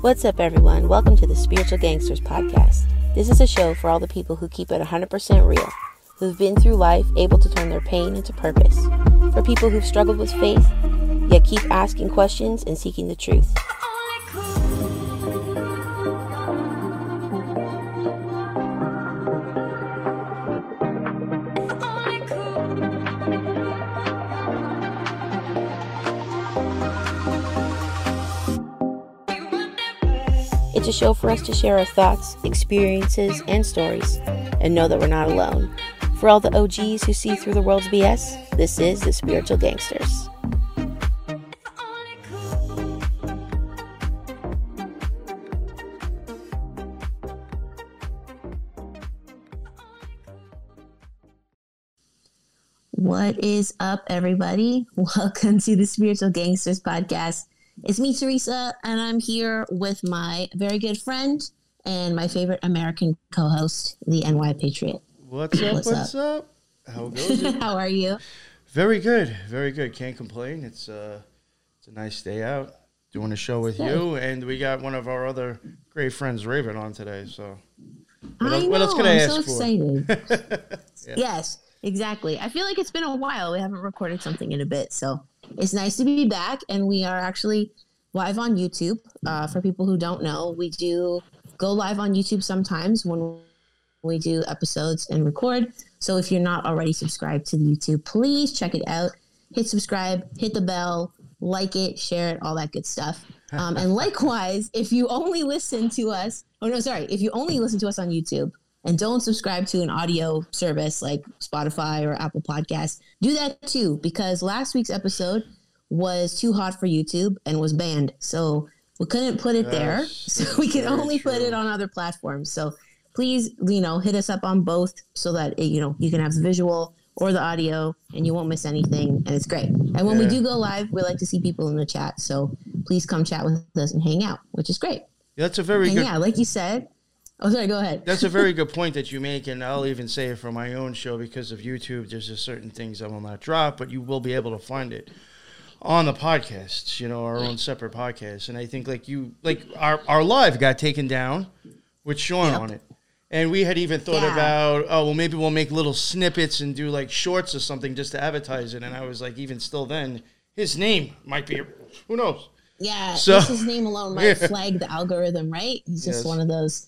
What's up, everyone? Welcome to the Spiritual Gangsters podcast. This is a show for all the people who keep it 100% real, who've been through life able to turn their pain into purpose, for people who've struggled with faith, yet keep asking questions and seeking the truth. A show for us to share our thoughts, experiences, and stories, and know that we're not alone. For all the OGs who see through the world's BS, this is the Spiritual Gangsters. What is up, everybody? Welcome to the Spiritual Gangsters podcast. It's me, Teresa, and I'm here with my very good friend and my favorite American co host, the NY Patriot. What's up? What's What's, up? How goes it? How are you? very good, very good. Can't complain. It's uh, it's a nice day out. Doing a show with Good. you, and we got one of our other great friends, Raven, on today. So, What I else- know. what else can I I'm ask so for? excited. Yes, exactly. I feel like it's been a while. We haven't recorded something in a bit, so it's nice to be back. And we are actually live on YouTube. Uh, for people who don't know, we do go live on YouTube sometimes when we do episodes and record. So if you're not already subscribed to the YouTube, please check it out. Hit subscribe, hit the bell, like it, share it, all that good stuff. Um, and likewise, if you only listen to us, oh no, sorry, if you only listen to us on YouTube and don't subscribe to an audio service like Spotify or Apple Podcasts, do that too because last week's episode was too hot for YouTube and was banned. So we couldn't put it there. So we can only put it on other platforms. So please, you know, hit us up on both so that eh, you know you can have the visual or the audio and you won't miss anything and it's great. And when we do go live, we like to see people in the chat. So please come chat with us and hang out, which is great. that's a very And good. yeah, like you said, oh sorry, go ahead. That's a very good point that you make, and I'll even say it for my own show because of YouTube. There's just certain things I will not drop, but you will be able to find it on the podcasts. You know, our own separate podcasts, and I think like you, like our our live got taken down with Sean Yep. on it, and we had even thought Yeah. about, oh well, maybe we'll make little snippets and do like shorts or something just to advertise it. And I was like, even still, then his name might be, who knows? Yeah, So- just his name alone might Yeah. flag the algorithm, right? He's just Yes. one of those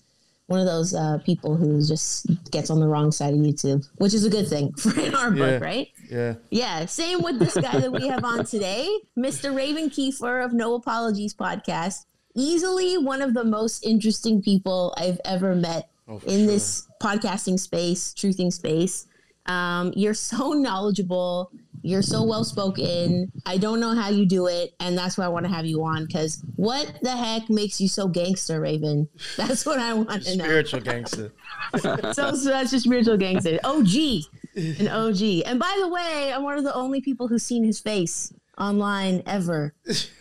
one of those uh, people who just gets on the wrong side of YouTube, which is a good thing for in our Yeah. book, right? Yeah. Yeah, same with this guy that we have on today, Mr. Raven Keefer of No Apologies podcast. Easily one of the most interesting people I've ever met Oh, in sure. this podcasting space, truthing space. Um, you're so knowledgeable. You're so well spoken. I don't know how you do it, and that's why I want to have you on. Because what the heck makes you so gangster, Raven? That's what I want to know. spiritual gangster. So, so that's just spiritual gangster. OG, an OG. And by the way, I'm one of the only people who's seen his face online ever.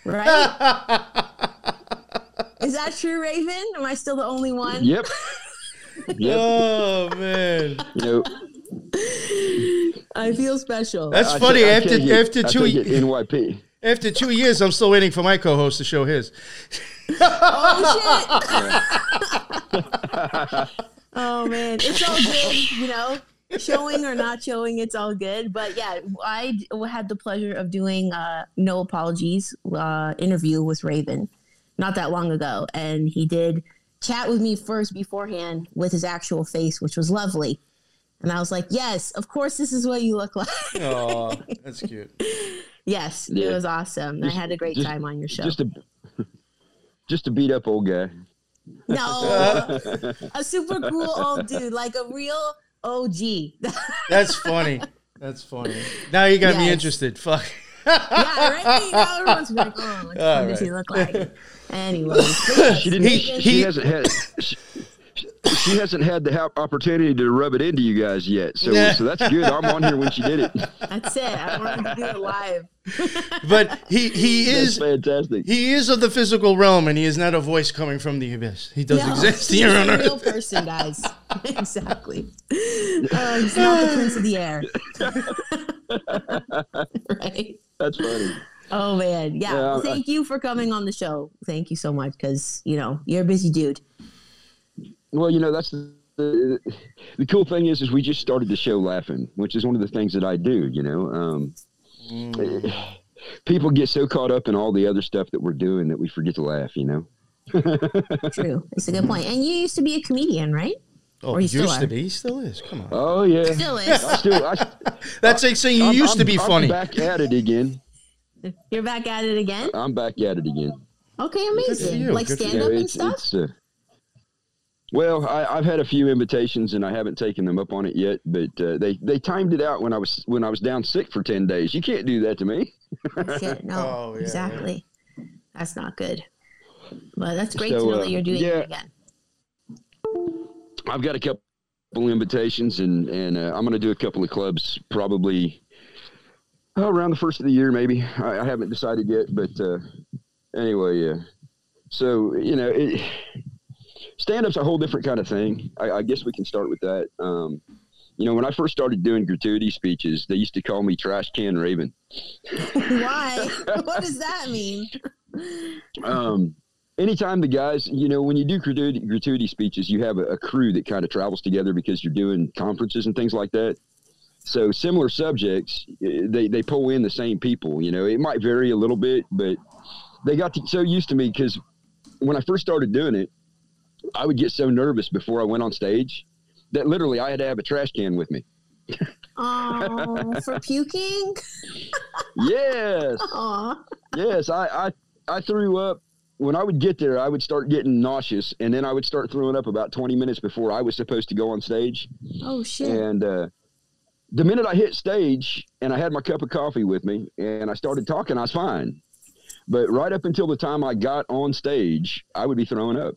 Right? Is that true, Raven? Am I still the only one? Yep. Yep. Oh man. You know, I feel special. That's I funny. ta- I after take it- after two take NYP. after two years, I'm still waiting for my co-host to show his. oh shit! oh man, it's all good. You know, showing or not showing, it's all good. But yeah, I had the pleasure of doing uh, no apologies uh, interview with Raven not that long ago, and he did chat with me first beforehand with his actual face, which was lovely. And I was like, yes, of course, this is what you look like. Oh, that's cute. yes, it was awesome. I had a great just- time on your show. Just a just to beat up old guy. No, a super cool old dude, like a real OG. That's funny. That's funny. Now you got me interested. Fuck. yeah, right. Now everyone's like, "Oh, what All does he look like?" Anyways, but yes, She didn't. He- she he- hasn't had. She, she hasn't had the ha- opportunity to rub it into you guys yet, so Yeah. so that's good. I'm on here when she did it. that's it. I wanted to do it live. But he he That's is fantastic. he is of the physical realm, and he is not a voice coming from the abyss. He does No, exist he's here a on real person, guys. exactly. Uh, he's not the prince of the air, right? That's funny. Oh man, yeah. Yeah, I- Thank you for coming on the show. Thank you so much because you know you're a busy dude. Well, you know that's the, the the cool thing is is we just started the show laughing, which is one of the things that I do. You know, um, Mm. people get so caught up in all the other stuff that we're doing that we forget to laugh. You know. True, it's a good point. And you used to be a comedian, right? Oh, Or you still used to are. be, he still is. Come on. Oh yeah. Still is. I still, I, That's like saying you I'm- used to I'm- be I'm funny. back at it again. You're back at it again. I'm back at it again. Okay, for amazing. you, Like good stand up and stuff. it's, uh, well, I, I've had a few invitations and I haven't taken them up on it yet. But uh, they they timed it out when I was when I was down sick for ten days. You can't do that to me. Oh, shit, no, Oh, yeah, exactly. That's not good. But that's great So, to know uh, that you're doing yeah. it again. I've got a couple invitations and and uh, I'm going to do a couple of clubs probably oh, around the first of the year maybe. I, I haven't decided yet, but uh, anyway, yeah. So you know, it, stand up's a whole different kind of thing. I, I guess we can start with that. Um, you know, when I first started doing gratuity speeches, they used to call me Trash Can Raven. Why? what does that mean? um, anytime the guys, you know, when you do gratuity, gratuity speeches, you have a, a crew that kind of travels together because you're doing conferences and things like that. So similar subjects, they they pull in the same people. You know, it might vary a little bit, but they got to, so used to me because when I first started doing it, I would get so nervous before I went on stage that literally I had to have a trash can with me. Oh, for puking? Yes. Aw. yes, I, I I threw up when I would get there. I would start getting nauseous, and then I would start throwing up about twenty minutes before I was supposed to go on stage. Oh shit. And uh, the minute I hit stage, and I had my cup of coffee with me, and I started talking, I was fine. But right up until the time I got on stage, I would be throwing up.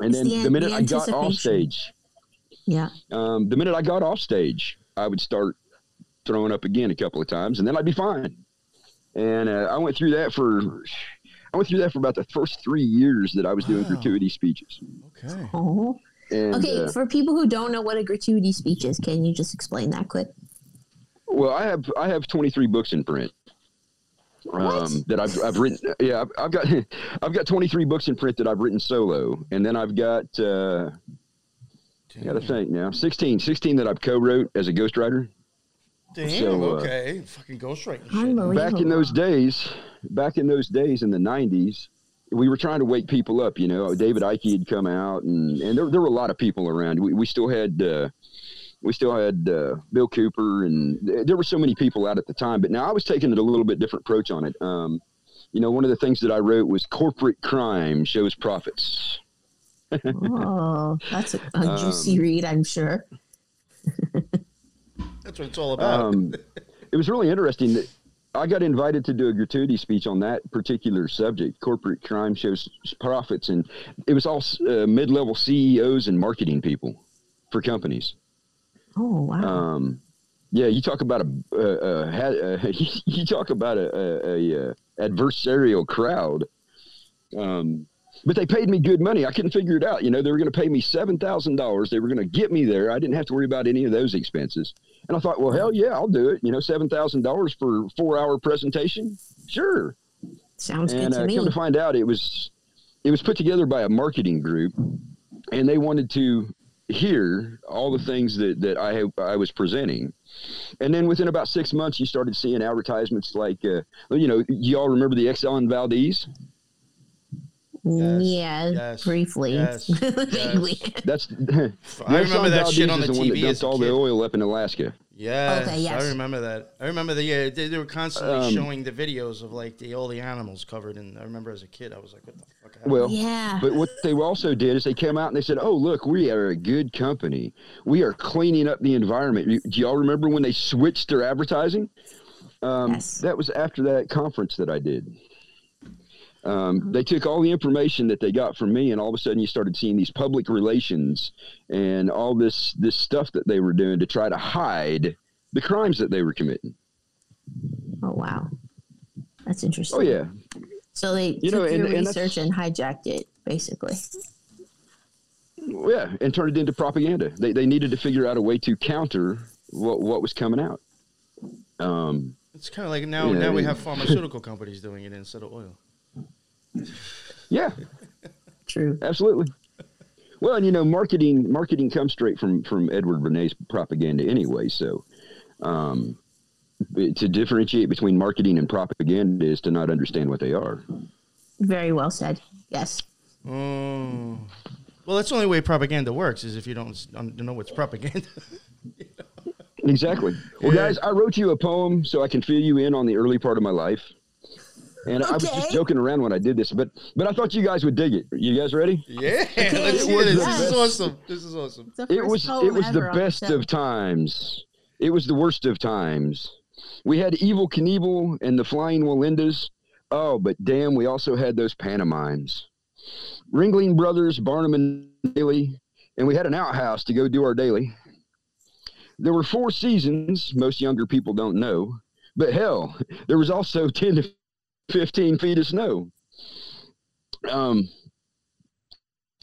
And then the- the minute the I got off stage, Yeah. um, the minute I got off stage, I would start throwing up again a couple of times, and then I'd be fine. And uh, I went through that for, I went through that for about the first three years that I was doing Wow. gratuity speeches. Okay. Oh. And Okay, uh, for people who don't know what a gratuity speech is, can you just explain that quick? well, I have I have 23 books in print. What? Um, that I've, I've written, yeah, I've, I've got, I've got 23 books in print that I've written solo, and then I've got, uh, I got to think now, 16, 16 that I've co-wrote as a ghostwriter. Damn. So, uh, okay. Fucking ghostwriting shit. Back in those days, back in those days in the '90s, we were trying to wake people up. You know, David Icke had come out, and and there, there were a lot of people around. We, we still had uh, we still had uh, Bill Cooper, and th- there were so many people out at the time. But now I was taking it a little bit different approach on it. Um, you know, one of the things that I wrote was corporate crime shows profits. Oh, that's a, a Um, juicy read, I'm sure. That's what it's all about. um, it was really interesting that I got invited to do a gratuity speech on that particular subject. Corporate crime shows profits, and it was all uh, mid-level CEOs and marketing people for companies. Oh wow. Um, yeah, you talk about a, uh, uh, uh, you talk about a, a, a, uh adversarial crowd. Um, but they paid me good money. I couldn't figure it out. You know, they were going to pay me seven thousand dollars. They were going to get me there. I didn't have to worry about any of those expenses. And I thought, well, hell yeah, I'll do it. You know, seven thousand dollars for four hour presentation, sure. Sounds good and to uh, me. come to find out, it was it was put together by a marketing group, and they wanted to hear all the things that that I I was presenting. And then within about six months, you started seeing advertisements like, uh, you know, you all remember the Exxon Valdez? Yes, yeah, yes, briefly. yes, Vaguely. That's I remember that shit on the is one TV that as dumped a all kid. the oil up in Alaska. Yes, Okay, yes. I remember that. I remember that. Yeah, they, they were constantly Um, showing the videos of like the all the animals covered, and I remember as a kid, I was like, "What the fuck?" happened? Well, yeah. But what they also did is they came out and they said, "Oh, look, we are a good company. We are cleaning up the environment." Do y'all remember when they switched their advertising? Um, Yes. That was after that conference that I did. Um, they took all the information that they got from me, and all of a sudden, you started seeing these public relations and all this this stuff that they were doing to try to hide the crimes that they were committing. oh wow. That's interesting. Oh yeah, So they You took know, your and- and research and hijacked it, basically. Yeah, and turned it into propaganda. They, they needed to figure out a way to counter what what was coming out. Um, It's kind of like now. Yeah, now we have pharmaceutical companies doing it instead of oil. Yeah, True. absolutely. Well, and you know, marketing marketing comes straight from from Edward Bernays propaganda anyway. So, um, but to differentiate between marketing and propaganda is to not understand what they are. Very well said. Yes. Oh. Well, that's the only way propaganda works is if you don't s- um, un- know what's propaganda. Exactly. Well, Yeah. guys, I wrote you a poem so I can fill you in on the early part of my life. And I was just joking around when I did this, but but I thought you guys would dig it. You guys ready? yeah, let's It hear was this. the This is awesome. This is awesome. It was it was the best of times. It was the worst of times. We had Evel Knievel and the Flying Wallendas. Oh, but damn, we also had those pantomimes. Ringling Brothers, Barnum and Daly, and we had an outhouse to go do our daily. There were four seasons, most younger people don't know, but hell, there was also 10 to 15 feet of snow. Um,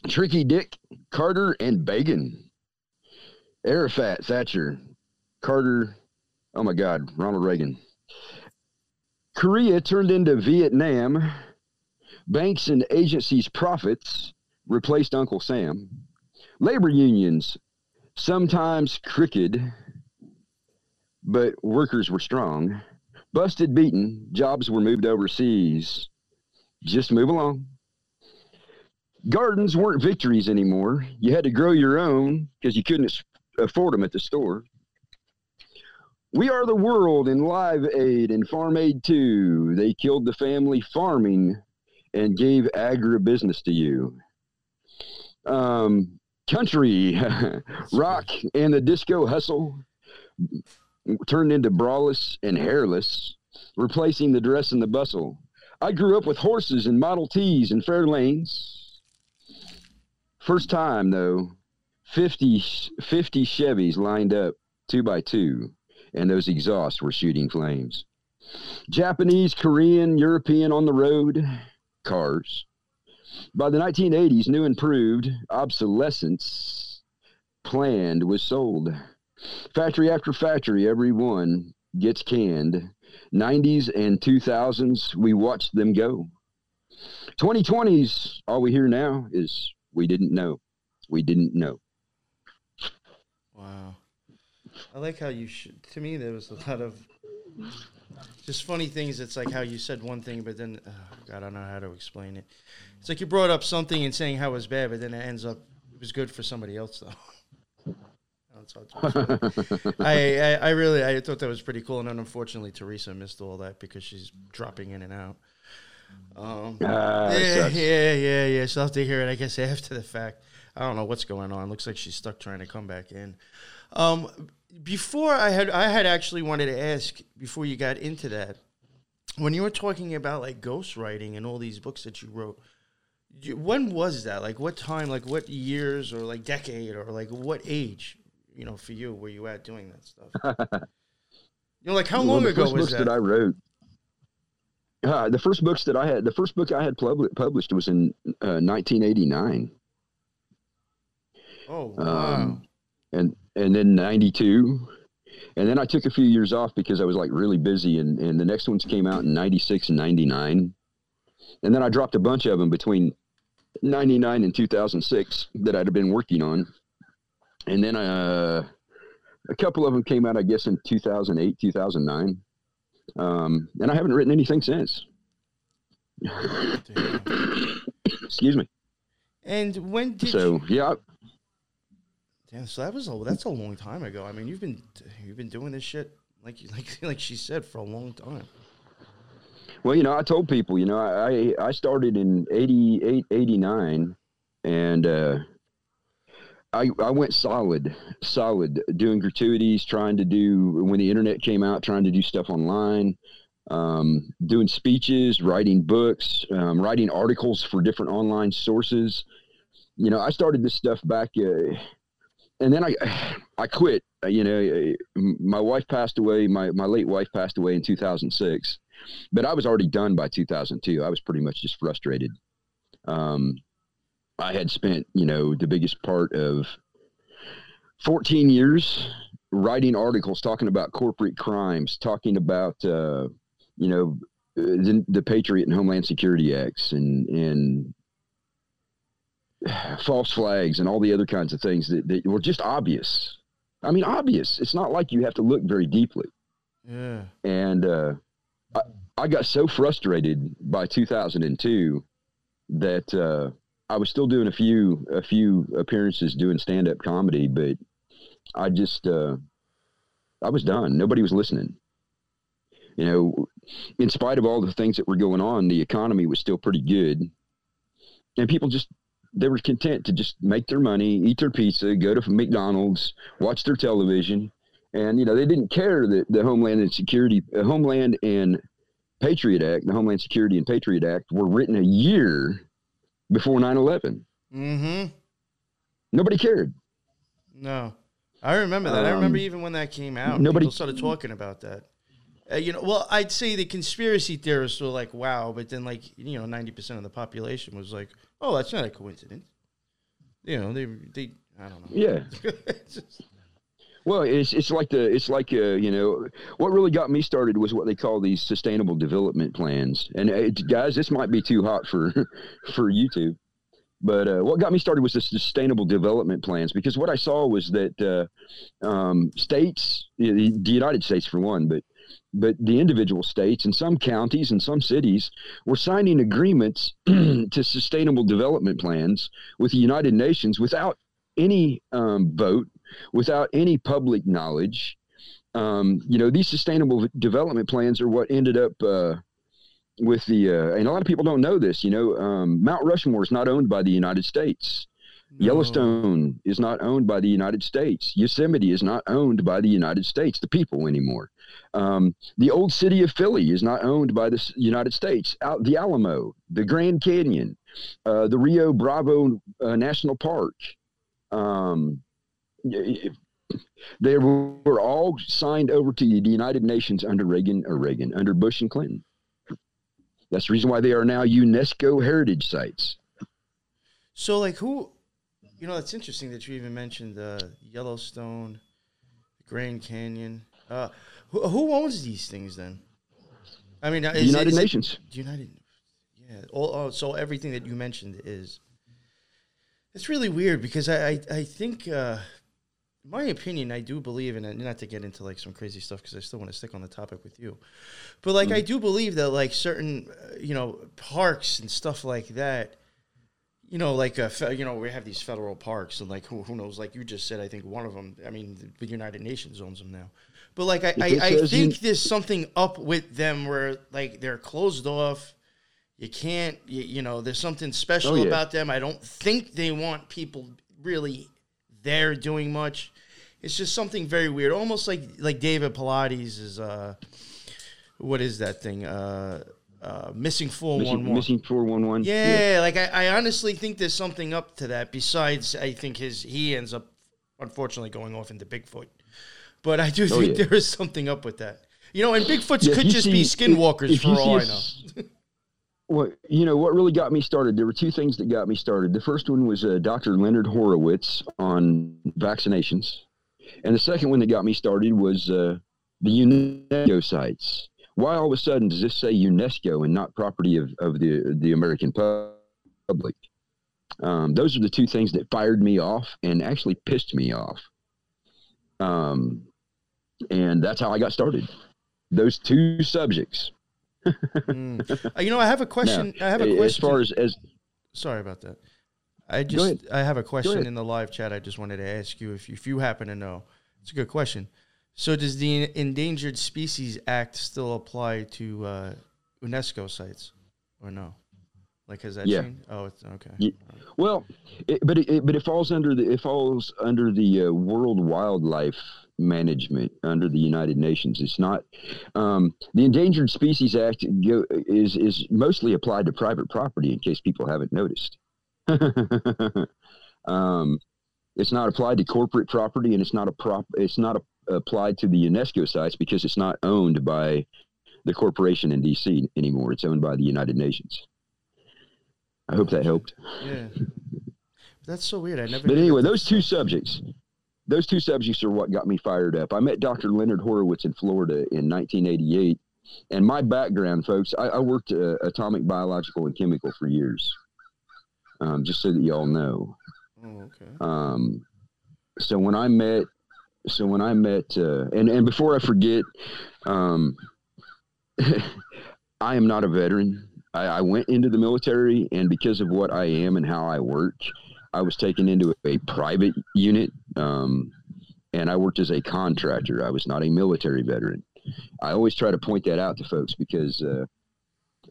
Tricky Dick, Carter, and Begin. Arafat, Thatcher, Carter, oh my God, Ronald Reagan. Korea turned into Vietnam. Banks and agencies' profits replaced Uncle Sam. Labor unions, sometimes crooked, but workers were strong. Busted, beaten, jobs were moved overseas. Just move along. Gardens weren't victories anymore. You had to grow your own because you couldn't afford them at the store. We are the world in Live Aid and Farm Aid too. They killed the family farming and gave agribusiness to you. Um, country, rock, and the disco hustle turned into braless and hairless, replacing the dress and the bustle. I grew up with horses and Model Ts and Fairlanes. First time, though, 50, 50 Chevys lined up two by two, and those exhausts were shooting flames. Japanese, Korean, European on the road, cars. By the 1980s, new improved obsolescence planned was sold. Factory after factory, every one gets canned. 90s and 2000s, we watched them go. 2020s, all we hear now is we didn't know. We didn't know. Wow. I like how you should. To me, there was a lot of just funny things. It's like how you said one thing, but then uh, God, I don't know how to explain it. It's like you brought up something and saying how it was bad, but then it ends up it was good for somebody else though. I, I I really I thought that was pretty cool, and then unfortunately Teresa missed all that because she's dropping in and out. Um, it yeah, yeah, yeah, yeah. She'll have to hear it, I guess, after the fact. I don't know what's going on. Looks like she's stuck trying to come back in. Um, before I had, I had actually wanted to ask before you got into that, when you were talking about like ghostwriting and all these books that you wrote, you, when was that? Like, what time? Like, what years or like decade or like what age? You know, for you, were you at doing that stuff? you know, like how Well, long the ago first was books that? that I wrote? Uh, the first books that I had, the first book I had publi- published was in uh, 1989, oh, wow. um, and and then 92, and then I took a few years off because I was like really busy, and and the next ones came out in 96 and 99, and then I dropped a bunch of them between 99 and 2006 that I'd been working on, and then uh, a couple of them came out, I guess, in 2008, 2009. Um, and I haven't written anything since. Excuse me. And when did you, So yeah, so that was a that's a long time ago. I mean, you've been you've been doing this shit like like like she said for a long time. well, you know, I told people, you know, I I started in 88, 89 and uh, I I went solid, solid doing gratuities, trying to do when the internet came out, trying to do stuff online. Um, doing speeches, writing books, um, writing articles for different online sources. You know, I started this stuff back, uh, and then I I quit. Uh, You know, uh, my wife passed away. My my late wife passed away in 2006, but I was already done by 2002. I was pretty much just frustrated. Um, I had spent you know the biggest part of 14 years writing articles talking about corporate crimes, talking about uh, you know the, the Patriot and Homeland Security Acts and and false flags and all the other kinds of things that, that were just obvious. I mean, obvious. It's not like you have to look very deeply. Yeah. And uh, I, I got so frustrated by 2002 that uh, I was still doing a few a few appearances doing stand up comedy, but I just uh, I was done. Nobody was listening. You know, in spite of all the things that were going on, the economy was still pretty good, and people just they were content to just make their money, eat their pizza, go to McDonald's, watch their television, and you know they didn't care that the Homeland and Security, uh, Homeland and Patriot Act, the Homeland Security and Patriot Act, were written a year before 9-11. Mm-hmm. Nobody cared. No, I remember that. I remember Um, even when that came out. nobody- people started talking about that. Uh, you know, well, I'd say the conspiracy theorists were like, "Wow," but then, like, you know, ninety percent of the population was like, "Oh, that's not a coincidence." You know, they they I don't know. Yeah. Just- Well, it's it's like the it's like uh, you know what really got me started was what they call these sustainable development plans. And uh, guys, this might be too hot for for YouTube, but uh, what got me started was the sustainable development plans because what I saw was that uh, um, states, the United States for one, but but the individual states and some counties and some cities were signing agreements to sustainable development plans with the United Nations without any um, vote without any public knowledge. Um, you know, these sustainable development plans are what ended up uh, with the, uh, and a lot of people don't know this, you know, um, Mount Rushmore is not owned by the United States. No. Yellowstone is not owned by the United States. Yosemite is not owned by the United States, the people anymore. Um, the old city of Philly is not owned by the United States. Out the Alamo, the Grand Canyon, uh, the Rio Bravo uh, National Park. Um, they were all signed over to the United Nations under Reagan or Reagan under Bush and Clinton. That's the reason why they are now UNESCO heritage sites. So, like, who? You know, it's interesting that you even mentioned uh, Yellowstone, Grand Canyon. Uh, who, who owns these things then? I mean, The it- United it- Nations. United. Yeah. All, oh, so everything that you mentioned is. It's really weird because I I, I think, uh, my opinion, I do believe it. Not to get into like some crazy stuff because I still want to stick on the topic with you, but like I do believe that like certain uh, you know parks and stuff like that. You know, like uh, fe- you know, we have these federal parks, and like who, who knows? Like you just said, I think one of them. I mean, the United Nations owns them now. But like, I, I, I think there's something up with them where like they're closed off. You can't, you, you know, there's something special Oh, yeah. about them. I don't think they want people really there doing much. It's just something very weird, almost like like David Paulides is. uh What is that thing? Uh, uh, missing four one Missing, one. missing 411. Yeah, like I, I honestly think there's something up to that. Besides, I think his he ends up unfortunately going off into Bigfoot, but I do Oh, think yeah. there is something up with that. You know, and Bigfoots Yeah, could just be skinwalkers if for you all I know. Well, you know what really got me started. There were two things that got me started. The first one was uh, Dr. Leonard Horowitz on vaccinations, and the second one that got me started was uh, the UNESCO sites. Why all of a sudden does this say UNESCO and not property of, of the the American public? Um, those are the two things that fired me off and actually pissed me off. Um, and that's how I got started. Those two subjects. Mm. Uh, you know, I have a question. I have a question. as far as as Sorry about that. I just I have a question in the live chat. I just wanted to ask you if you, if you happen to know. It's a good question. So does the Endangered Species Act still apply to uh, UNESCO sites or no? Like has that Yeah. changed? Oh, it's okay. Ye- Well, it, but it, but it falls under the it falls under the uh, World Wildlife Management under the United Nations. It's not um, the Endangered Species Act go, is is mostly applied to private property. In case people haven't noticed, um, it's not applied to corporate property, and it's not a prop. It's not a, applied to the UNESCO sites because it's not owned by the corporation in DC anymore. It's owned by the United Nations. I hope that helped. Yeah. That's so weird. I never. But anyway, those two subjects, those two subjects are what got me fired up. I met Dr. Leonard Horowitz in Florida in 1988. And my background, folks, I, I worked uh, atomic, biological, and chemical for years. Um, just so that you all know. Oh, okay. Um, so when I met, so when I met, uh, and and before I forget, um, I am not a veteran. I, I went into the military, and because of what I am and how I work, I was taken into a private unit, um, and I worked as a contractor. I was not a military veteran. I always try to point that out to folks because uh,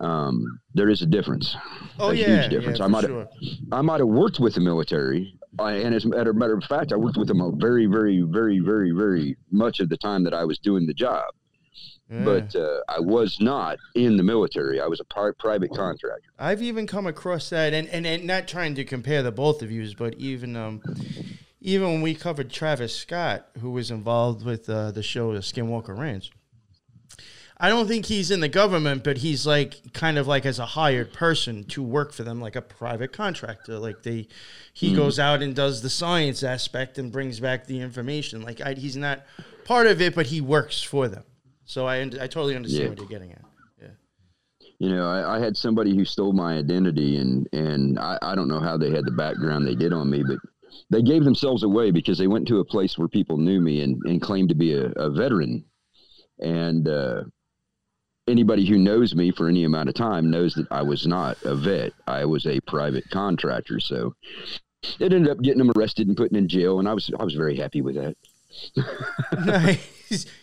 um, there is a difference. Oh a yeah, huge difference. Yeah, I might have, sure. I might have worked with the military, uh, and as a matter matter of fact, I worked with them a very, very, very, very, very much of the time that I was doing the job. Yeah. But uh, I was not in the military. I was a pri- private contractor. I've even come across that, and, and, and not trying to compare the both of yous, but even um, even when we covered Travis Scott, who was involved with uh, the show The Skinwalker Ranch, I don't think he's in the government, but he's like kind of like as a hired person to work for them, like a private contractor. Like they, he goes out and does the science aspect and brings back the information. Like I, he's not part of it, but he works for them. So I, I totally understand Yeah. what you're getting at. Yeah. You know, I, I had somebody who stole my identity, and and I, I don't know how they had the background they did on me, but they gave themselves away because they went to a place where people knew me and, and claimed to be a, a veteran. And uh, anybody who knows me for any amount of time knows that I was not a vet. I was a private contractor. So it ended up getting them arrested and putting in jail, and I was I was very happy with that.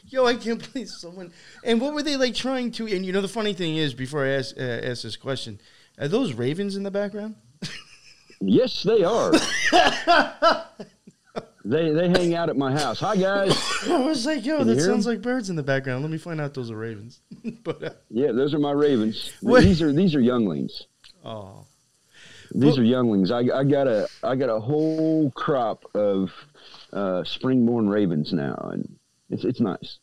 Yo, I can't believe someone. And what were they like trying to? And you know, the funny thing is, before I ask, uh, ask this question, are those ravens in the background? Yes, they are. they they hang out at my house. Hi guys. I was like, yo, Can that sounds like birds in the background. Let me find out those are ravens. but uh, Yeah, those are my ravens. What- These are these are younglings. oh, These Well- are younglings. I, I got a I got a whole crop of uh, springborn ravens now, and it's it's nice.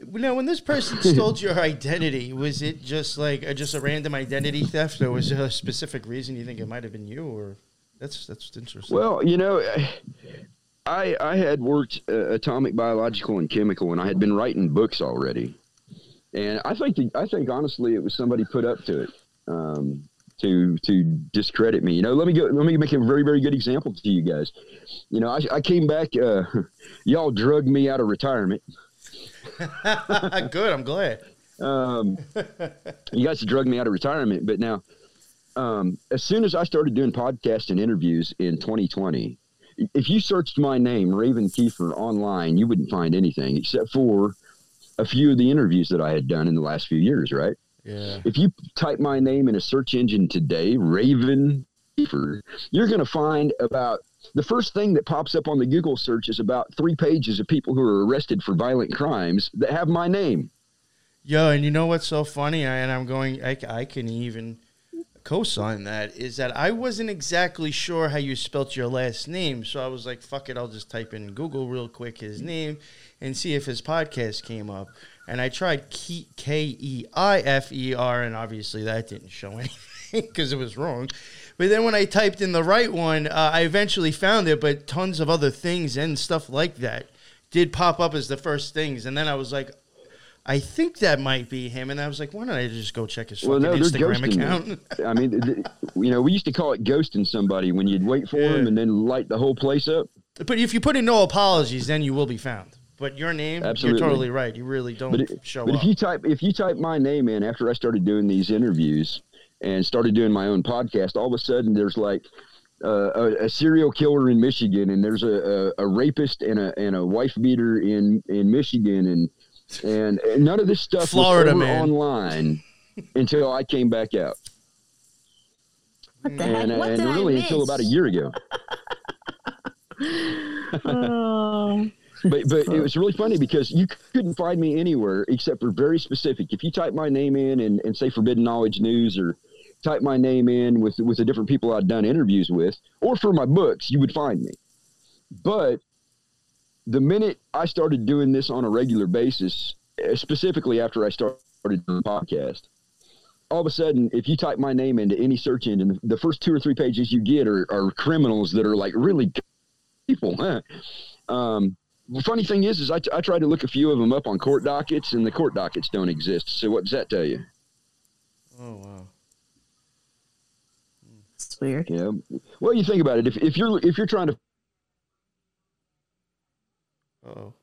now when this person stole your identity, was it just like a, just a random identity theft, or was there a specific reason you think it might have been you? Or that's that's interesting. Well, you know, I I had worked uh, atomic, biological, and chemical, and I had been writing books already, and I think the, I think honestly it was somebody put up to it. Um, to to discredit me, you know. Let me go. Let me make a very very good example to you guys. You know, I, I came back. Uh, y'all drugged me out of retirement. good. I'm glad. um, you guys drugged me out of retirement, but now, um, as soon as I started doing podcasts and interviews in 2020, if you searched my name, Raven Keefer, online, you wouldn't find anything except for a few of the interviews that I had done in the last few years, right? Yeah. If you type my name in a search engine today, Raven Keefer, you're going to find about the first thing that pops up on the Google search is about three pages of people who are arrested for violent crimes that have my name. Yo, and you know what's so funny? I, and I'm going. I, I can even co-sign that. Is that I wasn't exactly sure how you spelt your last name, so I was like, "Fuck it, I'll just type in Google real quick his name and see if his podcast came up." And I tried K E I F E R, and obviously that didn't show anything because it was wrong. But then when I typed in the right one, uh, I eventually found it. But tons of other things and stuff like that did pop up as the first things, and then I was like, I think that might be him. And I was like, why don't I just go check his Well, fucking no, Instagram account? I mean, th- you know, we used to call it ghosting somebody when you'd wait for Yeah. them and then light the whole place up. but if you put in no apologies, then you will be found. But your name, Absolutely. you're totally right. You really don't But, it, show but up. if you type if you type my name in after I started doing these interviews and started doing my own podcast, all of a sudden there's like uh, a, a serial killer in Michigan, and there's a, a, a rapist and a and a wife beater in in Michigan, and and, and none of this stuff Florida, was man. online until I came back out, What the and, heck? What and really until about a year ago. Oh. But but it was really funny because you couldn't find me anywhere except for very specific. If you type my name in and, and say Forbidden Knowledge News or type my name in with with the different people I'd done interviews with, or for my books, you would find me. But the minute I started doing this on a regular basis, eh, specifically after I started doing the podcast, all of a sudden, if you type my name into any search engine, the first two or three pages you get are, are criminals that are like really people. Huh? Um, the funny thing is, is I, I tried to look a few of them up on court dockets, and the court dockets don't exist. So what does that tell you? Oh wow. It's weird. Yeah. Well, you think about it. If, if you're if you're trying to Oh.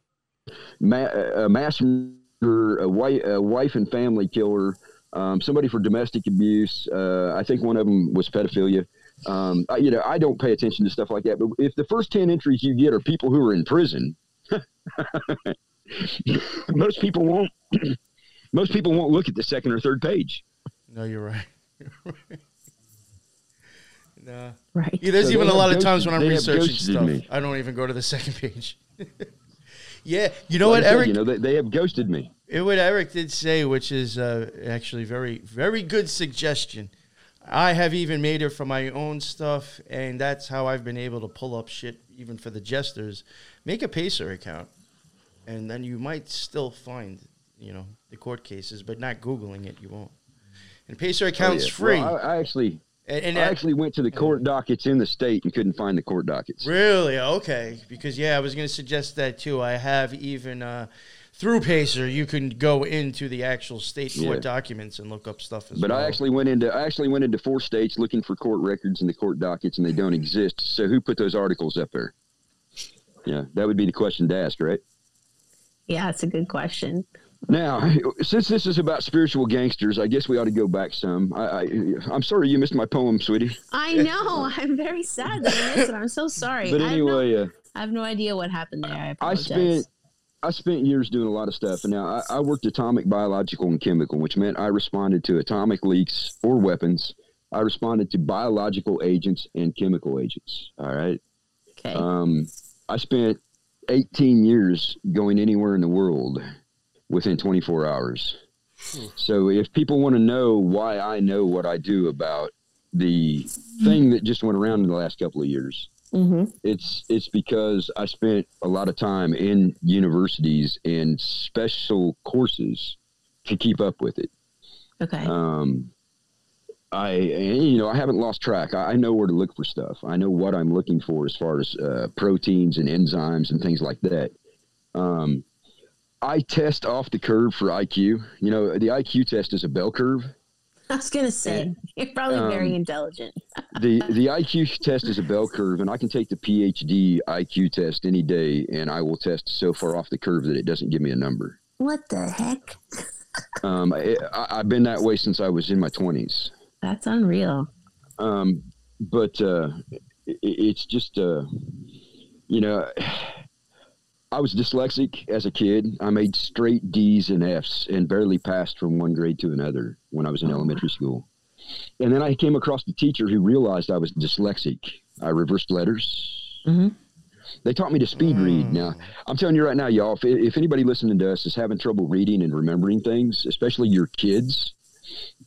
ma- a mass murderer, a wife, a wife and family killer, um, somebody for domestic abuse. Uh, I think one of them was pedophilia. Um, I, you know, I don't pay attention to stuff like that. But if the first ten entries you get are people who are in prison, most people won't. most people won't look at the second or third page. No, you're right. You're right. nah. Right. Yeah, there's So even a lot have of times when I'm researching stuff, me. I don't even go to the second page. yeah, you know what, Like I said, Eric? You know, they, they have ghosted me. It what Eric did say, which is uh, actually very, very good suggestion. I have even made it for my own stuff, and that's how I've been able to pull up shit, even for the jesters. Make a Pacer account, and then you might still find, you know, the court cases, but not Googling it, you won't. And Pacer Oh, account's yeah. free. Well, I, I actually, and, and I actually went to the court dockets in the state and couldn't find the court dockets. Really? Okay. Because yeah, I was going to suggest that too. I have even uh, through Pacer, you can go into the actual state court Yeah. documents and look up stuff as But well. I actually went into I actually went into four states looking for court records and the court dockets, and they don't exist. So who put those articles up there? Yeah, that would be the question to ask, right? Yeah, it's a good question. Now, since this is about spiritual gangsters, I guess we ought to go back some. I, I I'm sorry you missed my poem, sweetie. I know. I'm very sad that I missed it. I'm so sorry. But I, have no, anyway, uh, I have no idea what happened there. I I apologize. spent I spent years doing a lot of stuff, and now I, I worked atomic, biological, and chemical, which meant I responded to atomic leaks or weapons. I responded to biological agents and chemical agents. All right. okay. Um, I spent 18 years going anywhere in the world within 24 hours. So if people want to know why I know what I do about the thing that just went around in the last couple of years, hmm it's it's because I spent a lot of time in universities and special courses to keep up with it. Okay. Um, I you know I haven't lost track. I, I know where to look for stuff. I know what I'm looking for as far as uh, proteins and enzymes and things like that. Um, I test off the curve for IQ. You know the IQ test is a bell curve. I was gonna say you're probably very um, intelligent. the The IQ test is a bell curve, and I can take the PhD IQ test any day, and I will test so far off the curve that it doesn't give me a number. What the heck? Um, I, I, I've been that way since I was in my twenties. That's unreal. um, but uh, it, it's just uh, you know i was dyslexic as a kid. I made straight d's and f's and barely passed from one grade to another when i was in Oh, elementary school. And then i came across the teacher who realized i was dyslexic. I reversed letters. Hmm they taught me to speed read. Now i'm telling you right now y'all if, if anybody listening to us is having trouble reading and remembering things especially your kids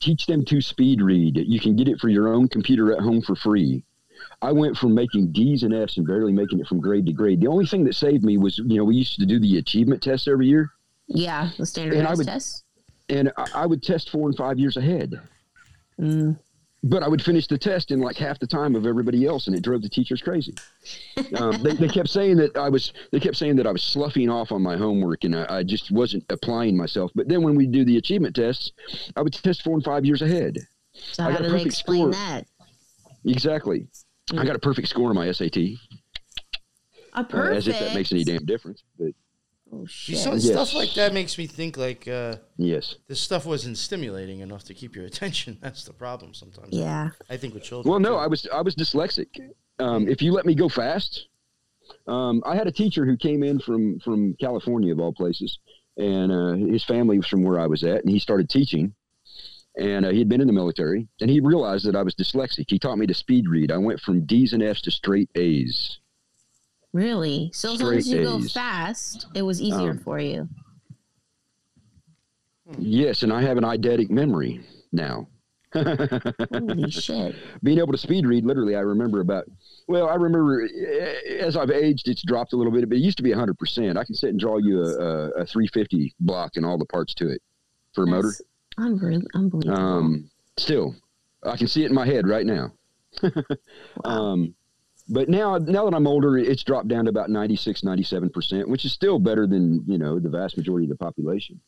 teach them to speed read. You can get it for your own computer at home for free. I went from making D's and F's and barely making it from grade to grade. The only thing that saved me was, you know, we used to do the achievement tests every year, Yeah, the standardized would- test. and I, I would test four and five years ahead. Mm. But I would finish the test in like half the time of everybody else, and it drove the teachers crazy. Um, they, they kept saying that I was. They kept saying that I was sloughing off on my homework, and I, I just wasn't applying myself. But then when we do the achievement tests, I would test four and five years ahead. So I how do they explain score. that? Exactly. I Mm. got a perfect score on my SAT. A uh, perfect. as if that makes any damn difference. But Oh shit. some Yes. stuff like that makes me think like uh, yes. this stuff wasn't stimulating enough to keep your attention. That's the problem sometimes. Yeah. I think with children. Well, no, too. I was I was dyslexic. Um, if you let me go fast, um, I had a teacher who came in from from California of all places, and uh, his family was from where I was at, and he started teaching. And uh, he had been in the military, and he realized that I was dyslexic. He taught me to speed read. I went from D's and F's to straight A's. Really? So as long as you Straight go fast, it was easier Um, for you. Yes, and I have an eidetic memory now. Holy shit. being able to speed read literally i remember about well i remember eh, as i've aged it's dropped a little bit but it used to be 100% i can sit and draw you a, a, a 350 block and all the parts to it for a motor That's unre- unbelievable. um still i can see it in my head right now Wow. um but now, now that I'm older, it's dropped down to about 96, 97%, which is still better than, you know, the vast majority of the population.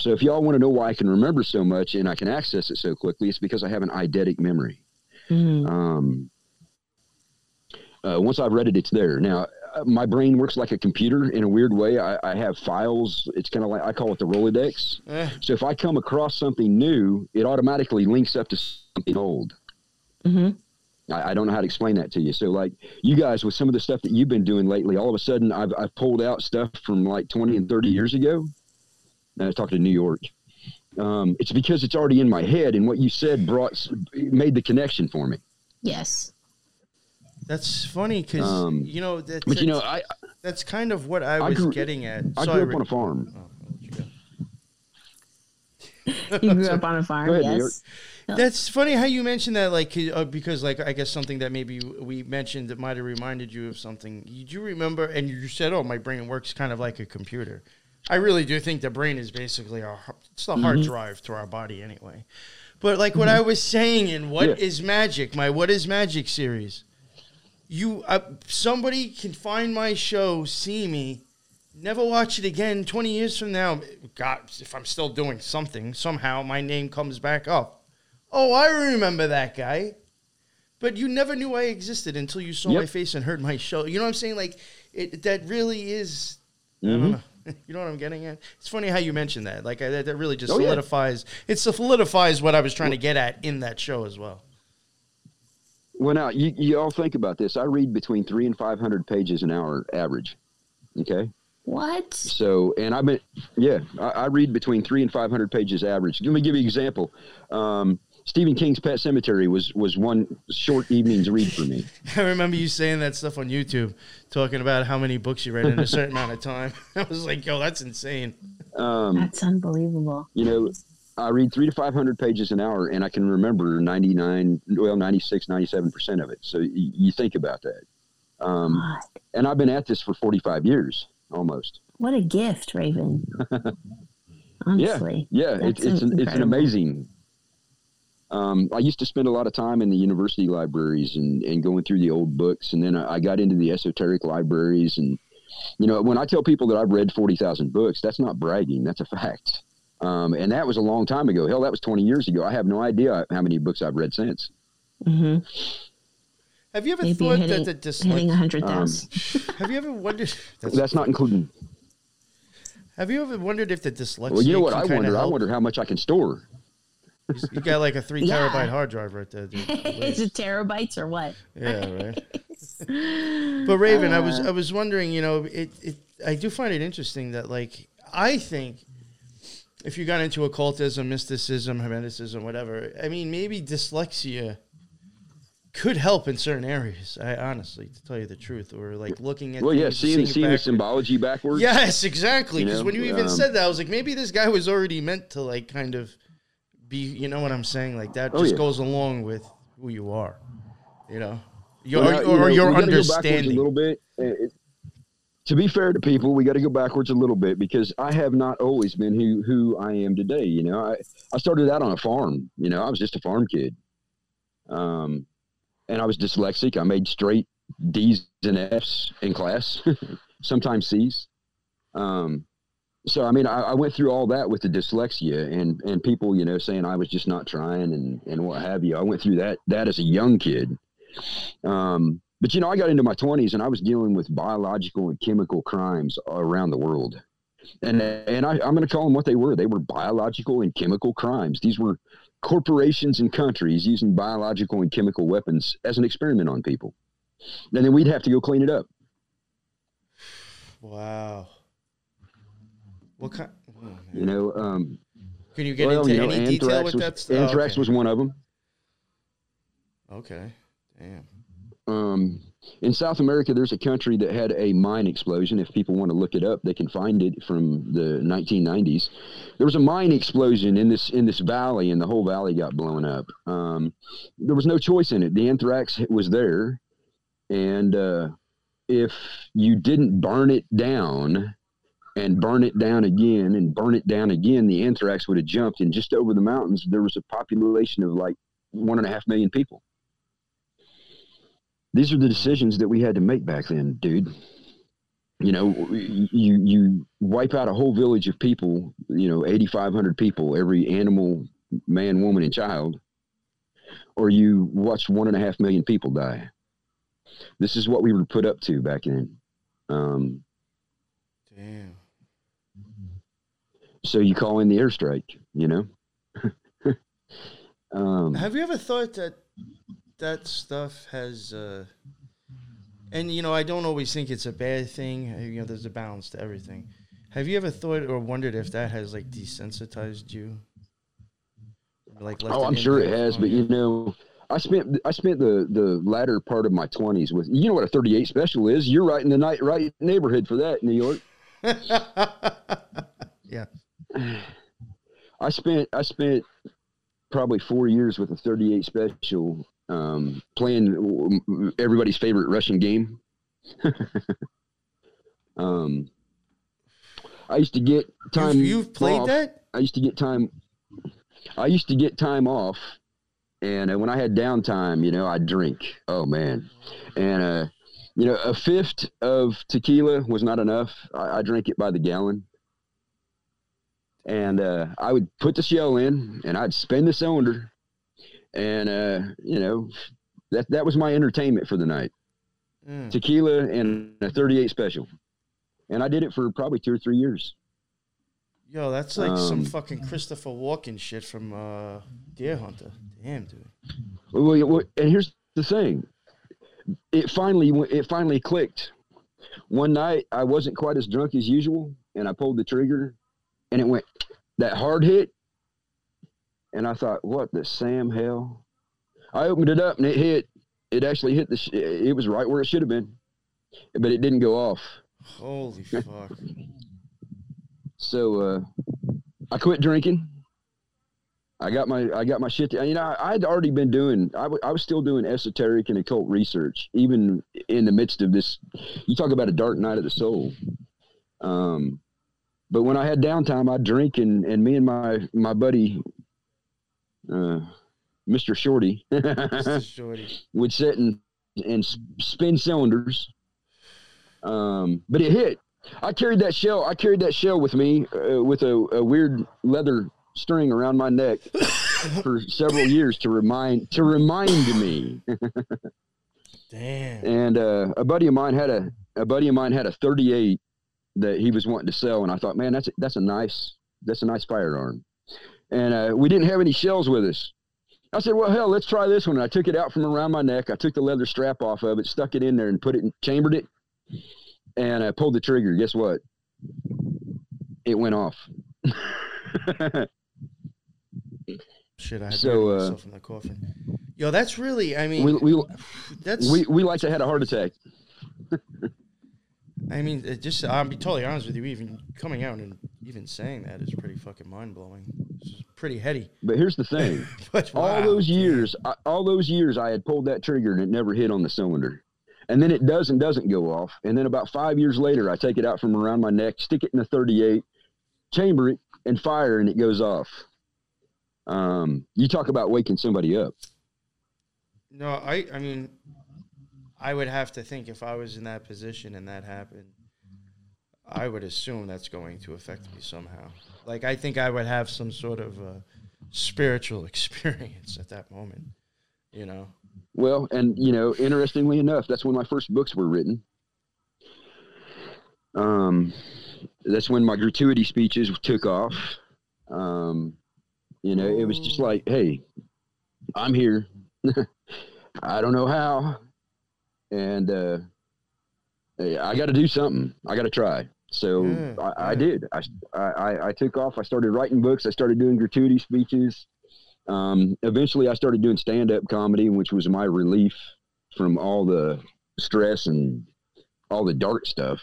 So if y'all want to know why I can remember so much and I can access it so quickly, it's because I have an eidetic memory. Mhm. Um, uh, once I've read it, it's there. Now, my brain works like a computer in a weird way. I, I have files. It's kind of like I call it the Rolodex. Eh, So if I come across something new, it automatically links up to something old. Mhm. I, I don't know how to explain that to you. So, like you guys, with some of the stuff that you've been doing lately, all of a sudden I've, I've pulled out stuff from like 20 and 30 years ago. And I was talking to New York. Um, it's because it's already in my head, and what you said brought made the connection for me. Yes. That's funny because Um, you know that, But you know, that's- I that's kind of what I I was grew- getting at. I Sorry, grew up Rick. on a farm. Oh, you. You grew up on a farm. Ahead, New York. yes. That's funny how you mentioned that, like, uh, because, like, I guess something that maybe we mentioned that might have reminded you of something. Did you remember? And you said, "Oh, my brain works kind of like a computer." I really do think the brain is basically our it's the hard drive to our body, anyway. But like what I was saying in what is Yeah. magic, my what is magic series, you uh, somebody can find my show, see me, never watch it again. Twenty years from now, God, if I'm still doing something, somehow my name comes back up. Oh, I remember that guy. But you never knew I existed until you saw Yep. my face and heard my show. You know what I'm saying? Like it, that really is. I Mhm. don't know. You know what I'm getting at? It's funny how you mentioned that. Like I, that, that really just Oh, yeah. solidifies. It solidifies what I was trying to get at in that show as well. Well, now you, you all think about this. I read between three and five hundred pages an hour average. Okay, What? so and I've been yeah, I, I read between three and five hundred pages average. Let me give you an example. Um, Stephen King's Pet Sematary was was one short evening's read for me. I remember you saying that stuff on YouTube, talking about how many books you read in a certain amount of time. I was like, yo, that's insane. Um, That's unbelievable. you know, I read three to 500 pages an hour and I can remember 99, well, 96, 97% of it. So y- you think about that. Um, God, and I've been at this for 45 years almost. what a gift, Raven. Honestly. Yeah, it's, it's, an, it's an amazing. Um, I used to spend a lot of time in the university libraries and, and going through the old books. And then I, I got into the esoteric libraries. And, you know, when I tell people that I've read 40,000 books, that's not bragging, that's a fact. Um, and that was a long time ago. Hell, that was 20 years ago. I have no idea how many books I've read since. hmm Have you ever Maybe you're thought hitting, that the hitting a dyslexia? hundred thousand. Have you ever wondered? That's, That's not including. have you ever wondered if the dyslexia? Well, you know what I wonder? I wonder how much I can store. You got like a three Yeah. terabyte hard drive right there, dude. Is it terabytes or what? Yeah, right. But Raven, I was I was wondering, you know, it, it I do find it interesting that like I think if you got into occultism, mysticism, hermeticism, whatever, I mean maybe dyslexia could help in certain areas. I honestly, to tell you the truth, or like looking at Well, yeah, seeing, seeing the symbology backwards. Yes, exactly. You Because know, when you even um, said that, I was like, maybe this guy was already meant to like kind of be. You know what I'm saying? Like that Oh, just yeah. goes along with who you are. You know, your Well, or, you know, your we go understanding. a little bit. It- to be fair to people, we got to go backwards a little bit because I have not always been who who I am today. You know, I I started out on a farm. You know, I was just a farm kid. Um, and I was dyslexic. I made straight D's and F's in class, sometimes C's. Um, so I mean, I, I went through all that with the dyslexia and and people, you know, saying I was just not trying and and what have you. I went through that that as a young kid. Um, but you know, I got into my twenties and I was dealing with biological and chemical crimes around the world, and and I, I'm going to call them what they were. They were biological and chemical crimes. These were corporations and countries using biological and chemical weapons as an experiment on people, and then we'd have to go clean it up. Wow. What kind? oh. You know, um, Can you get well, into you know, any detail with was, that stuff? anthrax okay. was one of them. Okay. Damn. Um, in South America, there's a country that had a mine explosion. If people want to look it up, they can find it from the 1990s. There was a mine explosion in this in this valley, and the whole valley got blown up. Um, there was no choice in it. The anthrax was there, and uh, if you didn't burn it down and burn it down again and burn it down again, the anthrax would have jumped. And just over the mountains, there was a population of like one and a half million people. These are the decisions that we had to make back then, dude. You know, you you wipe out a whole village of people, you know, 8500 people, every animal, man, woman and child, or you watch one and a half million people die. This is what we were put up to back then. Um, Damn. so you call in the airstrike, you know? um, Have you ever thought that that stuff has, uh, and you know, I don't always think it's a bad thing. uh, You know, there's a balance to everything. Have you ever thought or wondered if that has like desensitized you? Like, oh, I'm sure it has, but you know, I spent I spent the the latter part of my 20s with you know what a 38 special is. You're right in the night right neighborhood for that, New York. yeah. I spent I spent probably four years with a 38 special, um, playing everybody's favorite Russian game. um, I used to get time. You've, you've played off. that? I used to get time. I used to get time off, and uh, when I had downtime, you know, I'd drink. Oh man, and uh, you know, a fifth of tequila was not enough. I, I drank it by the gallon, and uh, I would put the shell in, and I'd spin the cylinder, and uh, you know, that that was my entertainment for the night. Mm. Tequila and a 38 special, and I did it for probably two or three years. Yo, that's like some Um, fucking Christopher Walken shit from uh, Deer Hunter. Damn, dude. Well, well, and here's the thing. It finally it finally clicked. One night I wasn't quite as drunk as usual, and I pulled the trigger, and it went that hard hit, and I thought, "What the Sam hell?" I opened it up, and it hit. It actually hit the. Sh- it was right where it should have been, but it didn't go off. Holy fuck. So uh, I quit drinking. I got my I got my shit. To, you know, I, I'd already been doing. I, w- I was still doing esoteric and occult research, even in the midst of this. You talk about a dark night of the soul. Um, but when I had downtime, I'd drink, and and me and my my buddy, uh, Mister Shorty, Mr. Shorty. would sit and and spin cylinders. Um, but it hit. I carried that shell. I carried that shell with me uh, with a, a weird leather string around my neck for several years to remind to remind me. Damn. And uh, a buddy of mine had a a buddy of mine had a 38 that he was wanting to sell, and I thought, man, that's a, that's a nice that's a nice firearm. And uh, we didn't have any shells with us. I said, well, hell, let's try this one. And I took it out from around my neck. I took the leather strap off of it, stuck it in there, and put it in, chambered it, and I pulled the trigger. Guess what? It went off. Shit, I had so, uh, myself in the coffin. Yo, that's really. I mean, we, we, that's. we, we like to had a heart attack. I mean, it just. I'll be totally honest with you. Even coming out and even saying that is pretty fucking mind blowing. It's pretty heady. But here's the thing. All wow, those years, I, all those years, I had pulled that trigger and it never hit on the cylinder. And then it does and doesn't go off. And then about five years later, I take it out from around my neck, stick it in the 38, chamber it, and fire, and it goes off. Um, you talk about waking somebody up. No, I. I mean, I would have to think if I was in that position and that happened, I would assume that's going to affect me somehow. Like I think I would have some sort of spiritual experience at that moment. You know. Well, and you know, interestingly enough, that's when my first books were written. Um, that's when my gratuity speeches took off. Um, you know, it was just like, hey, I'm here. I don't know how, and uh, I got to do something. I got to try. So Yeah, I, I did. I, I I took off. I started writing books. I started doing gratuity speeches. Um, eventually, I started doing stand up comedy, which was my relief from all the stress and all the dark stuff.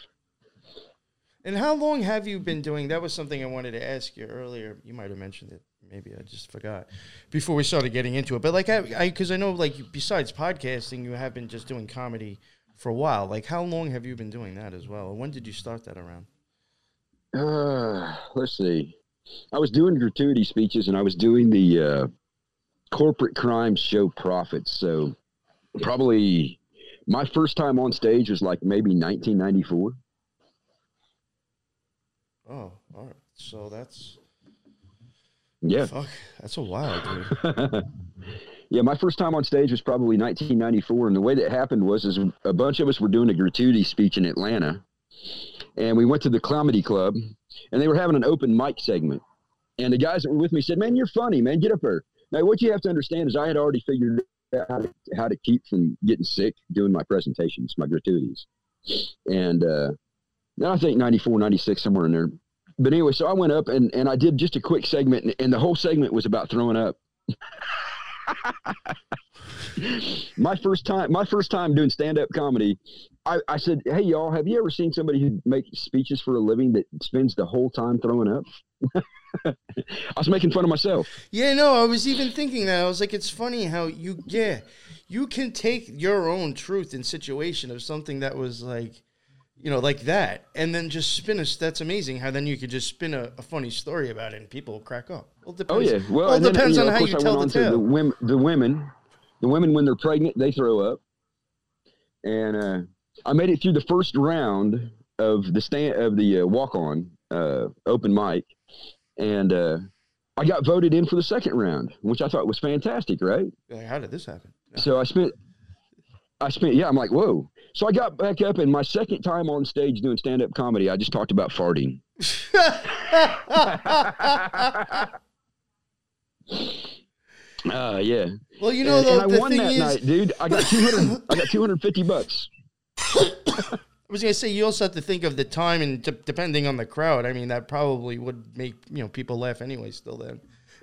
And how long have you been doing? That was something I wanted to ask you earlier. You might have mentioned it. Maybe I just forgot before we started getting into it. But like I, because I, know like besides podcasting, you have been just doing comedy for a while. Like how long have you been doing that as well? When did you start that around? Uh, let's see. I was doing gratuity speeches and I was doing the uh, corporate crime show profits. So probably my first time on stage was like maybe 1994. Oh, all right. So that's Yeah. fuck. That's a while, dude. yeah, my first time on stage was probably 1994, and the way that happened was is a bunch of us were doing a gratuity speech in Atlanta, and we went to the comedy club, and they were having an open mic segment, and the guys that were with me said, "Man, you're funny, man. Get up there." Now, what you have to understand is I had already figured out how to, how to keep from getting sick doing my presentations, my gratuities, and uh, I think 94, 96, somewhere in there. But anyway, so I went up and, and I did just a quick segment, and, and the whole segment was about throwing up. my first time my first time doing stand-up comedy I, I said hey y'all have you ever seen somebody who makes speeches for a living that spends the whole time throwing up i was making fun of myself Yeah, no, I was even thinking that. I was like, it's funny how you, yeah, you can take your own truth and situation of something that was like, you know, like that, and then just spin a. That's amazing how then you could just spin a, a funny story about it and people will crack up. Well, it oh depends, yeah well well, it and then, depends you know, on how you I tell the on tale. the women the women the women when they're pregnant they throw up and uh, i made it through the first round of the stand of the uh, walk-on uh, open mic and uh, i got voted in for the second round which i thought was fantastic right how did this happen? so i spent i spent yeah i'm like whoa so i got back up and my second time on stage doing stand-up comedy i just talked about farting uh yeah well, you know, and, and I won that is, night, dude. I got two hundred. I got two hundred fifty bucks. I was gonna say you also have to think of the time and d- depending on the crowd. I mean, that probably would make you know people laugh anyway. Still, then,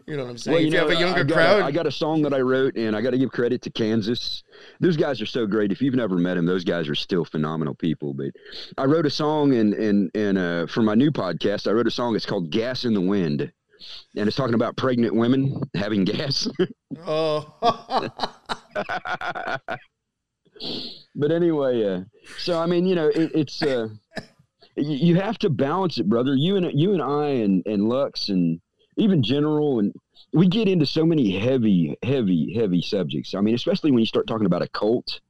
you know what I'm saying? Well, if you have a younger I got crowd, I got a song that I wrote, and I got to give credit to Kansas. Those guys are so great. If you've never met them, those guys are still phenomenal people. But I wrote a song, and and and uh, for my new podcast, I wrote a song. It's called "Gas in the Wind," and it's talking about pregnant women having gas. oh, but anyway, uh, so I mean, you know, it, it's uh, you, you have to balance it, brother. You and you and I and and Lux and even General and we get into so many heavy, heavy, heavy subjects. I mean, especially when you start talking about occult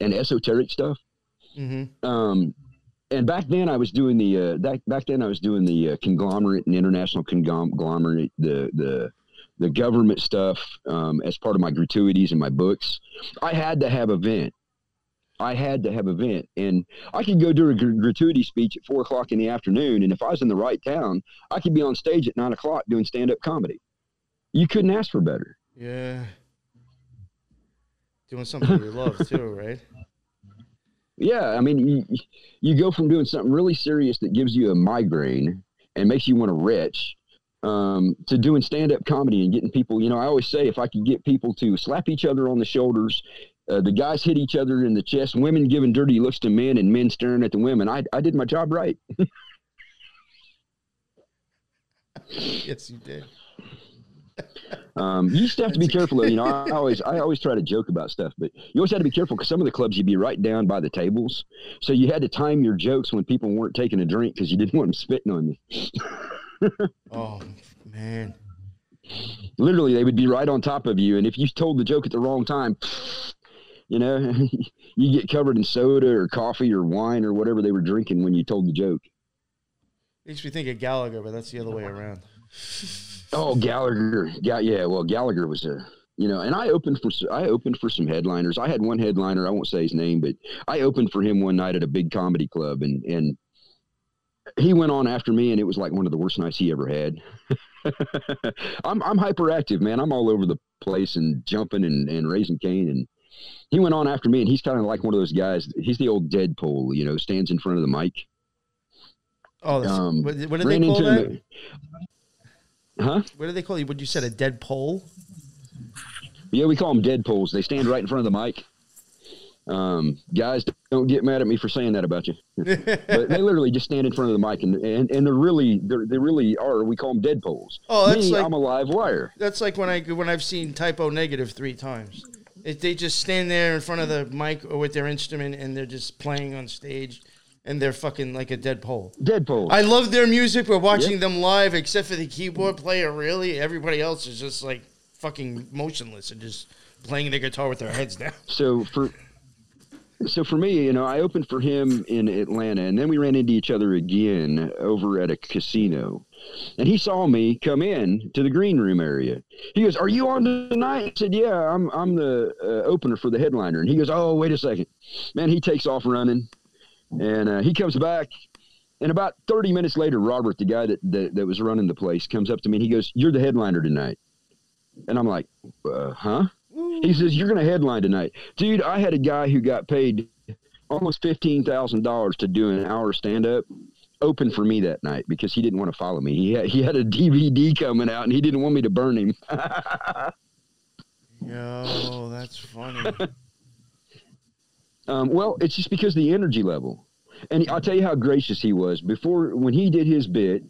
and esoteric stuff. hmm Um, and back then, I was doing the uh, back back then I was doing the uh, conglomerate and international conglomerate, the the the government stuff um, as part of my gratuities and my books. I had to have a vent. I had to have a vent, and I could go do a gr- gratuity speech at four o'clock in the afternoon, and if I was in the right town, I could be on stage at nine o'clock doing stand up comedy. You couldn't ask for better. yeah, doing something you love too, right? Yeah, I mean, you, you go from doing something really serious that gives you a migraine and makes you want to retch um, to doing stand up comedy and getting people. You know, I always say if I could get people to slap each other on the shoulders, uh, the guys hit each other in the chest, women giving dirty looks to men, and men staring at the women, I, I did my job right. yes, you did. Um, you just have to be careful. You know, I always I always try to joke about stuff, but you always had to be careful because some of the clubs you'd be right down by the tables, so you had to time your jokes when people weren't taking a drink because you didn't want them spitting on you. Oh man, literally they would be right on top of you and if you told the joke at the wrong time you know you get covered in soda or coffee or wine or whatever they were drinking when you told the joke. Makes me think of Gallagher, but that's the other way around. oh gallagher. Yeah yeah well gallagher was a you know and i opened for i opened for some headliners. I had one headliner i won't say his name but i opened for him one night at a big comedy club and and he went on after me and it was like one of the worst nights he ever had. I'm i'm hyperactive man. I'm all over the place and jumping and, and raising Cain and he went on after me and he's kind of like one of those guys he's the old deadpool you know stands in front of the mic Oh, um what, what do they call that? him huh What do they call you? What you said? A dead pole? Yeah, we call them deadpools. They stand right in front of the mic. Um, guys, don't get mad at me for saying that about you. but they literally just stand in front of the mic, and and, and they're really they're, they really are. We call them deadpools. Oh, that's Me, like- I'm a live wire. That's like when I when I've seen Type O Negative three times. If they just stand there in front of the mic or with their instrument and they're just playing on stage, and they're fucking like a dead pole. Deadpools. I love their music. We're watching Yeah. them live, except for the keyboard player. Really, everybody else is just like fucking motionless and just playing the guitar with their heads down. so for so for me, you know, I opened for him in Atlanta, and then we ran into each other again over at a casino. And he saw me come in to the green room area. He goes, "Are you on tonight?" I said, "Yeah, I'm. I'm the uh, opener for the headliner." And he goes, "Oh, wait a second, man!" He takes off running, and uh, he comes back. And about 30 minutes later, Robert, the guy that, that that was running the place, comes up to me and he goes, "You're the headliner tonight." And I'm like, uh, "Huh?" He says, You're going to headline tonight. Dude, I had a guy who got paid almost $15,000 to do an hour stand up open for me that night because he didn't want to follow me. He had, he had a DVD coming out and he didn't want me to burn him. Yo, that's funny. um, well, it's just because the energy level. And I'll tell you how gracious he was. Before, when he did his bit,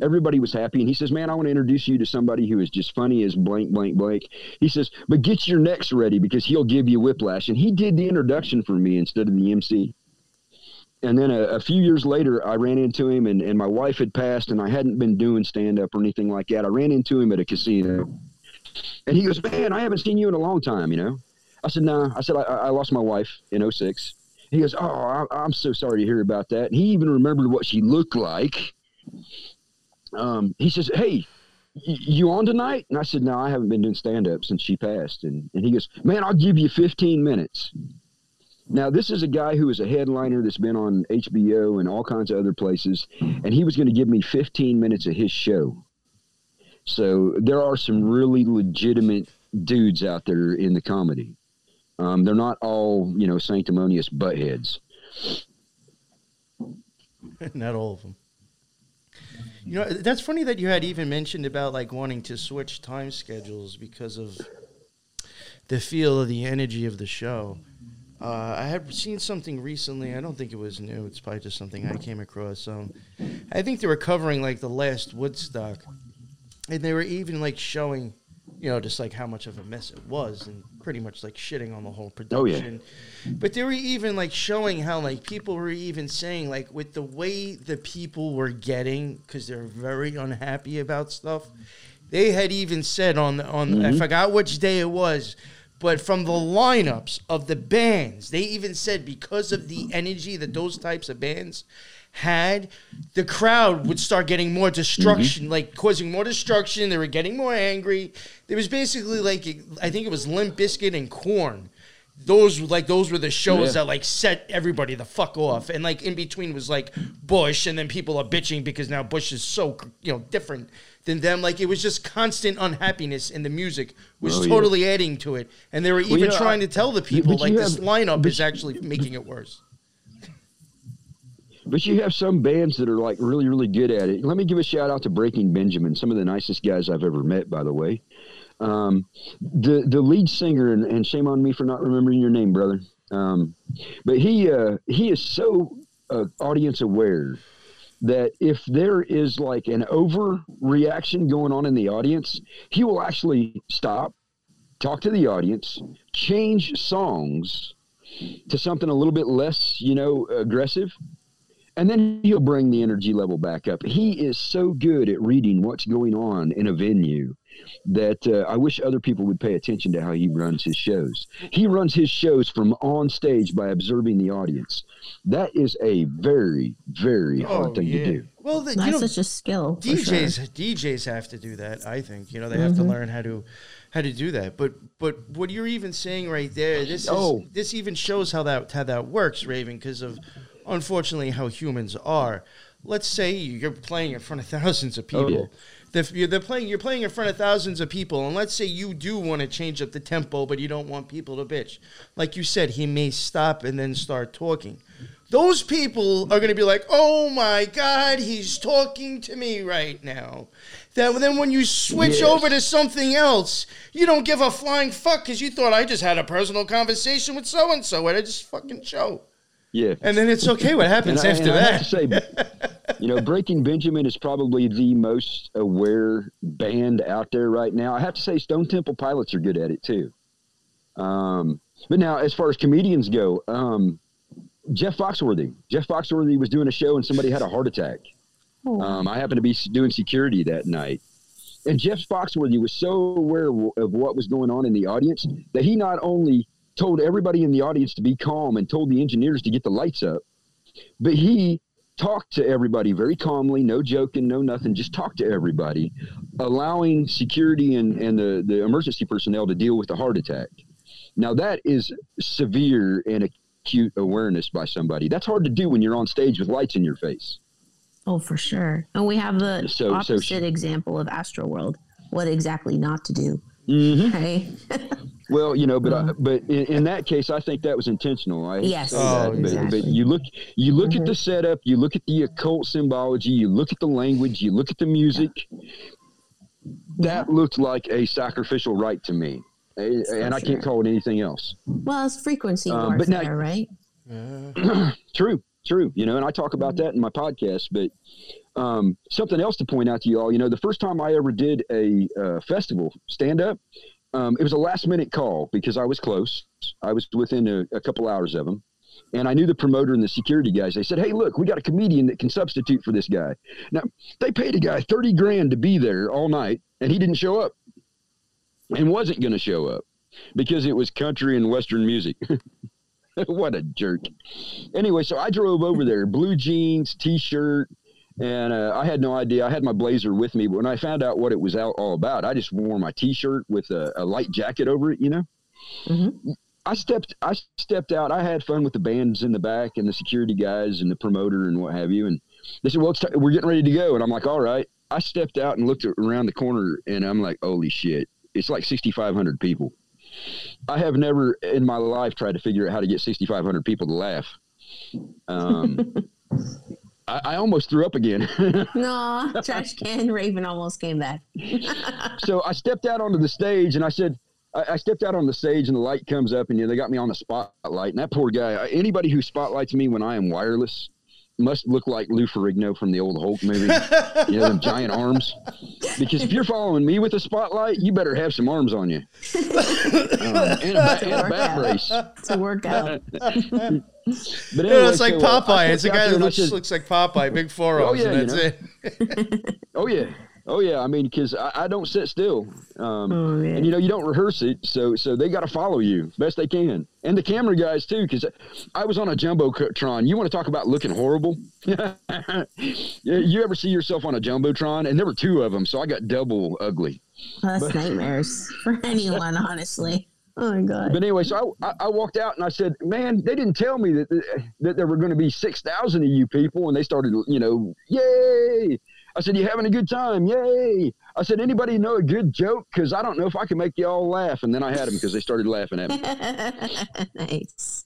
everybody was happy. And he says, Man, I want to introduce you to somebody who is just funny as blank, blank, blank. He says, But get your necks ready because he'll give you whiplash. And he did the introduction for me instead of the MC. And then a, a few years later, I ran into him, and, and my wife had passed, and I hadn't been doing stand up or anything like that. I ran into him at a casino, and he goes, Man, I haven't seen you in a long time, you know? I said, No. Nah. I said, I, I lost my wife in 06. He goes, Oh, I, I'm so sorry to hear about that. And he even remembered what she looked like um, he says, "Hey, you on tonight?" And I said, "No, I haven't been doing stand up since she passed." And and he goes, "Man, I'll give you 15 minutes." Now, this is a guy who is a headliner that's been on HBO and all kinds of other places, and he was going to give me 15 minutes of his show. So there are some really legitimate dudes out there in the comedy. Um, they're not all, you know, sanctimonious buttheads. not all of them. You know, that's funny that you had even mentioned about like wanting to switch time schedules because of the feel of the energy of the show. Uh, I had seen something recently. I don't think it was new. It's probably just something I came across. Um, I think they were covering like the last Woodstock, and they were even like showing you know, just like how much of a mess it was and pretty much like shitting on the whole production. Oh, yeah. But they were even like showing how like people were even saying like with the way the people were getting because they're very unhappy about stuff. They had even said on the, on mm-hmm. I forgot which day it was, but from the lineups of the bands, they even said because of the energy that those types of bands had, the crowd would start getting more destruction, mm-hmm. like causing more destruction. They were getting more angry. There was basically like I think it was Limp Bizkit and Korn. Those like those were the shows yeah. that like set everybody the fuck off, and like in between was like Bush, and then people are bitching because now Bush is so you know different than them. Like it was just constant unhappiness, and the music was oh, totally yeah. adding to it. And they were even well, you know, trying to tell the people like this have, lineup is actually making it worse. But you have some bands that are like really, really good at it. Let me give a shout out to Breaking Benjamin, some of the nicest guys I've ever met, by the way. Um, the the lead singer, and, and, shame on me for not remembering your name, brother. Um, but he uh, he is so uh, audience aware that if there is like an overreaction going on in the audience, he will actually stop, talk to the audience, change songs to something a little bit less, you know, aggressive, and then he'll bring the energy level back up. He is so good at reading what's going on in a venue that uh, I wish other people would pay attention to how he runs his shows. He runs his shows from on stage by observing the audience. That is a very, very hard oh, thing yeah. to do. Well, the, that's know, such a skill. DJs, sure. DJs have to do that. I think you know they have mm-hmm. to learn how to how to do that. But but what you're even saying right there, this is, oh. this even shows how that how that works, Raven, because of unfortunately how humans are. Let's say you're playing in front of thousands of people. Oh, yeah. They're, they're playing. You're playing in front of thousands of people, and let's say you do want to change up the tempo, but you don't want people to bitch. Like you said, he may stop and then start talking. Those people are going to be like, "Oh my God, he's talking to me right now." That then when you switch yes. over to something else, you don't give a flying fuck because you thought I just had a personal conversation with so and so at a just fucking show. Yeah. And then it's okay. What happens after I, that? say, you know, Breaking Benjamin is probably the most aware band out there right now. I have to say, Stone Temple Pilots are good at it too. Um, but now, as far as comedians go, um, Jeff Foxworthy. Jeff Foxworthy was doing a show and somebody had a heart attack. Oh. Um, I happened to be doing security that night. And Jeff Foxworthy was so aware of what was going on in the audience that he not only told everybody in the audience to be calm and told the engineers to get the lights up. But he talked to everybody very calmly, no joking, no nothing, just talked to everybody, allowing security and, and the, the emergency personnel to deal with the heart attack. Now, that is severe and acute awareness by somebody. That's hard to do when you're on stage with lights in your face. Oh, for sure. And we have the So- so opposite she- example of Astro World. What exactly not to do, Mm-hmm. right? Well, you know, but I, Uh-huh. but in, in that case, I think that was intentional. I hate Yes. Oh, that, exactly. but you look, you look Mhm. at the setup, you look at the occult symbology, you look at the language, you look at the music. That looked like a sacrificial rite to me, For and I can't call it anything else. well, it's frequency Um, but warfare, now- right? Yeah. True, true. You know, and I talk about that in my podcast. But um, something else to point out to you all, you know, the first time I ever did a uh, festival stand up, um, it was a last minute call because I was close. I was within a, a couple hours of him. And I knew the promoter and the security guys. They said, "Hey, look, we got a comedian that can substitute for this guy." Now they paid a guy thirty grand to be there all night, and he didn't show up, and wasn't going to show up because it was country and western music. what a jerk! Anyway, so I drove over there, blue jeans, t-shirt, and uh, I had no idea. I had my blazer with me, but when I found out what it was out all about, I just wore my t-shirt with a, a light jacket over it. You know. Mhm. I stepped I stepped out. I had fun with the bands in the back and the security guys and the promoter and what have you. And they said, "Well, it's t- we're getting ready to go." And I'm like, "All right." I stepped out and looked around the corner, and I'm like, "Holy shit!" It's like 6,500 people. I have never in my life tried to figure out how to get 6,500 people to laugh. Um, I, I almost threw up again. No, trash can Raven almost came back. so I stepped out onto the stage and I said, I, I stepped out on the stage and the light comes up and you know, they got me on the spotlight. And that poor guy, anybody who spotlights me when I am wireless must look like Lou Ferrigno from the old Hulk movie. you know, them giant arms. Because if you're following me with a spotlight, you better have some arms on you. Um, and, a, ba- and a back brace. It's a workout. But You know, it's like so, uh, I Popeye. It's a guy there that and looks, said- looks like Popeye, big forearms, yeah, and you know. it. Oh yeah, oh yeah. I mean, because I, I don't sit still, um, Oh, and you know you don't rehearse it, so so they got to follow you best they can, and the camera guys too. Because I was on a jumbotron. You want to talk about looking horrible? You ever see yourself on a jumbotron? And there were two of them, so I got double ugly. That's nightmares for anyone, honestly. Oh my god. But anyway, so I, I, walked out and I said, "Man, they didn't tell me that that there were going to be six thousand of you people." And they started, you know, yay! I said, "You having a good time? Yay!" I said, "Anybody know a good joke? Because I don't know if I can make you all laugh." And then I had them because they started laughing at me. nice.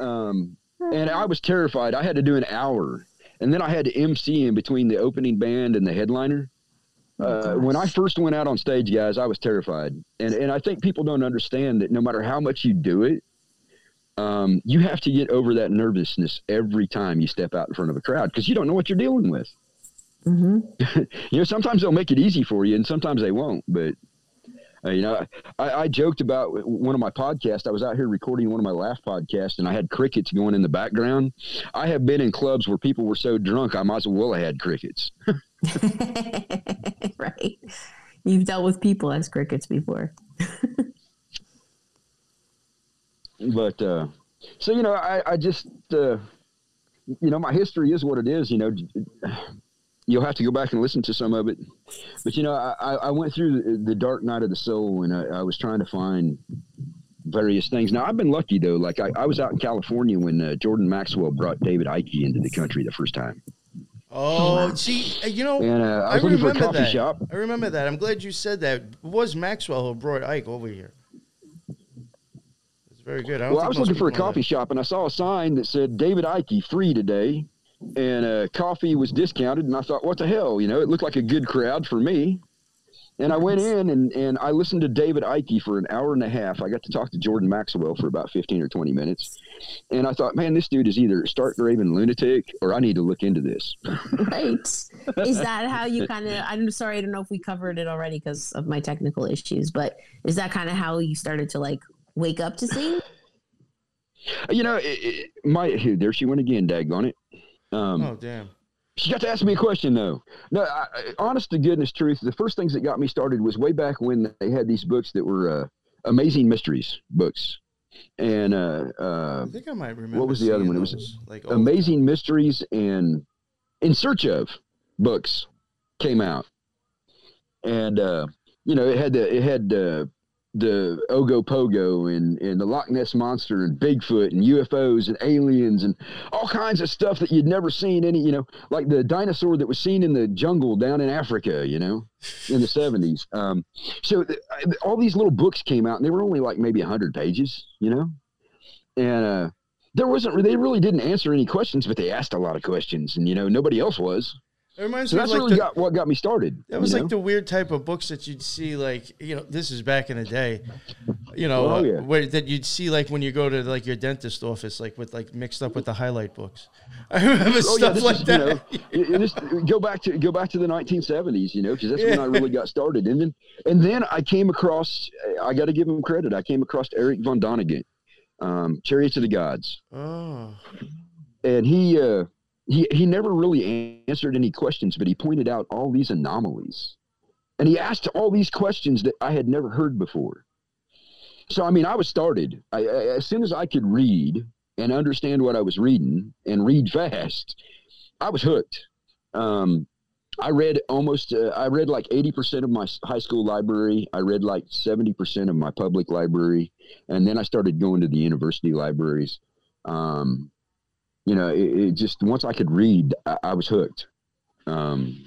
Um, and I was terrified. I had to do an hour, and then I had to MC in between the opening band and the headliner. Uh, when I first went out on stage, guys, I was terrified, and and I think people don't understand that no matter how much you do it, um, you have to get over that nervousness every time you step out in front of a crowd because you don't know what you're dealing with. hmm You know, sometimes they'll make it easy for you, and sometimes they won't. But uh, you know, I, I joked about one of my podcasts. I was out here recording one of my laugh podcasts, and I had crickets going in the background. I have been in clubs where people were so drunk, I might as well have had crickets. right. You've dealt with people as crickets before. But uh, so you know, I, I just uh, you know, my history is what it is. You know, you'll have to go back and listen to some of it. But you know, I, I went through the, the dark night of the soul, and I, I was trying to find various things. Now I've been lucky though. Like I, I was out in California when uh, Jordan Maxwell brought David Icke into the country the first time, Oh, see, uh, you know, uh, I I was for a remember coffee that. shop. I remember that. I'm glad you said that. It was Maxwell who brought Icke over here. It's very good. I Well, I was looking for a coffee shop, and I saw a sign that said David Icke free today, and uh, coffee was discounted. And I thought, what the hell? You know, it looked like a good crowd for me. And I went in and, and I listened to David Icke for an hour and a half. I got to talk to Jordan Maxwell for about 15 or 20 minutes. And I thought, man, this dude is either stark raving lunatic or I need to look into this. Right. is that how you kind of, I'm sorry, I don't know if we covered it already because of my technical issues, but is that kind of how you started to like wake up to sing? You know, it, it, my there she went again, daggone it. Um, Oh, damn. She got to ask me a question though. No, I, honest to goodness truth, the first things that got me started was way back when they had these books that were uh, amazing mysteries books. and uh, uh, I think I might remember. What was the other one? It was like Amazing Mysteries and In Search of books came out, and uh, you know it had the it had uh, the Ogopogo and and the Loch Ness monster and Bigfoot and UFOs and aliens and all kinds of stuff that you'd never seen any you know like the dinosaur that was seen in the jungle down in Africa you know in the seventies. Um, so th- all these little books came out and they were only like maybe hundred pages you know, and uh, there wasn't they really didn't answer any questions but they asked a lot of questions and you know nobody else was. It reminds So me that's like really the, got what got me started. That was like know? the weird type of books that you'd see, like you know, this is back in the day, you know, Oh, uh, where that you'd see like when you go to like your dentist office, like with like mixed up with the highlight books. I remember Oh, stuff this like is, that. You know, just go back to go back to the 1970s, you know, because that's when I really got started. And then and then I came across. I got to give him credit. I came across Erich von Däniken, um, Chariots of the Gods, oh, and he uh, he he never really answered any questions, but he pointed out all these anomalies, and he asked all these questions that I had never heard before. So I mean, I was started. I, I, as soon as I could read and understand what I was reading and read fast, I was hooked. Um, I read almost. Uh, I read like eighty percent of my high school library. I read like seventy percent of my public library, and then I started going to the university libraries. Um, you know, it, it just once I could read, I, I was hooked. Um,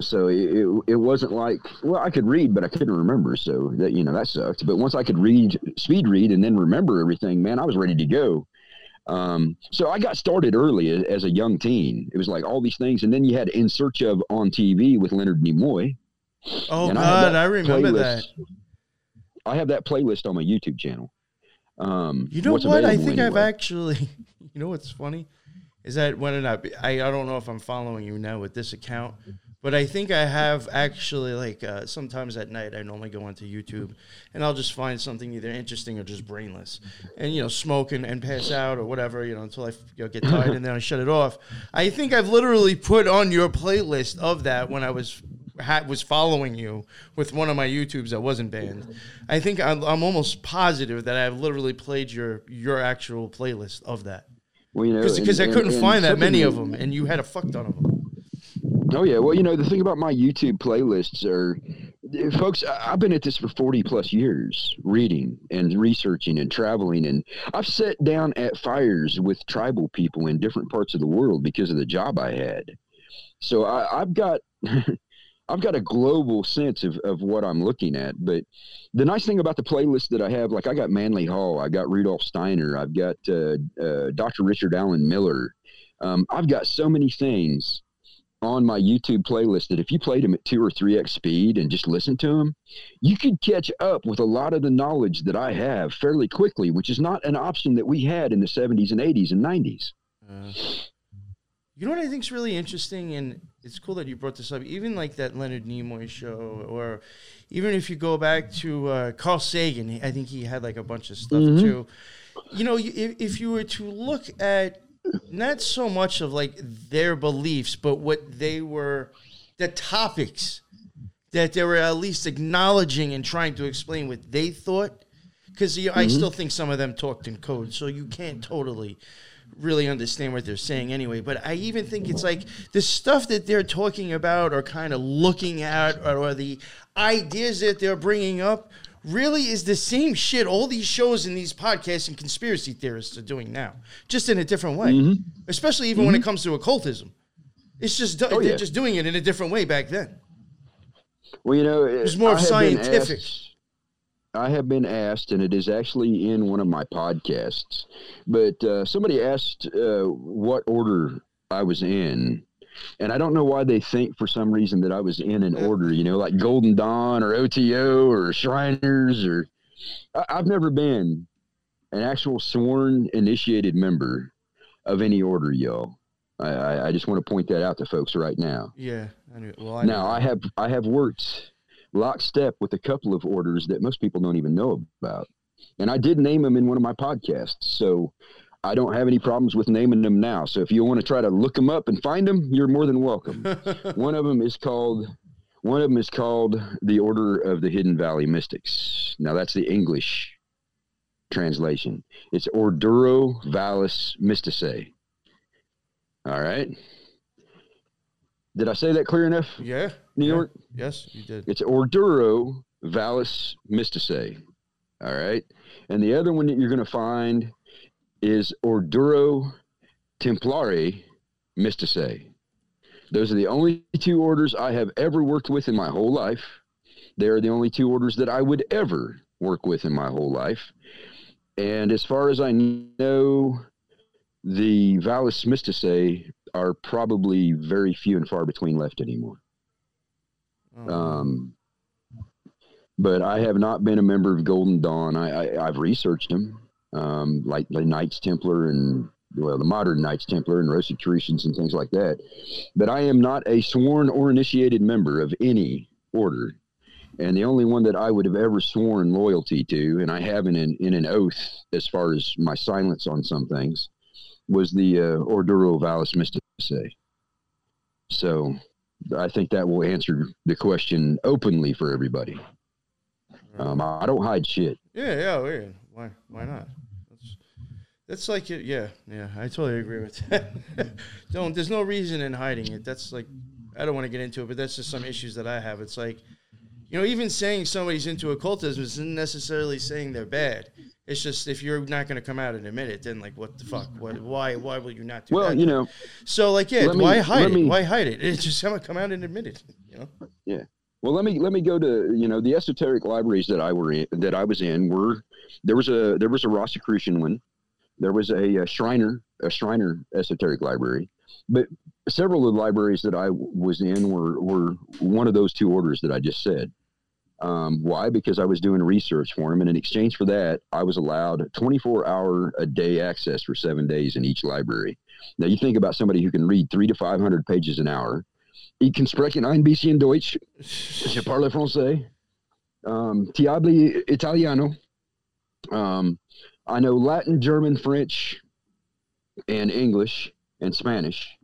so it, it, wasn't like well I could read but I couldn't remember. So that you know that sucked. But once I could read speed read and then remember everything man I was ready to go. Um, so I got started early as a young teen. It was like all these things. And then you had in search of on TV with Leonard Nimoy. Oh And I God, that I remember that. I have that playlist on my YouTube channel um, You know what? I think I've actually. You know what's funny is that when I I I don't know if I'm following you now with this account, but I think I have actually like uh, sometimes at night I normally go onto YouTube and I'll just find something either interesting or just brainless, and you know smoke and, and pass out or whatever you know until I you know, get tired and then I shut it off. I think I've literally put on your playlist of that when I was had, was following you with one of my YouTubes that wasn't banned. I think I'm, I'm almost positive that I've literally played your your actual playlist of that well, you know, because I couldn't and- find that many of them, and you had a fuck ton of them. Oh yeah, well you know the thing about my YouTube playlists are, eh, folks. I- I've been at this for forty plus years, reading and researching and traveling, and I've sat down at fires with tribal people in different parts of the world because of the job I had. So I, I've got. I've got a global sense of, of what I'm looking at, but the nice thing about the playlist that I have, like I got Manly Hall, I got Rudolf Steiner, I've got uh, uh, Dr. Richard Alan Miller, um, I've got so many things on my YouTube playlist that if you played them at two or three X speed and just listened to them, you could catch up with a lot of the knowledge that I have fairly quickly, which is not an option that we had in the 70s and 80s and 90s. Uh, you know what I think is really interesting, and it's cool that you brought this up. Even like that Leonard Nimoy show, or even if you go back to uh, Carl Sagan, I think he had like a bunch of stuff Mhm. too. You know, if, if you were to look at not so much of like their beliefs, but what they were, the topics that they were at least acknowledging and trying to explain what they thought. Because you know, I still think some of them talked in code, so you can't totally really understand what they're saying anyway. But I even think it's like the stuff that they're talking about or kind of looking at or, or the ideas that they're bringing up really is the same shit all these shows and these podcasts and conspiracy theorists are doing now, just in a different way. Mm-hmm. Especially even when it mm-hmm. comes to occultism. It's just Oh, they're yeah. just doing it in a different way back then. Well, you know, It's more I of have been scientific. asked- I have been asked, and it is actually in one of my podcasts, but uh, somebody asked uh, what order I was in. And I don't know why they think for some reason that I was in an order, you know, like Golden Dawn or OTO or Shriners or. I, I've never been an actual sworn initiated member of any order, y'all. I, I, just want to point that out to folks right now. Yeah. I knew, well, I Now I have I have worked lockstep with a couple of orders that most people don't even know about, and I did name them in one of my podcasts. So I don't have any problems with naming them now. So if you want to try to look them up and find them, you're more than welcome. one of them is called one of them is called the Order of the Hidden Valley Mystics. Now that's the English translation. It's Orduro Vallis Mysticae. All right. Did I say that clear enough, Yeah. New yeah. York? Yes, you did. It's Orduro Vallis Mysticae. All right. And the other one that you're going to find is Orduro Templare Mysticae. Those are the only two orders I have ever worked with in my whole life. They are the only two orders that I would ever work with in my whole life. And as far as I know, the Vallis Mysticae are probably very few and far between left anymore. Oh. Um, but I have not been a member of Golden Dawn. I, I I've researched them, um, like the Knights Templar and well, the modern Knights Templar and Rosicrucians and things like that. But I am not a sworn or initiated member of any order. And the only one that I would have ever sworn loyalty to, and I have in an, in an oath as far as my silence on some things, was the uh, Orduro Vallis Mysticae. So I think that will answer the question openly for everybody. Um, I don't hide shit. yeah, yeah, yeah. Why? Why not? That's, that's like it. Yeah, yeah. I totally agree with that. don't. There's no reason in hiding it. That's like, I don't want to get into it, but that's just some issues that I have. It's like, you know, even saying somebody's into occultism isn't necessarily saying they're bad. It's just if you're not going to come out and admit it, then like, what the fuck? What? Why? Why will you not do Well, that? you know, So like, yeah, Let me- why hide it? me- why hide it? It's just come come out and admit it. You know. Yeah. Well, let me let me go to you know the esoteric libraries that I were in that I was in were there was a there was a Rosicrucian one, there was a, a Shriner a Shriner esoteric library, but several of the libraries that I was in were were one of those two orders that I just said. Um, why? Because I was doing research for them, and in exchange for that, I was allowed 24 hour a day access for seven days in each library. Now, you think about somebody who can read three to 500 pages an hour. Ich kann sprechen ein bisschen Deutsch. Je parle français. Um, Tiabli Italiano. Um, I know Latin, German, French, and English and Spanish.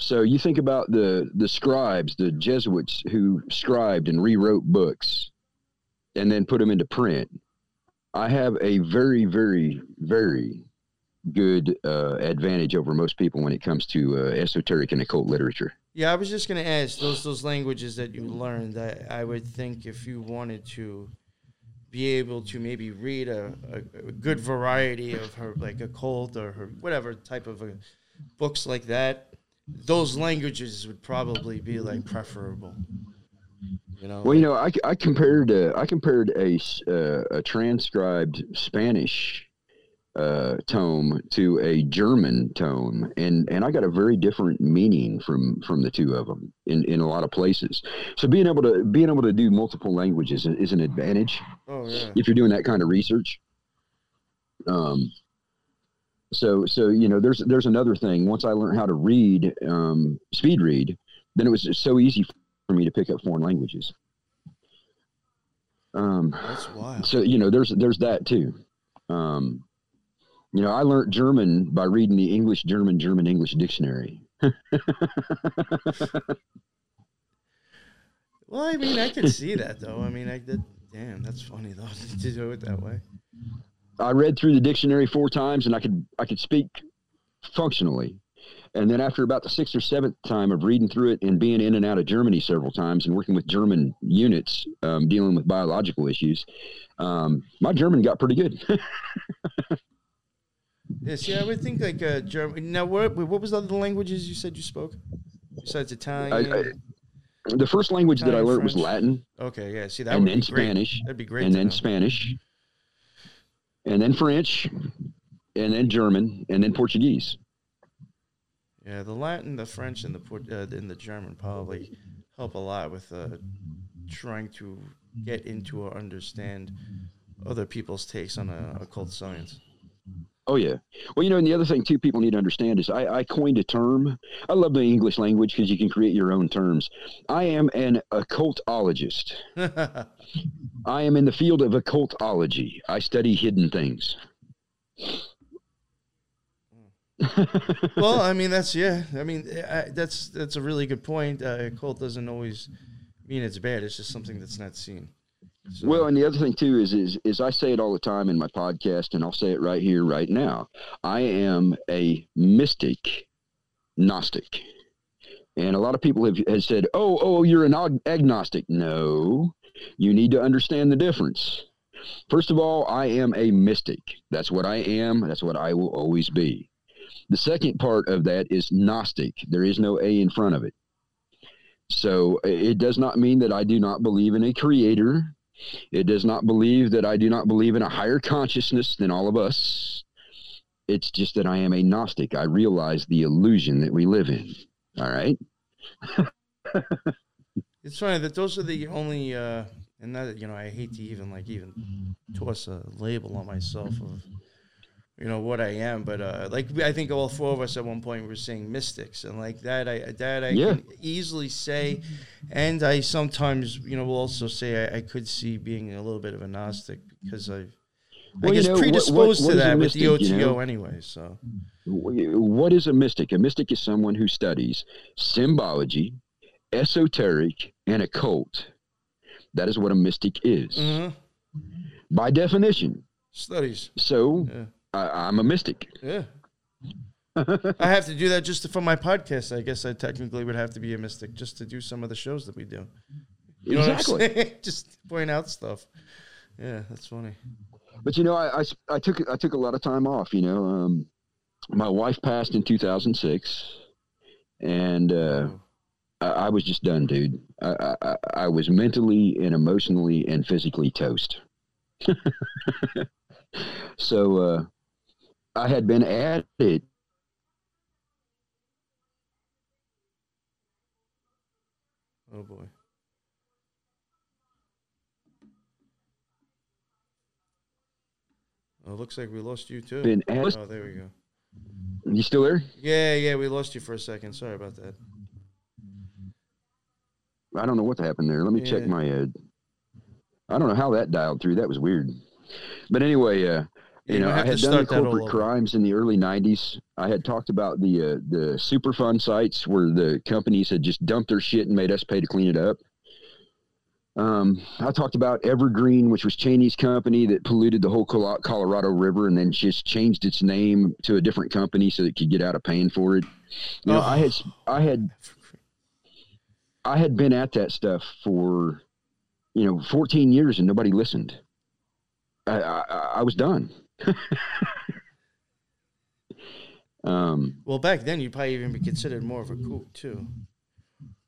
So you think about the the scribes, the Jesuits who scribed and rewrote books, and then put them into print. I have a very, very, very good uh, advantage over most people when it comes to uh, esoteric and occult literature. Yeah, I was just gonna ask those those languages that you learned. I, I would think if you wanted to be able to maybe read a, a, a good variety of her like occult or her whatever type of uh books like that, those languages would probably be like preferable. You know. Well, you know, I, I compared uh, I compared a uh, a transcribed Spanish uh, tome to a German tome, and and I got a very different meaning from from the two of them in in a lot of places. So being able to being able to do multiple languages is, is an advantage oh yeah. if you're doing that kind of research. Um. So so you know, there's there's another thing. Once I learned how to read, um, speed read, then it was so easy for me to pick up foreign languages. Um, That's wild. so you know, there's there's that too. Um, you know, I learned German by reading the English German German English dictionary. Well, I mean, I can see that though. I mean, I did. Damn, that's funny though to do it that way. I read through the dictionary four times, and I could I could speak functionally. And then after about the sixth or seventh time of reading through it and being in and out of Germany several times and working with German units um, dealing with biological issues, um, my German got pretty good. Yeah, see, I would think like uh, German. Now, what what was the other languages you said you spoke besides Italian? I- the first language that I Italian, learned was Latin, okay, yeah. See, that and would then be great. Spanish, That'd be great. and then know. Spanish, and then French, and then German, and then Portuguese. Yeah, the Latin, the French, and the Port- uh, and the German probably help a lot with uh, trying to get into or understand other people's takes on uh, occult science. Oh yeah. Well, you know, and the other thing too, people need to understand is I, I coined a term. I love the English language because you can create your own terms. I am an occultologist. I am in the field of occultology. I study hidden things. well, I mean, that's yeah. I mean, I, that's that's a really good point. Uh, occult doesn't always mean it's bad. It's just something that's not seen. So, Well, and the other thing too is, is is I say it all the time in my podcast, and I'll say it right here, right now. I am a mystic, Gnostic, and a lot of people have, have said, "Oh, oh, you're an ag- agnostic." No, you need to understand the difference. First of all, I am a mystic. That's what I am. That's what I will always be. The second part of that is Gnostic. There is no A in front of it. So it does not mean that I do not believe in a creator. It does not believe that I do not believe in a higher consciousness than all of us. It's just that I am a Gnostic. I realize the illusion that we live in. All right. it's funny that those are the only, uh, and that you know, I hate to even like even toss a label on myself of, you know, what I am, but uh, like I think all four of us at one point were saying mystics, and like that, I that I Yeah. can easily say, and I sometimes, you know, will also say I, I could see being a little bit of a gnostic because I. Well, I guess know, what- what- predisposed what to that with the OTO you know? anyway. So What is a mystic? A mystic is someone who studies symbology, esoteric, and occult. That is what a mystic is Mhm. by definition. studies, So yeah, I, I'm a mystic. yeah. I have to do that just to, for my podcast. I guess I technically would have to be a mystic just to do some of the shows that we do. You know exactly. just point out stuff. Yeah, that's funny. But you know, I, I, I took I took a lot of time off. You know, um, my wife passed in 2006, and uh, I, I was just done, dude. I, I, I- I was mentally and emotionally and physically toast. so uh, I had been at it. Oh boy. Oh, looks like we lost you too. Been at. Oh, there we go. You still there? Yeah, yeah, we lost you for a second. Sorry about that. I don't know what happened there. Let me check my. Uh, I don't know how that dialed through. That was weird. But anyway, uh, Yeah, you know, I had done the start that all corporate crimes in the early '90s. I had talked about the uh, the Superfund sites where the companies had just dumped their shit and made us pay to clean it up. Um, I talked about Evergreen, which was Cheney's company that polluted the whole Colorado River, and then just changed its name to a different company so it could get out of paying for it. You know, I had I had I had been at that stuff for, you know, 14 years and nobody listened. I, I, I was done. um, Well, back then you'd probably even be considered more of a kook too.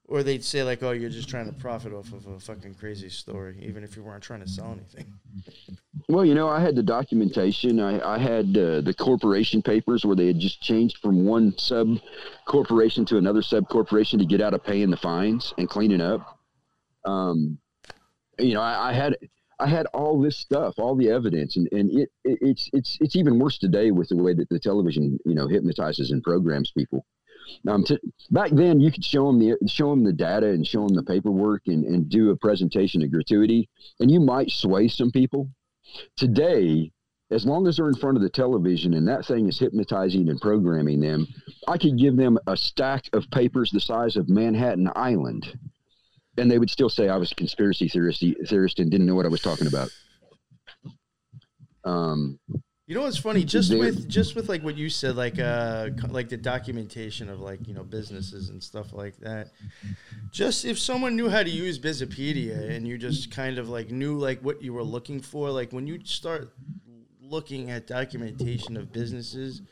Or they'd say like, "Oh, you're just trying to profit off of a fucking crazy story, even if you weren't trying to sell anything." well, you know, I had the documentation. I, I had uh, the corporation papers where they had just changed from one sub corporation to another sub corporation to get out of paying the fines and cleaning up. Um, you know, I, I had I had all this stuff, all the evidence, and, and it, it it's it's it's even worse today with the way that the television you know hypnotizes and programs people. Um, t- back then, you could show them the show them the data and show them the paperwork and, and do a presentation of gratuity, and you might sway some people. Today, as long as they're in front of the television and that thing is hypnotizing and programming them, I could give them a stack of papers the size of Manhattan Island, and they would still say I was a conspiracy theorist, theorist and didn't know what I was talking about. Um, You know what's funny? Just There- with just with like what you said, like uh, like the documentation of like you know businesses and stuff like that. Just if someone knew how to use Bizapedia and you just kind of like knew like what you were looking for, like when you start looking at documentation of businesses,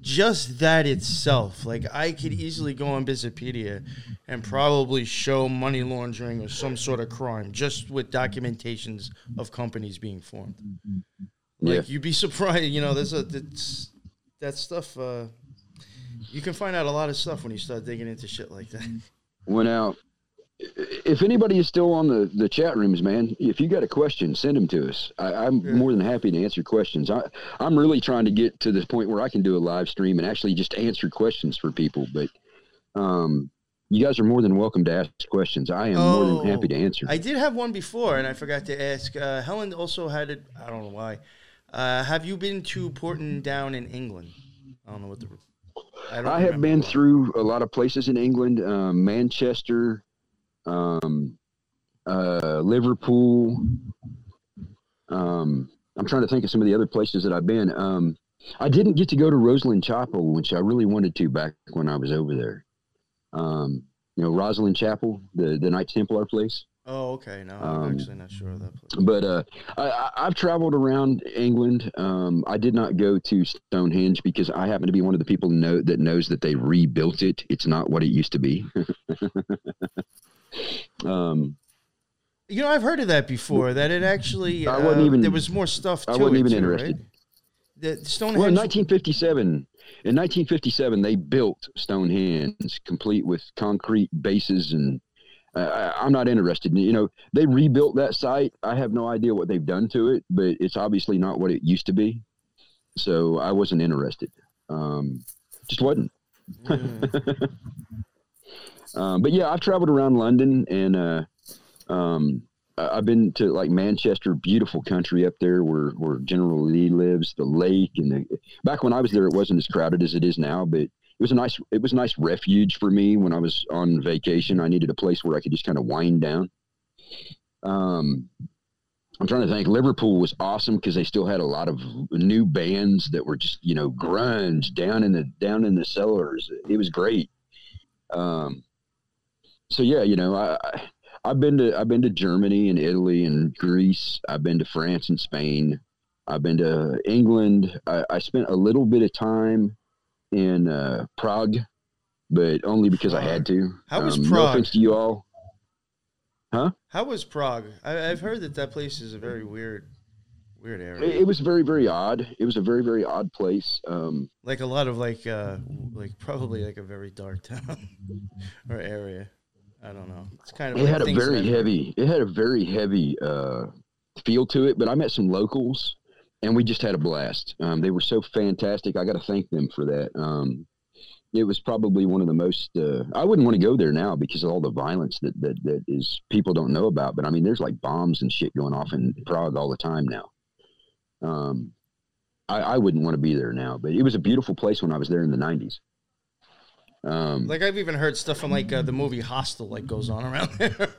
just that itself, like I could easily go on Bizapedia and probably show money laundering or some sort of crime just with documentations of companies being formed. Yeah. Like you'd be surprised, you know. There's a that's that stuff. Uh, you can find out a lot of stuff when you start digging into shit like that. went out. If anybody is still on the, the chat rooms, man, if you got a question, send them to us. I, I'm Yeah. more than happy to answer questions. I, I'm really trying to get to this point where I can do a live stream and actually just answer questions for people. But um, you guys are more than welcome to ask questions. I am more than happy to answer. I did have one before, and I forgot to ask. Uh, Helen also had it. I don't know why. Uh, have you been to Porton Down in England? I don't know what the. I, don't I have been through a lot of places in England, um, Manchester, um, uh, Liverpool. Um, I'm trying to think of some of the other places that I've been. Um, I didn't get to go to Rosslyn Chapel, which I really wanted to back when I was over there. Um, you know, Rosslyn Chapel, the the Knights Templar place. Oh, okay. No, I'm Um, actually not sure of that place. But uh, I- I've traveled around England. Um, I did not go to Stonehenge because I happen to be one of the people know, that knows that they rebuilt it. It's not what it used to be. um, You know, I've heard of that before. That it actually I wasn't uh, even- there was more stuff. To I wasn't it even too, interested. Right? The Stonehenge. well, in 1957, in 1957, they built Stonehenge complete with concrete bases, and uh, I, I'm not interested. You know, they rebuilt that site. I have no idea what they've done to it, but it's obviously not what it used to be. So I wasn't interested. Um, just wasn't. Um, but yeah, I've traveled around London and uh, um, I've been to like Manchester, beautiful country up there where, where General Lee lives, the lake and the, back when I was there, it wasn't as crowded as it is now, but it was a nice, it was a nice refuge for me when I was on vacation. I needed a place where I could just kind of wind down. Um, I'm trying to think. Liverpool was awesome because they still had a lot of new bands that were just you know grunge down in the down in the cellars. It was great. Um, so yeah, you know, I, I've been to I've been to Germany and Italy and Greece. I've been to France and Spain. I've been to England. I, I spent a little bit of time in uh, Prague, but only because I had to. How was Um, No Prague? offense to you all. Huh? How was Prague? I, I've heard that that place is a very weird, weird area. It, it was very very odd. It was a very very odd place. Um, like a lot of like, uh, like probably like a very dark town or area. I don't know. It's kind of. it like had a very that- heavy. It had a very heavy uh, feel to it. But I met some locals, and we just had a blast. Um, they were so fantastic. I got to thank them for that. Um, it was probably one of the most. Uh, I wouldn't want to go there now because of all the violence that, that that is people don't know about. But I mean, there's like bombs and shit going off in Prague all the time now. Um, I, I wouldn't want to be there now, but it was a beautiful place when I was there in the '90s. Um, Like I've even heard stuff from like uh, the movie Hostel like goes on around there.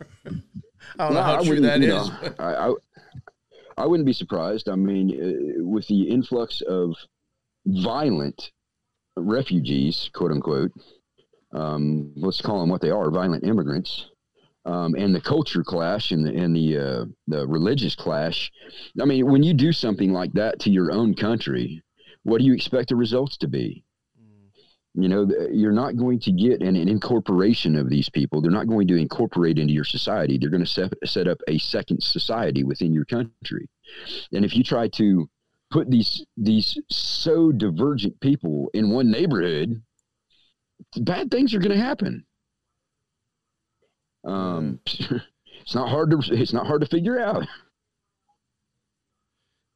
I don't know how I true that is. know, I, I, I wouldn't be surprised. I mean, uh, with the influx of violent refugees, quote unquote, um, let's call them what they are, violent immigrants, um, and the culture clash and the, and the, uh, the religious clash. I mean, when you do something like that to your own country, what do you expect the results to be? You know, you're not going to get an, an incorporation of these people. They're not going to incorporate into your society. They're going to set, set up a second society within your country. And if you try to put these these so divergent people in one neighborhood, bad things are going to happen. Um, it's not hard to it's not hard to figure out.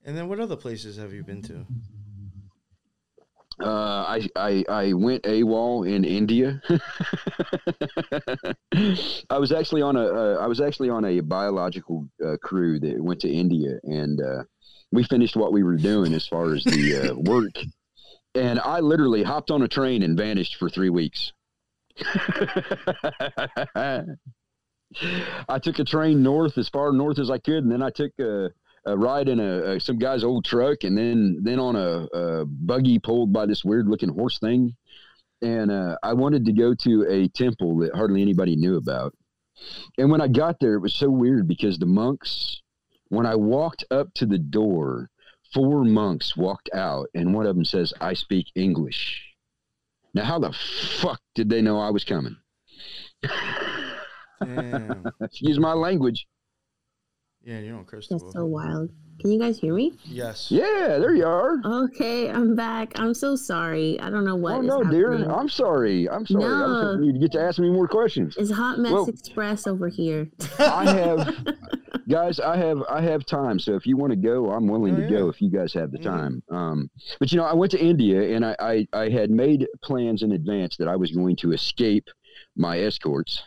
And then what other places have you been to? Uh, I, I I went AWOL in India. I was actually on a uh, I was actually on a biological uh, crew that went to India, and uh, we finished what we were doing as far as the uh, work. And I literally hopped on a train and vanished for three weeks. I took a train north as far north as I could, and then I took a, a ride in a, a some guy's old truck, and then then on a, a buggy pulled by this weird looking horse thing. And uh, I wanted to go to a temple that hardly anybody knew about. And when I got there, it was so weird because the monks, when I walked up to the door, four monks walked out, and one of them says, "I speak English." Now, how the fuck did they know I was coming? Damn. Excuse my language. Yeah, you don't curse. That's so wild. Can you guys hear me? Yes. Yeah, there you are. Okay, I'm back. I'm so sorry. I don't know what oh is no, dear. I'm sorry. I'm sorry. I was No. hoping you'd get to ask me more questions. It's Hot Mess Well- Express over here. I have, guys. I have I have time. So if you want to go, I'm willing Oh, to go. If you guys have the Mhm. time. Um, but you know, I went to India and I, I I had made plans in advance that I was going to escape my escorts,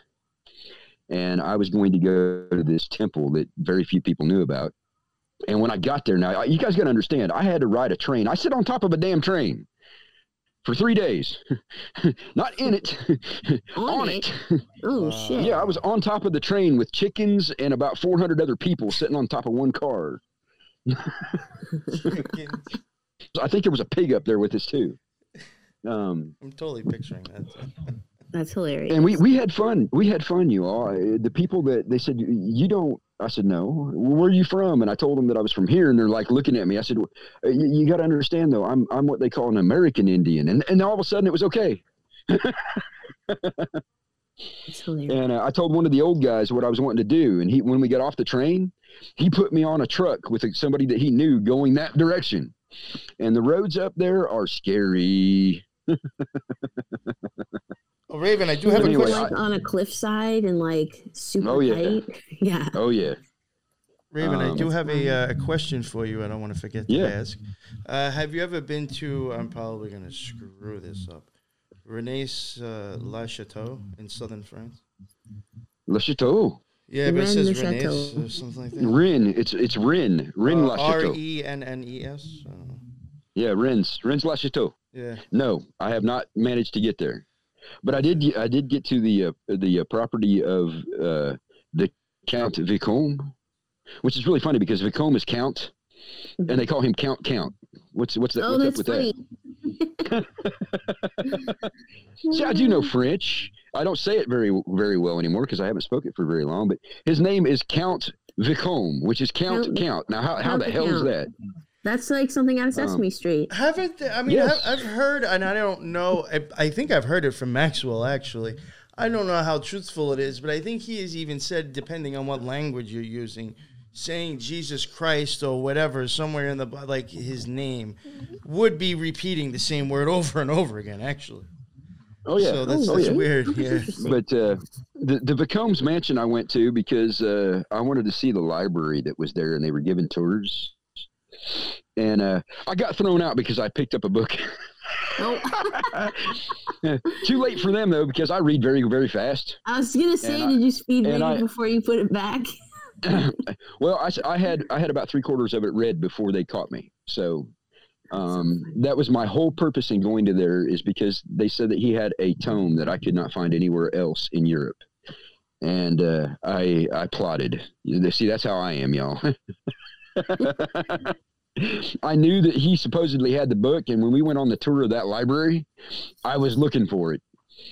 and I was going to go to this temple that very few people knew about. And when I got there, now you guys got to understand, I had to ride a train. I sit on top of a damn train. for three days. Not in it, On on it? it. Oh shit! Yeah, I was on top of the train with chickens and about 400 other people sitting on top of one car. I think there was a pig up there with us too. Um, I'm totally picturing that. That's hilarious. and we, we had fun. We had fun, you all. Uh, The people that they said, You don't, I said, No. Where are you from? And I told them that I was from here. And they're like looking at me. I said, "Uh, You, you got to understand, though, I'm, I'm what they call an American Indian. And, and all of a sudden it was okay. And uh, I told one of the old guys what I was wanting to do. And he, when we got off the train, he put me on a truck with somebody that he knew going that direction. And the roads up there are scary. Oh, Raven, I do have Was a question. like on a cliffside and like super Oh, yeah. tight? Yeah. Oh, yeah. Raven, I Um, do have a, uh, a question for you. I don't want to forget to Yeah. ask. Uh, have you ever been to? I'm probably going to screw this up. René's uh, La Chateau in southern France. Le Chateau. Yeah, but it Rennes says le René's Chateau. or something like that. Rin. It's it's Rin. Rin La Uh, R Chateau. E N N E S. I. Yeah, Ren's. Ren's La Chateau. Yeah. No, I have not managed to get there, but I did. I did get to the uh, the uh, property of uh, the Count Vicomte, which is really funny because Vicomte is Count, and they call him Count Count. What's what's that? oh, what's that's up with funny. that? See, I do know French. I don't say it very very well anymore because I haven't spoken it for very long. But his name is Count Vicomte, which is Count Count- Count. Now, how, how Count the hell is that? That's like something out of Um, Sesame Street. Haven't they, I mean Yes. I've, I've heard and I don't know I, I think I've heard it from Maxwell actually. I don't know how truthful it is, but I think he has even said depending on what language you're using, saying Jesus Christ or whatever somewhere in the like his name would be repeating the same word over and over again actually. Oh yeah, So that's, oh, that's yeah. weird. Yeah. But uh, the the Vicomte's mansion I went to because uh, I wanted to see the library that was there, and they were giving tours. And uh, I got thrown out because I picked up a book. oh, Too late for them though, because I read very very fast. I was gonna say, And I- did you speed read it I- before you put it back? well, I, I had I had about three quarters of it read before they caught me. So um, that was my whole purpose in going to there is because they said that he had a tome that I could not find anywhere else in Europe. And uh, I I plotted. See, that's how I am, y'all. I knew that he supposedly had the book, and when we went on the tour of that library, I was looking for it.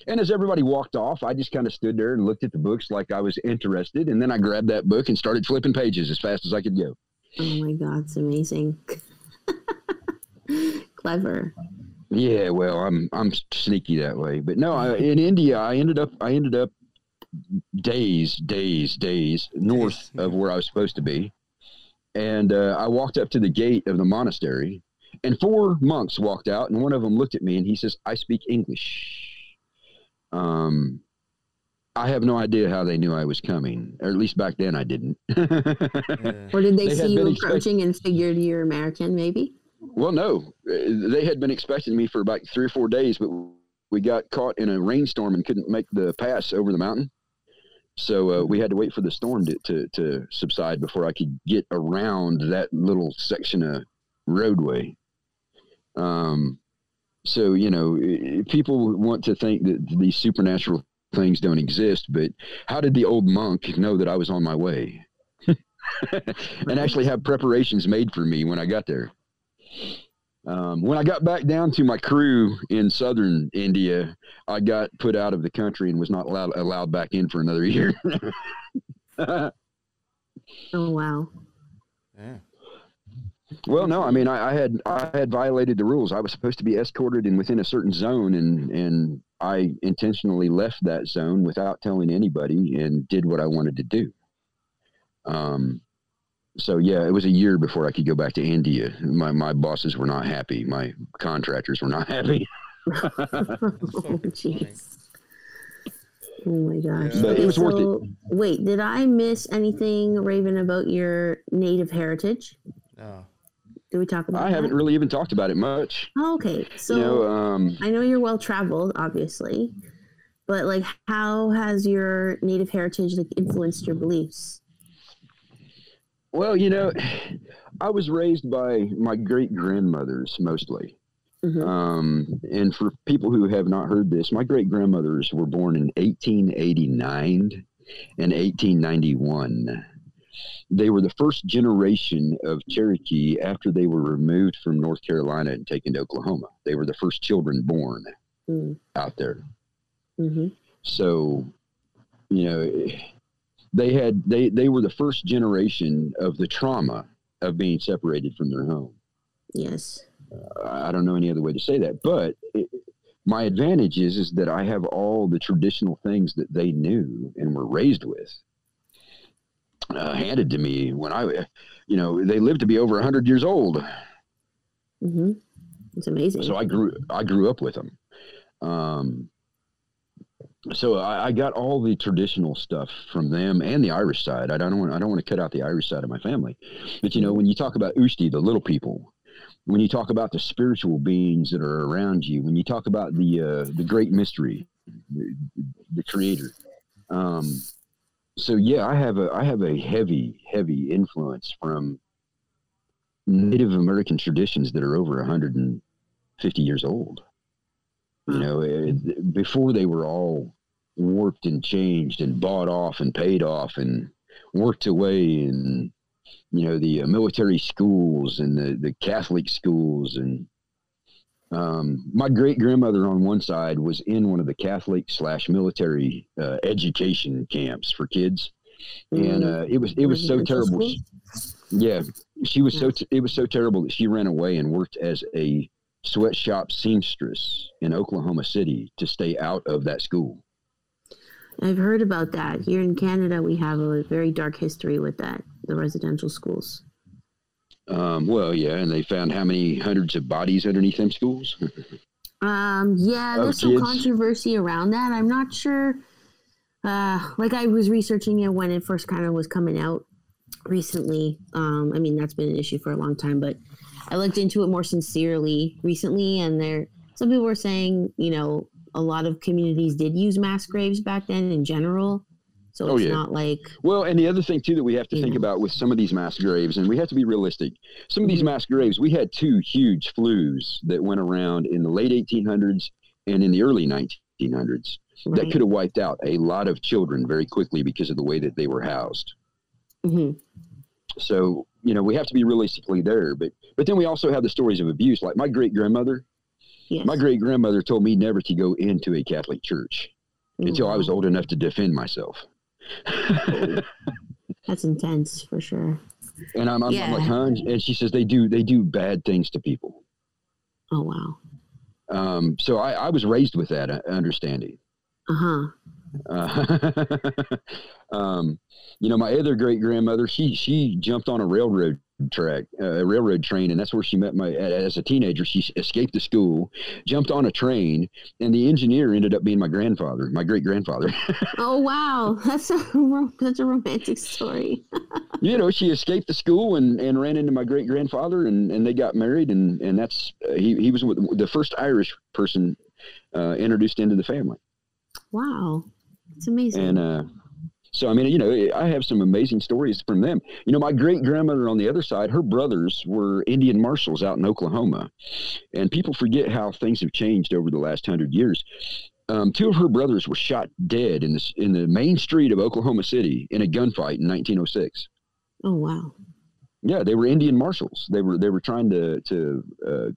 And as everybody walked off, I just kind of stood there and looked at the books like I was interested, and then I grabbed that book and started flipping pages as fast as I could go. Oh my god, it's amazing. Clever. Yeah, well, I'm I'm sneaky that way, but no, I, in India, I ended up I ended up days, days, days north of where I was supposed to be, and uh, I walked up to the gate of the monastery, and four monks walked out, and one of them looked at me and he says, "I speak English." Um, I have no idea how they knew I was coming, or at least back then I didn't. Yeah. Or did they, They see you been expect- approaching and figured you're American? Maybe. Well, no, Uh, they had been expecting me for about three or four days, but we got caught in a rainstorm and couldn't make the pass over the mountain. So uh, we had to wait for the storm to, to, to subside before I could get around that little section of roadway. Um, so you know, people want to think that these supernatural things don't exist, but how did the old monk know that I was on my way? and actually have preparations made for me when I got there. Um, when I got back down to my crew in southern India, I got put out of the country and was not allowed allowed back in for another year. Oh wow. Yeah. well, no, I mean I, I had I had violated the rules. I was supposed to be escorted and within a certain zone, and and I intentionally left that zone without telling anybody and did what I wanted to do. Um, so yeah, it was a year before I could go back to India. My my bosses were not happy. My contractors were not happy. oh. Oh my gosh. Yeah. But it was worth it. Wait, did I miss anything, Raven, about your native heritage? No. Did we talk about I that? haven't really even talked about it much. Oh, okay. So you know, um, I know you're well traveled, obviously, but like, how has your native heritage like influenced your beliefs? Well, you know, I was raised by my great grandmothers mostly, Mm-hmm. Um, and for people who have not heard this, my great grandmothers were born in 1889 and 1891. They were the first generation of Cherokee after they were removed from North Carolina and taken to Oklahoma. They were the first children born mm. out there. Mm-hmm. So, you know, they had they they were the first generation of the trauma of being separated from their home. Yes. Uh, I don't know any other way to say that, but it, my advantage is is that I have all the traditional things that they knew and were raised with uh, handed to me when I, you know, they lived to be over hundred years old. Mm-hmm. It's amazing. So I grew I grew up with them. Um, so I, I, got all the traditional stuff from them and the Irish side. I don't want I don't want to cut out the Irish side of my family, but you know when you talk about Usti, the little people, when you talk about the spiritual beings that are around you, when you talk about the uh, the great mystery, the, the Creator. Um, so yeah, I have a I have a heavy heavy influence from Native American traditions that are over 150 years old. You know, it, before they were all warped and changed and bought off and paid off and worked away and you know the uh, military schools and the the Catholic schools and um, my great grandmother on one side was in one of the Catholic slash military uh, education camps for kids, and uh, it was it was so terrible. Yeah, she was so it was so terrible that she ran away and worked as a sweatshop seamstress in Oklahoma City to stay out of that school. I've heard about that. Here in Canada, we have a very dark history with that, the residential schools. Um, well, yeah, and they found how many hundreds of bodies underneath them schools? um, yeah, there's some controversy around that. I'm not sure. Uh, like I was researching it when it first kind of was coming out recently. Um, I mean, that's been an issue for a long time, but I looked into it more sincerely recently, and there some people were saying, you know, a lot of communities did use mass graves back then in general. So oh, it's yeah. not like well, and the other thing too that we have to think know. about with some of these mass graves, and we have to be realistic. Some of these mm-hmm. mass graves, we had two huge flus that went around in the late 1800s and in the early 1900s right. that could have wiped out a lot of children very quickly because of the way that they were housed. Mm-hmm. So you know we have to be realistically there, but but then we also have the stories of abuse. Like my great grandmother, yes. my great grandmother told me never to go into a Catholic church until I was old enough to defend myself. That's intense for sure. And I'm, I'm, yeah. I'm like, huh? And she says they do they do bad things to people. Oh wow. Um, so I, I was raised with that uh, understanding. Uh-huh. Uh, um, you know, my other great grandmother, she she jumped on a railroad track, uh, a railroad train, and that's where she met my. As a teenager, she escaped the school, jumped on a train, and the engineer ended up being my grandfather, my great grandfather. oh wow, that's a that's a romantic story. you know, she escaped the school and, and ran into my great grandfather, and, and they got married, and and that's uh, he he was the first Irish person uh, introduced into the family. Wow, it's amazing. And uh, so, I mean, you know, I have some amazing stories from them. You know, my great grandmother on the other side, her brothers were Indian marshals out in Oklahoma. And people forget how things have changed over the last hundred years. Um, two of her brothers were shot dead in the, in the main street of Oklahoma City in a gunfight in 1906. Oh, wow. Yeah, they were Indian marshals. They were they were trying to to uh,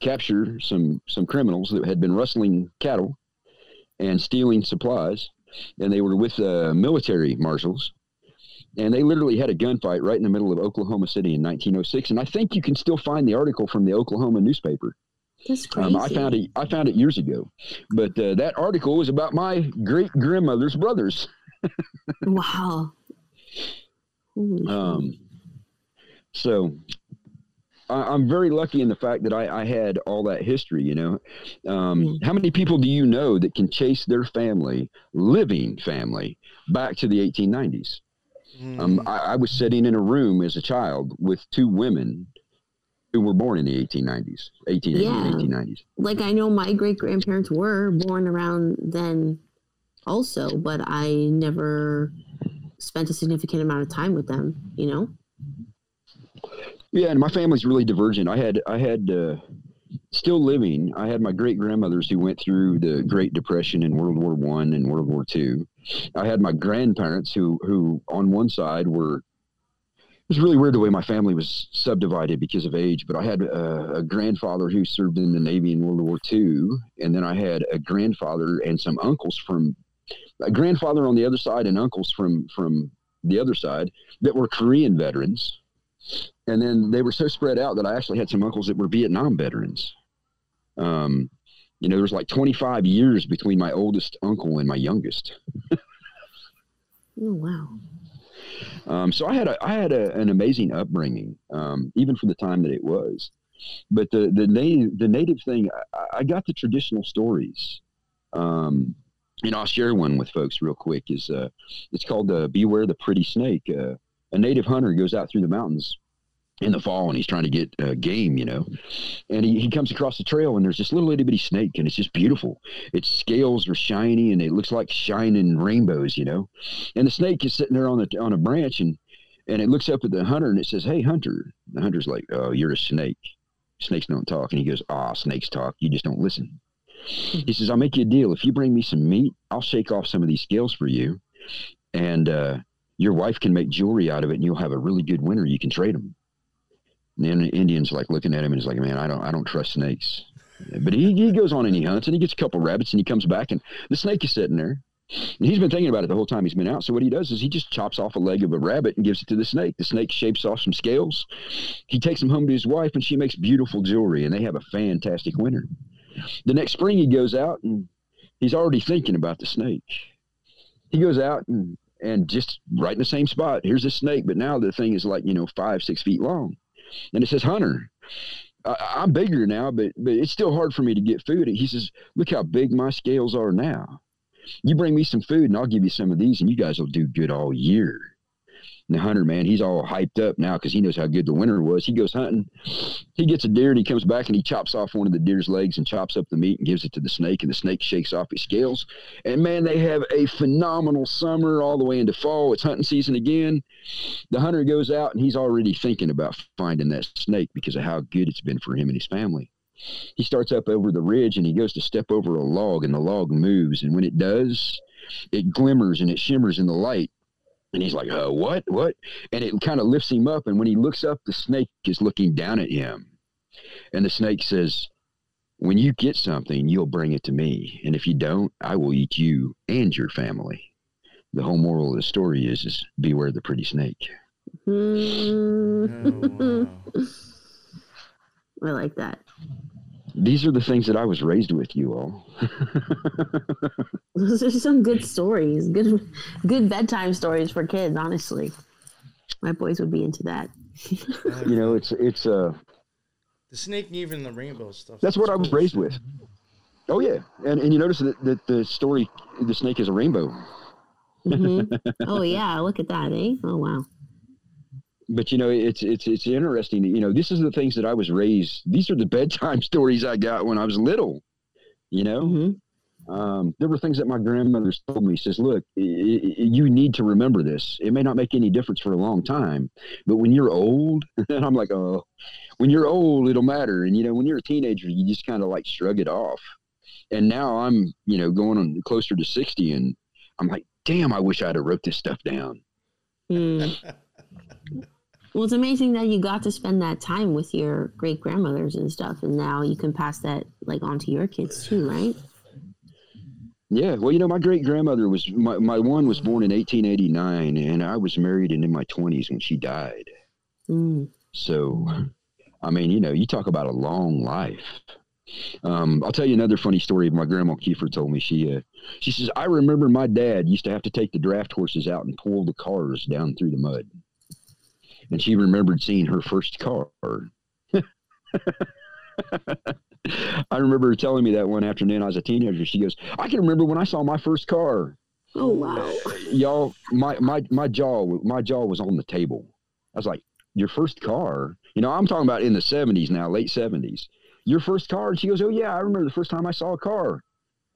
capture some some criminals that had been rustling cattle and stealing supplies and they were with uh, military marshals. And they literally had a gunfight right in the middle of Oklahoma City in 1906. And I think you can still find the article from the Oklahoma newspaper. That's crazy. Um, I found it. I found it years ago, but uh, that article was about my great grandmother's brothers. wow. Um. So I, am very lucky in the fact that I, I, had all that history. You know, um, mm. how many people do you know that can chase their family, living family, back to the 1890s? Mm. Um, I, I, was sitting in a room as a child with two women who were born in the 1890s, 1880s, yeah. 1890s. Like I know my great grandparents were born around then, also, but I never spent a significant amount of time with them. You know. Yeah, and my family's really divergent. I had I had uh, still living. I had my great grandmothers who went through the Great Depression and World War One and World War Two. I had my grandparents who who on one side were it was really weird the way my family was subdivided because of age, but I had a, a, grandfather who served in the Navy in World War II, and then I had a grandfather and some uncles from a grandfather on the other side and uncles from from the other side that were Korean veterans, and then they were so spread out that I actually had some uncles that were Vietnam veterans. Um, you know, there was like 25 years between my oldest uncle and my youngest. oh wow! Um, so I had a I had a, an amazing upbringing, um, even for the time that it was. But the the native the native thing, I, I got the traditional stories. Um, and I'll share one with folks real quick. Is uh, it's called uh, "Beware the Pretty Snake." Uh, a native hunter goes out through the mountains in the fall and he's trying to get uh, game, you know. And he, he comes across the trail and there's this little itty bitty snake and it's just beautiful. Its scales are shiny and it looks like shining rainbows, you know. And the snake is sitting there on the on a branch and and it looks up at the hunter and it says, "Hey, hunter." The hunter's like, "Oh, you're a snake. Snakes don't talk." And he goes, "Ah, snakes talk. You just don't listen." He says, "I'll make you a deal. If you bring me some meat, I'll shake off some of these scales for you, and uh, your wife can make jewelry out of it, and you'll have a really good winter. You can trade them." And the Indian's like looking at him and he's like, man, I don't, I don't trust snakes. But he, he goes on and he hunts and he gets a couple rabbits and he comes back and the snake is sitting there. And he's been thinking about it the whole time he's been out. So what he does is he just chops off a leg of a rabbit and gives it to the snake. The snake shapes off some scales. He takes them home to his wife and she makes beautiful jewelry and they have a fantastic winter. The next spring he goes out and he's already thinking about the snake. He goes out and and just right in the same spot. Here's a snake, but now the thing is like, you know, five, six feet long and it says Hunter. I, am bigger now, but but it's still hard for me to get food. And he says, "Look how big my scales are now. You bring me some food, and I'll give you some of these, and you guys will do good all year." And the hunter, man, he's all hyped up now because he knows how good the winter was. He goes hunting. He gets a deer and he comes back and he chops off one of the deer's legs and chops up the meat and gives it to the snake. And the snake shakes off his scales. And man, they have a phenomenal summer all the way into fall. It's hunting season again. The hunter goes out and he's already thinking about finding that snake because of how good it's been for him and his family. He starts up over the ridge and he goes to step over a log and the log moves. And when it does, it glimmers and it shimmers in the light and he's like, uh, what? What? And it kind of lifts him up. And when he looks up, the snake is looking down at him. And the snake says, When you get something, you'll bring it to me. And if you don't, I will eat you and your family. The whole moral of the story is, is beware the pretty snake. Mm. Oh, wow. I like that these are the things that I was raised with, you all. Those are some good stories. Good, good bedtime stories for kids. Honestly, my boys would be into that. you know, it's it's uh the snake and even the rainbow stuff. That's what I was raised with. Oh yeah, and and you notice that, that the story, the snake is a rainbow. mm-hmm. Oh yeah, look at that, eh? Oh wow but you know it's it's it's interesting. You know this is the things that i was raised these are the bedtime stories i got when i was little you know? Mm-hmm. um, there were things that my grandmother told me. Says look you need to remember this. It may not make any difference for a long time but when you're old and i'm like oh when you're old it'll matter. And you know when you're a teenager you just kind of like shrug it off. And now i'm you know going on closer to 60 and i'm like damn i wish i'd have wrote this stuff down. Mm. Well, it's amazing that you got to spend that time with your great grandmothers and stuff, and now you can pass that like on to your kids too, right? Yeah, well, you know, my great grandmother was my, my one was born in 1889, and I was married and in my 20s when she died. Mm. So, I mean, you know, you talk about a long life. Um, I'll tell you another funny story. My grandma Keefer told me. She uh, she says I remember my dad used to have to take the draft horses out and pull the cars down through the mud and she remembered seeing her first car. I remember her telling me that one afternoon. I was a teenager. She goes, "I can remember when I saw my first car." Oh wow! Y'all, my my my jaw my jaw was on the table. I was like, "Your first car?" You know, I'm talking about in the '70s now, late '70s. Your first car? And she goes, "Oh yeah, I remember the first time I saw a car."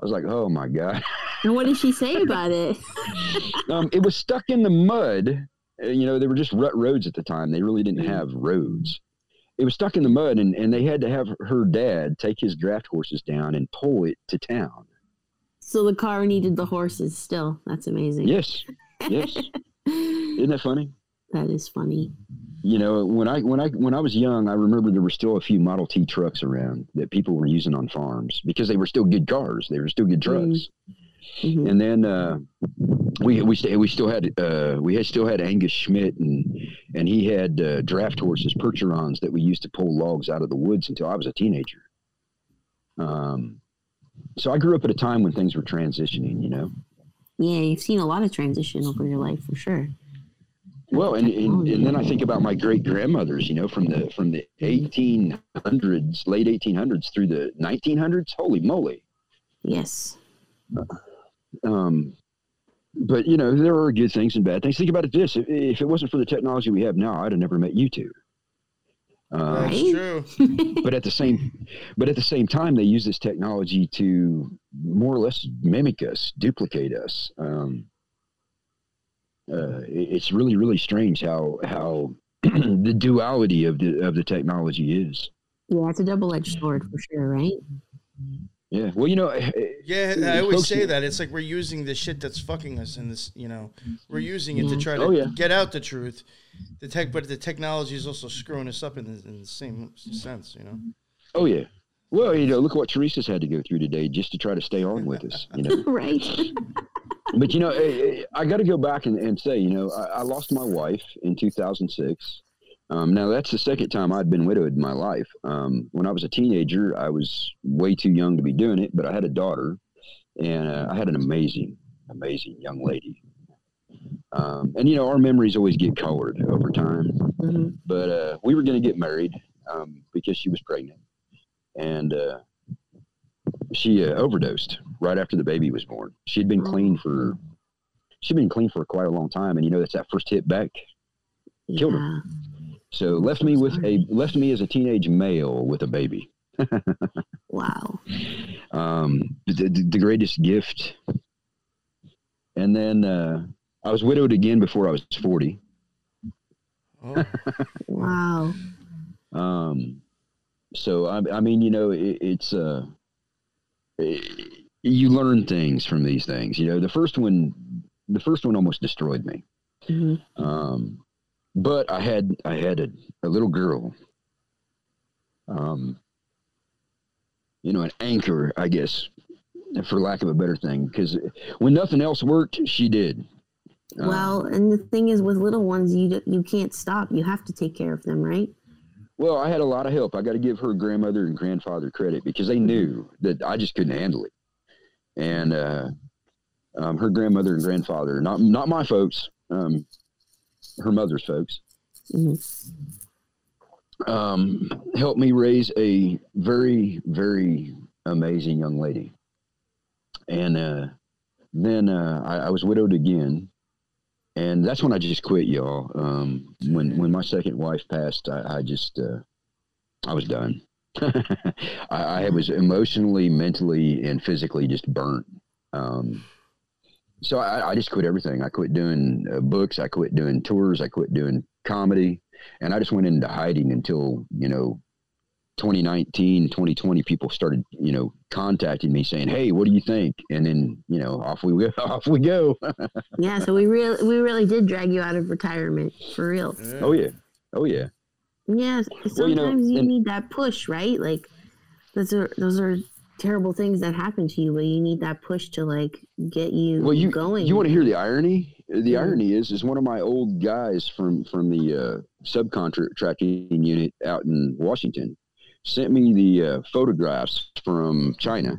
I was like, "Oh my god!" And what did she say about it? um, it was stuck in the mud you know, they were just rut roads at the time. They really didn't mm. have roads. it was stuck in the mud, and, and they had to have her dad take his draft horses down and pull it to town. So the car needed the horses still. That's amazing. Yes, yes. Isn't that funny? That is funny. You know, when I when I when I was young, I remember there were still a few Model T trucks around that people were using on farms because they were still good cars. They were still good trucks. Mhm. And then uh, we we st- we still had uh, we had still had Angus Schmidt and and he had uh, draft horses, Percherons that we used to pull logs out of the woods until I was a teenager. Um, so I grew up at a time when things were transitioning, you know. Yeah, you've seen a lot of transition over your life for sure. Well, and, and, and then I think about my great grandmothers, you know, from the from the 1800s, late 1800s through the 1900s. Holy moly! Yes. Um, but you know, there are good things and bad things. Think about it this: if, if it wasn't for the technology we have now, I'd have never met you two. Uh, That's true. but at the same, but at the same time, they use this technology to more or less mimic us, duplicate us. Um, uh, it's really, really strange how how the duality of the of the technology is. Yeah, it's a double edged sword for sure, right? Yeah. Well, you know, eh, Yeah, eh, I always folks- say that. It's like we're using the shit that's fucking us in this, you know, we're using it to try to Oh, yeah. get out the truth. The tech, but the technology is also screwing us up in the, in the same sense, you know. Oh yeah. Well, you know, look what Teresa's had to go through today just to try to stay on with us. You know. right. but you know, eh, eh, I got to go back and, and say, you know, I, I lost my wife in 2006. Um, now that's the second time I'd been widowed in my life. Um, when I was a teenager, I was way too young to be doing it, but I had a daughter, and uh, I had an amazing, amazing young lady. Um, and you know, our memories always get colored over time. hmm But uh, we were going to get married um, because she was pregnant, and uh, she uh, overdosed right after the baby was born. She'd been clean for she'd been clean for quite a long time, and you know that's that first hit back. Killed her. So left me with a left me as a teenage male with a baby. Wow. Um, the, the, greatest gift. And then uh, I was widowed again before I was forty. Oh, Wow. Um, so I, I mean, you know, it, it's uh, it- you learn things from these things. You know, the first one, the first one almost destroyed me. hmm Um, but I had I had a, a little girl. Um, you know, an anchor, I guess, for lack of a better thing, because when nothing else worked, she did. Um, Well, and the thing is, with little ones, you you can't stop. You have to take care of them, right? Well, I had a lot of help. I got to give her grandmother and grandfather credit because they knew that I just couldn't handle it. And uh, um, her grandmother and grandfather, not not my folks, um, her mother's folks, Mhm. um, helped me raise a very very amazing young lady. And uh, then uh, I, I was widowed again, and that's when I just quit, y'all. Um, when when my second wife passed, I, I just uh, I was done. I, I was emotionally, mentally, and physically just burnt. Um, so I, I just quit everything. I quit doing uh, books. I quit doing tours. I quit doing comedy, and I just went into hiding until you know 2019 2020 people started you know contacting me saying hey what do you think and then you know off we go off we go Yeah. So we really we really did drag you out of retirement for real. yeah. oh yeah oh yeah Yeah. Sometimes Well, you know, you and- need that push, right? Like those are those are terrible things that happen to you, but you need that push to like get you, well you going. you want to hear the irony? The irony is is one of my old guys from from the uh, subcontracting unit out in washington sent me the uh, photographs from china.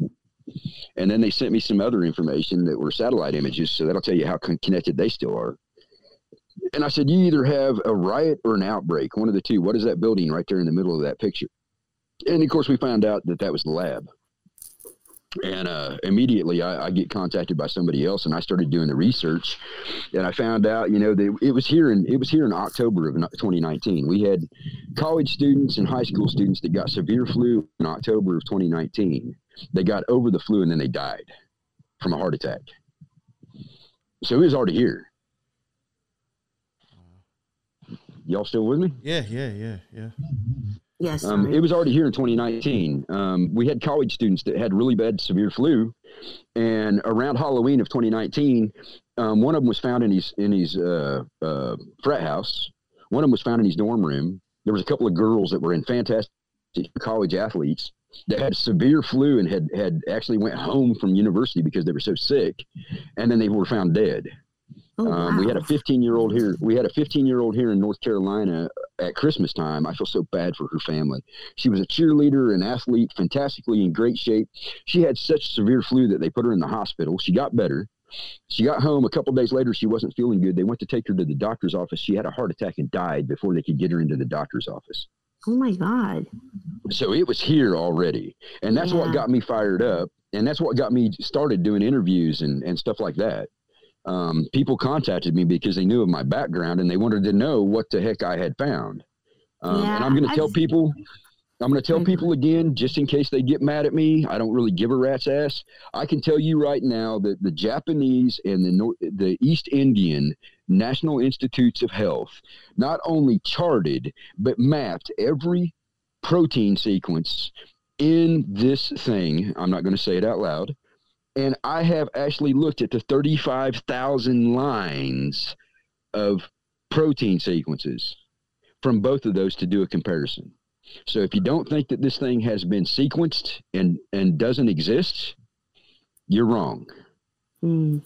And then they sent me some other information that were satellite images so that'll tell you how con- connected they still are. And i said you either have a riot or an outbreak one of the two. What is that building right there in the middle of that picture? And of course we found out that that was the lab and uh, immediately I, I get contacted by somebody else and i started doing the research and i found out you know that it was here in it was here in october of 2019 we had college students and high school students that got severe flu in october of 2019 they got over the flu and then they died from a heart attack. So it was already here. Y'all still with me? Yeah, yeah, yeah, yeah. Yes. Um, sorry. it was already here in 2019. Um, we had college students that had really bad severe flu, and around Halloween of 2019, um, one of them was found in his in his uh, uh, frat house. One of them was found in his dorm room. There was a couple of girls that were in fantastic college athletes that had severe flu and had had actually went home from university because they were so sick, and then they were found dead. Oh, Um, We had a 15 year old here. We had a 15 year old here in North Carolina at Christmas time. I feel so bad for her family. She was a cheerleader, an athlete, fantastically in great shape. She had such severe flu that they put her in the hospital. She got better. She got home a couple days later. She wasn't feeling good. They went to take her to the doctor's office. She had a heart attack and died before they could get her into the doctor's office. Oh my God. So it was here already. And that's what got me fired up. And that's what got me started doing interviews and, and stuff like that. Um, people contacted me because they knew of my background and they wanted to know what the heck I had found. Um, Yeah, and I'm going to tell people, I'm going to tell Mhm. people again, just in case they get mad at me. I don't really give a rat's ass. I can tell you right now that the Japanese and the the East Indian National Institutes of Health not only charted but mapped every protein sequence in this thing. I'm not going to say it out loud. And I have actually looked at the 35,000 lines of protein sequences from both of those to do a comparison. So if you don't think that this thing has been sequenced and, and doesn't exist, you're wrong. Hmm.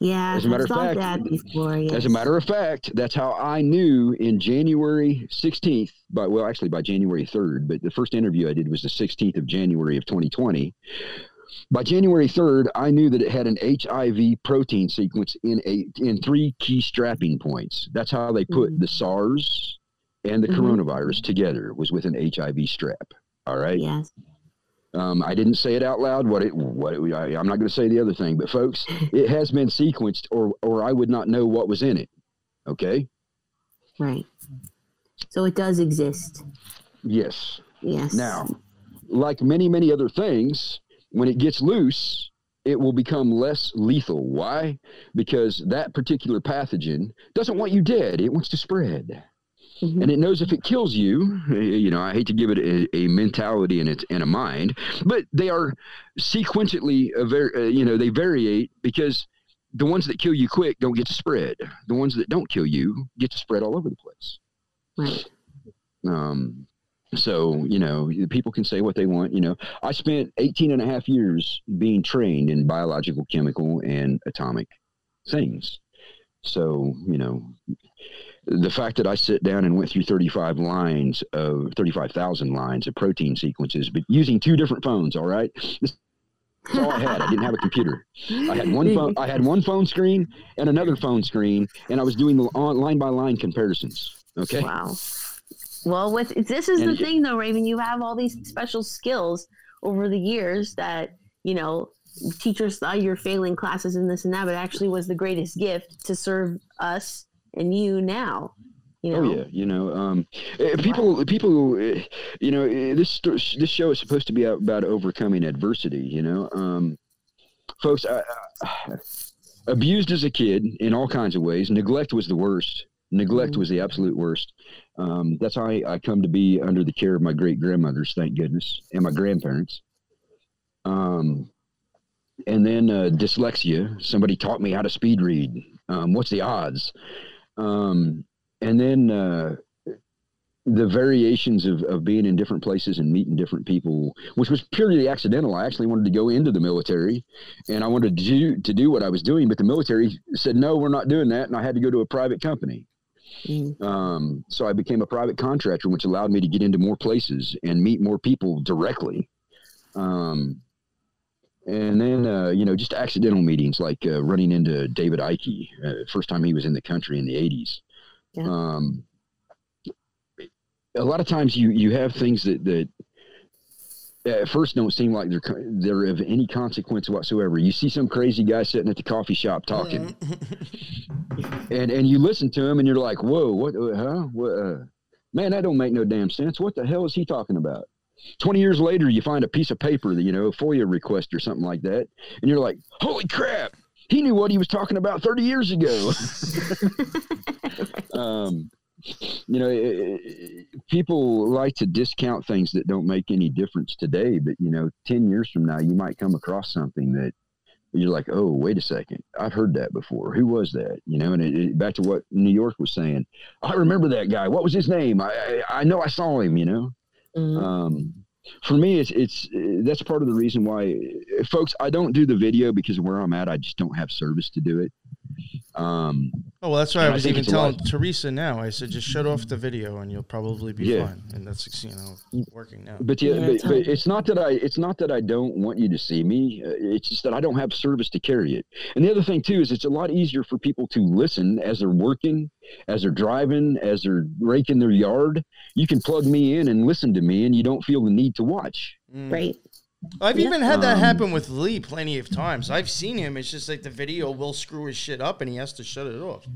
Yeah, As a matter of fact- that before. Yes. As a matter of fact, that's how I knew in January 16th, by well, actually by January 3rd, but the first interview I did was the 16th of January of 2020. By January 3rd, I knew that it had an HIV protein sequence in a in three key strapping points. That's how they put Mhm. the SARS and the Mhm. coronavirus together was with an HIV strap. All right. Yes. Um, I didn't say it out loud. What it, what it, I, I'm not going to say the other thing, but folks, it has been sequenced, or or I would not know what was in it. Okay. Right. So it does exist. Yes. Yes. Now, like many many other things, when it gets loose, it will become less lethal. Why? Because that particular pathogen doesn't want you dead. It wants to spread. Mhm. and it knows if it kills you eh, you know i hate to give it a, a mentality and its and a mind but they are sequentially a ver- uh, you know they variate because the ones that kill you quick don't get to spread the ones that don't kill you get to spread all over the place Right. um, so you know people can say what they want you know. I spent 18 and a half years being trained in biological chemical and atomic things. So you know the fact that i sit down and went through 35 lines of 35000 lines of protein sequences but using two different phones all right? That's all i had. I didn't have a computer. I had one phone i had one phone screen and another phone screen and i was doing the line by line comparisons okay? Wow. Well, with this is And the thing, though, Raven. You have all these special skills over the years that you know teachers thought you're failing classes and this and that, but actually was the greatest gift to serve us and you now. You know. Oh yeah, you know, um, eh, people, people, eh, you know, eh, this this show is supposed to be about overcoming adversity. You know, um, folks, I, I, abused as a kid in all kinds of ways. Neglect was the worst. Neglect Mhm. was the absolute worst. Um, that's how I, I come to be under the care of my great grandmothers, thank goodness, and my grandparents. Um, and then uh, dyslexia. Somebody taught me how to speed read. Um, what's the odds? Um, and then uh, the variations of, of being in different places and meeting different people, which was purely accidental. I actually wanted to go into the military, and I wanted to do to do what I was doing, but the military said no, we're not doing that, and I had to go to a private company. Mm. Um, so I became a private contractor, which allowed me to get into more places and meet more people directly. Um, and then, uh, you know, just accidental meetings like uh, running into David Icke, uh, first time he was in the country in the 80s. Yeah. Um, a lot of times you, you have things that, that at first don't seem like they're, they're of any consequence whatsoever. You see some crazy guy sitting at the coffee shop talking and and you listen to him and you're like, whoa, what, uh, huh? What, uh, man, that don't make no damn sense. What the hell is he talking about? 20 years later, you find a piece of paper that, you know, a FOIA request or something like that. And you're like, holy crap, he knew what he was talking about 30 years ago. um, you know, it, it, people like to discount things that don't make any difference today, but you know, ten years from now, you might come across something that you're like, oh, wait a second, I've heard that before. Who was that? You know, and it, back to what New York was saying. I remember that guy. What was his name? I I, I know I saw him. You know. Mm-hmm. Um, for me, it's it's that's part of the reason why, folks. I don't do the video because where I'm at, I just don't have service to do it. Um, oh well, that's why I was I even telling Teresa now. I said just shut off the video and you'll probably be yeah. fine. And that's you know working now. But yeah, yeah but, but, it's not that I it's not that I don't want you to see me. Uh, it's just that I don't have service to carry it. And the other thing too is it's a lot easier for people to listen as they're working, as they're driving, as they're raking their yard. You can plug me in and listen to me, and you don't feel the need to watch. Mm. Right. I've even had that happen with Lee plenty of times. I've seen him. It's just like the video will screw his shit up, and he has to shut it off.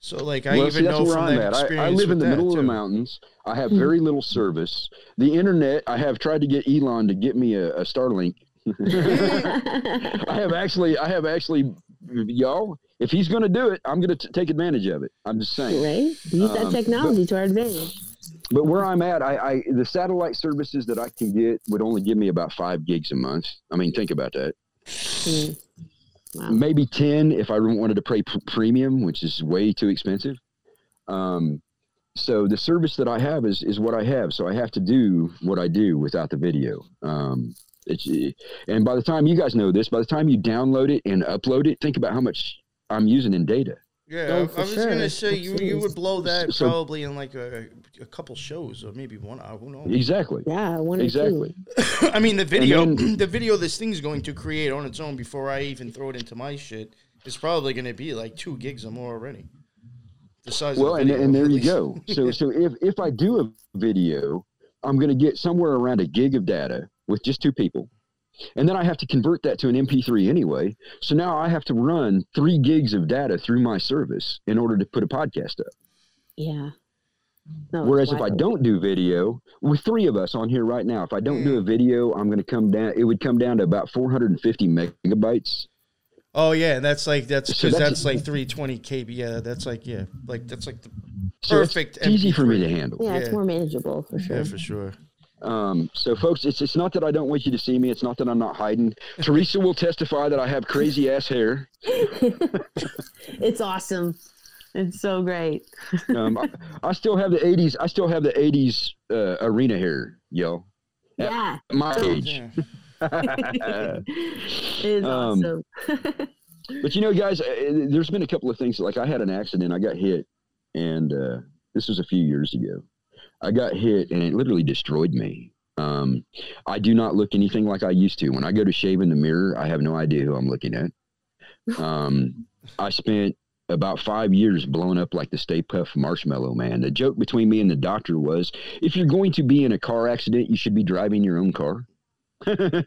So like I well, even see, know from I'm that experience. I, I live in the middle too. of the mountains. I have very little service. The internet. I have tried to get Elon to get me a, a Starlink. I have actually. I have actually. Y'all, if he's going to do it, I'm going to take advantage of it. I'm just saying. Right. Use that um, technology but, to our advantage but where I'm at, I, I, the satellite services that I can get would only give me about five gigs a month. I mean, think about that. Mm. Wow. Maybe ten if I wanted to pay pr- premium, which is way too expensive. Um, so the service that I have is is what I have. So I have to do what I do without the video. Um, it's and by the time you guys know this, by the time you download it and upload it, think about how much I'm using in data. Yeah, oh, I, I, was sure. gonna say you you would blow that so, probably in like a, a couple shows or maybe one. Uh, who knows? Exactly. Yeah, one exactly. I mean, the video, then, the video this thing's going to create on its own before I even throw it into my shit is probably going to be like two gigs or more already. The size. Well, the and, and there you go. So so if if I do a video, I'm going to get somewhere around a gig of data with just two people. And then I have to convert that to an MP3 anyway. So now I have to run three gigs of data through my service in order to put a podcast up. Yeah. No, Whereas if I don't do video, with three of us on here right now, if I don't do a mm. video, I'm going to come down. It would come down to about 450 megabytes. Oh yeah, that's like that's because so that's, that's, like 320 KB. Yeah, that's like yeah, like that's like the perfect. So easy for me to handle. Yeah, yeah, it's more manageable for sure. Yeah, for sure. Um, so, folks, it's it's not that I don't want you to see me. It's not that I'm not hiding. Teresa will testify that I have crazy ass hair. it's awesome. It's so great. um, I, I, still have the '80s. I still have the '80s uh, arena hair, yo. Yeah. At my age. it is um, awesome. but you know, guys, uh, there's been a couple of things. Like I had an accident. I got hit, and uh, this was a few years ago I got hit and it literally destroyed me. Um, I do not look anything like I used to. When I go to shave in the mirror, I have no idea who I'm looking at. Um, I spent about five years blown up like the Stay Puft Marshmallow Man. The joke between me and the doctor was if you're going to be in a car accident, you should be driving your own car. I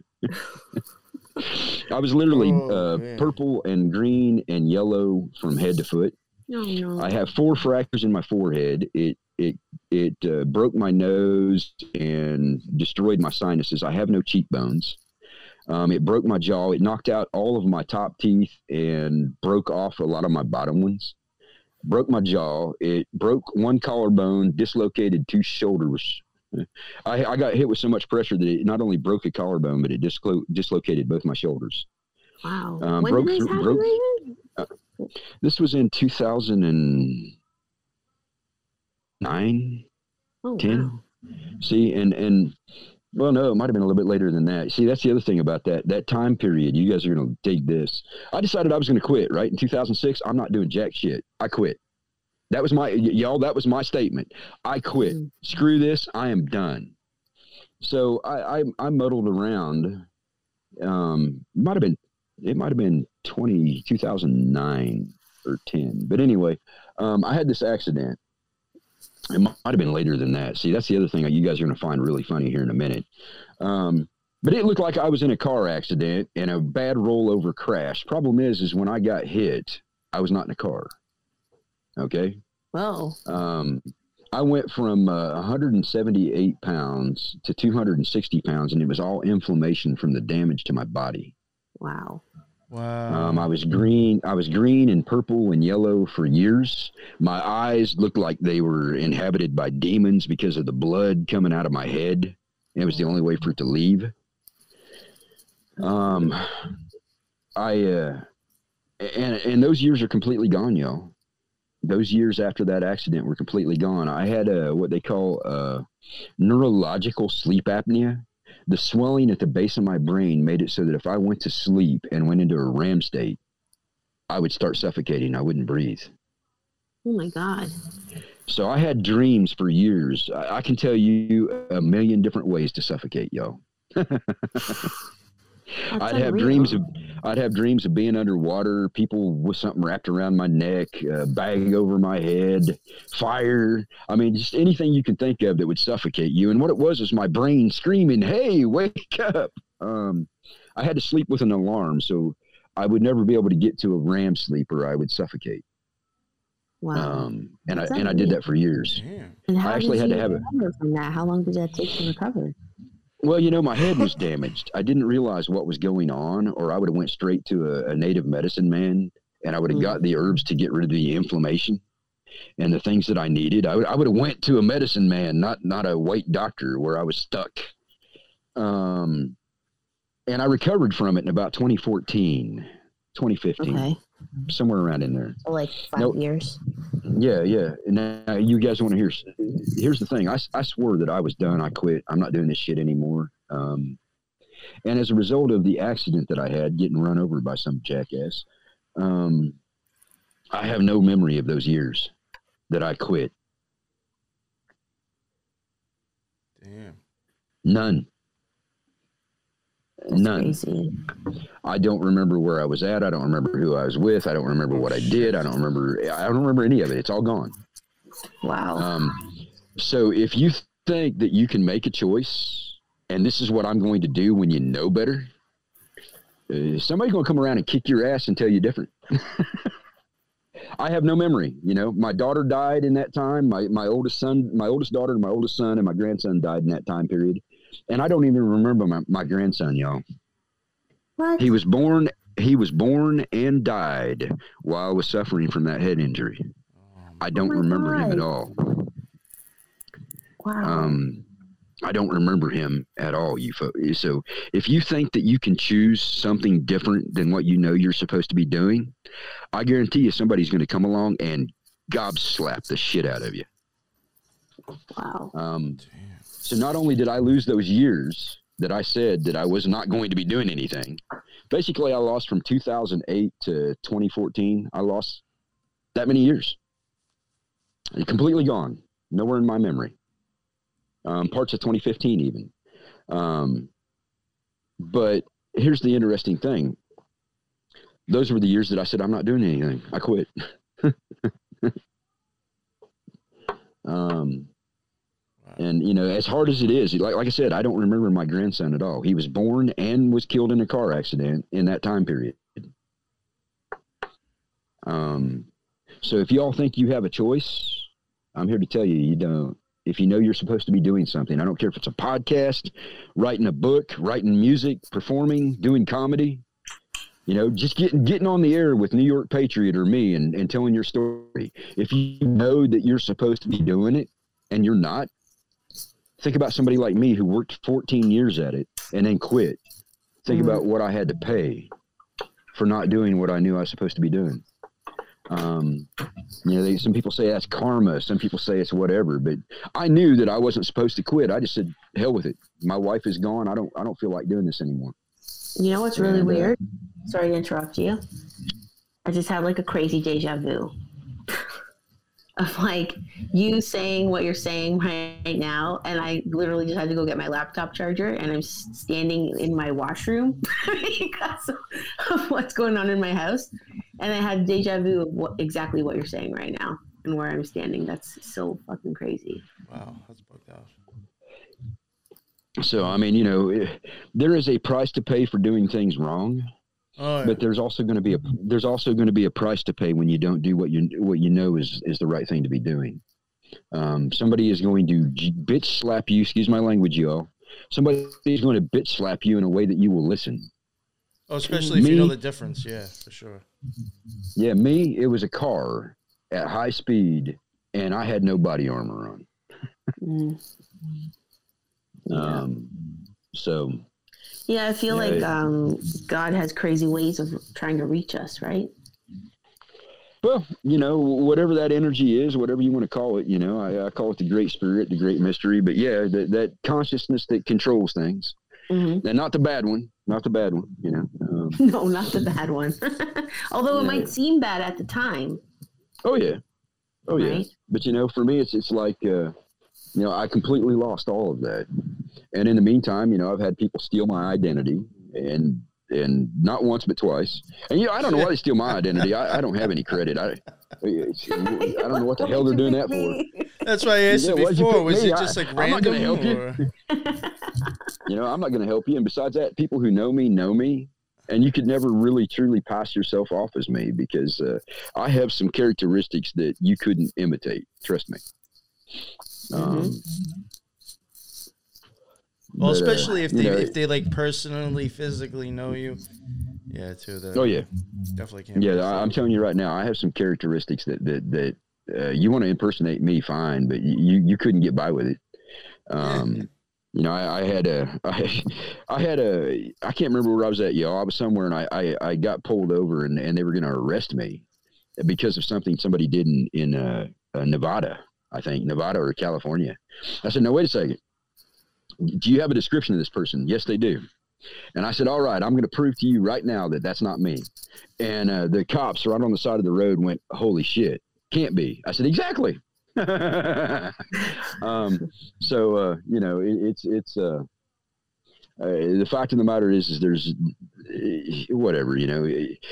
was literally oh, uh, purple and green and yellow from head to foot. Oh, no. I have four fractures in my forehead. It it uh, broke my nose and destroyed my sinuses. I have no cheekbones. Um, it broke my jaw. It knocked out all of my top teeth and broke off a lot of my bottom ones. Broke my jaw. It broke one collarbone, dislocated two shoulders. I, I got hit with so much pressure that it not only broke a collarbone, but it dislo- dislocated both my shoulders. Wow. Um, when broke, did this happen, broke, uh, this was in 2000 and nine, oh, 10. Wow. See, and, and, well, no, it might have been a little bit later than that. See, that's the other thing about that. That time period, you guys are going to dig this. I decided I was going to quit, right? In 2006, I'm not doing jack shit. I quit. That was my, y- y'all, that was my statement. I quit. Mm-hmm. Screw this. I am done. So I, I, I muddled around. Um, might have been, it might have been 20, 2009 or 10. But anyway, um, I had this accident it might have been later than that. See, that's the other thing you guys are going to find really funny here in a minute. Um, but it looked like I was in a car accident and a bad rollover crash. Problem is, is when I got hit, I was not in a car. Okay. Well. Um, I went from uh, 178 pounds to 260 pounds, and it was all inflammation from the damage to my body. Wow. Wow. Um, I was green. I was green and purple and yellow for years. My eyes looked like they were inhabited by demons because of the blood coming out of my head. It was the only way for it to leave. Um, I uh, and and those years are completely gone, y'all. Those years after that accident were completely gone. I had a what they call uh, neurological sleep apnea the swelling at the base of my brain made it so that if I went to sleep and went into a RAM state, I would start suffocating. I wouldn't breathe. Oh my God. So I had dreams for years. I, I can tell you a million different ways to suffocate, yo. That's I'd have unreal. dreams of I'd have dreams of being underwater, people with something wrapped around my neck, a bag over my head, fire. I mean, just anything you can think of that would suffocate you. And what it was was my brain screaming, "Hey, wake up!" Um, I had to sleep with an alarm, so I would never be able to get to a RAM sleep, or I would suffocate. Wow. Um, and I That's and I did that for years. Damn. and how actually did had to have it. from that? How long did that take to recover? Well, you know, my head was damaged. I didn't realize what was going on, or I would have went straight to a, a native medicine man, and I would have Mm. got the herbs to get rid of the inflammation and the things that I needed. I would I would have went to a medicine man, not not a white doctor, where I was stuck. Um, and I recovered from it in about 2014, 2015, Okay. Somewhere around in there. So like five Nope. years. Yeah, yeah. And now you guys want to hear? Here's the thing. I, I swore that I was done. I quit. I'm not doing this shit anymore. Um, and as a result of the accident that I had, getting run over by some jackass, um, I have no memory of those years that I quit. Damn. None. That's None. crazy. I don't remember where I was at. I don't remember who I was with. I don't remember what I did. I don't remember. I don't remember any of it. It's all gone. Wow. Um, so if you think that you can make a choice, and this is what I'm going to do when you know better, uh, somebody's going to come around and kick your ass and tell you different. I have no memory. You know, my daughter died in that time. My my oldest son, my oldest daughter, and my oldest son, and my grandson died in that time period. And I don't even remember my, my grandson, y'all. what? He was born. He was born and died while I was suffering from that head injury. I don't my remember him at all. wow. Um, I don't remember him at all. You fo- so if you think that you can choose something different than what you know you're supposed to be doing, I guarantee you somebody's going to come along and gob slap the shit out of you. wow. Um, Damn. So not only did I lose those years that I said that I was not going to be doing anything, basically I lost from 2008 to 2014. I lost that many years. Completely gone. Nowhere in my memory. Um, parts of 2015 even. Um, but here's the interesting thing. Those were the years that I said I'm not doing anything. I quit. um, and you know, as hard as it is, like like I said, I don't remember my grandson at all. He was born and was killed in a car accident in that time period. Um, so if y'all think you have a choice, I'm here to tell you you don't. If you know you're supposed to be doing something, I don't care if it's a podcast, writing a book, writing music, performing, doing comedy. You know, just getting getting on the air with New York Patriot or me and, and telling your story. If you know that you're supposed to be doing it and you're not, think about somebody like me who worked 14 years at it and then quit. Think Mhm. about what I had to pay for not doing what I knew I was supposed to be doing. Um, you know, they, some people say that's karma. Some people say it's whatever, but I knew that I wasn't supposed to quit. I just said, hell with it. My wife is gone. I don't, I don't feel like doing this anymore. You know what's really And, uh, weird? Sorry to interrupt you. I just had like a crazy deja vu of like you saying what you're saying right now, and I literally just had to go get my laptop charger, and I'm standing in my washroom because of what's going on in my house, and I had deja vu of what, exactly what you're saying right now and where I'm standing. That's so fucking crazy. Wow, that's bugged out. So, I mean, you know, eh, there is a price to pay for doing things wrong. Oh, yeah. but there's also going to be a there's also going to be a price to pay when you don't do what you what you know is is the right thing to be doing. Um, somebody is going to j- bitch slap you. Excuse my language, y'all. Somebody is going to bitch slap you in a way that you will listen. Oh, especially if you know the difference. Yeah, for sure. Yeah, me, it was a car at high speed, and I had no body armor on. Mm. Um, so Yeah, I feel Yeah, like um, God has crazy ways of trying to reach us, right? Well, you know, whatever that energy is, whatever you want to call it, you know, I, I call it the great spirit, the great mystery. But yeah, that, that consciousness that controls things, hmm and not the bad one, not the bad one, you know. Um, No, not the bad one. Although it Yeah. might seem bad at the time, oh yeah, oh yeah. But you know, for me, it's it's like, uh, you know, I completely lost all of that, and in the meantime, you know, I've had people steal my identity, and and not once but twice. And you know, I don't know why they steal my identity. I, I don't have any credit. I I don't know what the hell they're doing that for. That's why I asked Yeah, you before. Was me? it just I- like I'm not gonna help you. You know, I'm not going to help you. And besides that, people who know me know me. And you could never really truly pass yourself off as me because uh, I have some characteristics that you couldn't imitate. Trust me. Um, Well, but, uh, especially if you they know, if they like personally, physically know you. Yeah, too. That oh yeah, definitely can't. yeah. I, I'm telling you right now, I have some characteristics that that that uh, you want to impersonate me, fine, but you you couldn't get by with it. Um, you know, I, I had a, I, I had a, I can't remember where I was at, y'all. I was somewhere and I, I, I got pulled over and, and they were going to arrest me because of something somebody did in, in uh, uh, Nevada, I think, Nevada or California. I said, no, wait a second. Do you have a description of this person? Yes, they do. And I said, all right, I'm going to prove to you right now that that's not me. And uh, the cops right on the side of the road went, holy shit, can't be. I said, exactly. um, so uh, you know, it, it's it's uh, uh, the fact of the matter is, is there's uh, whatever you know.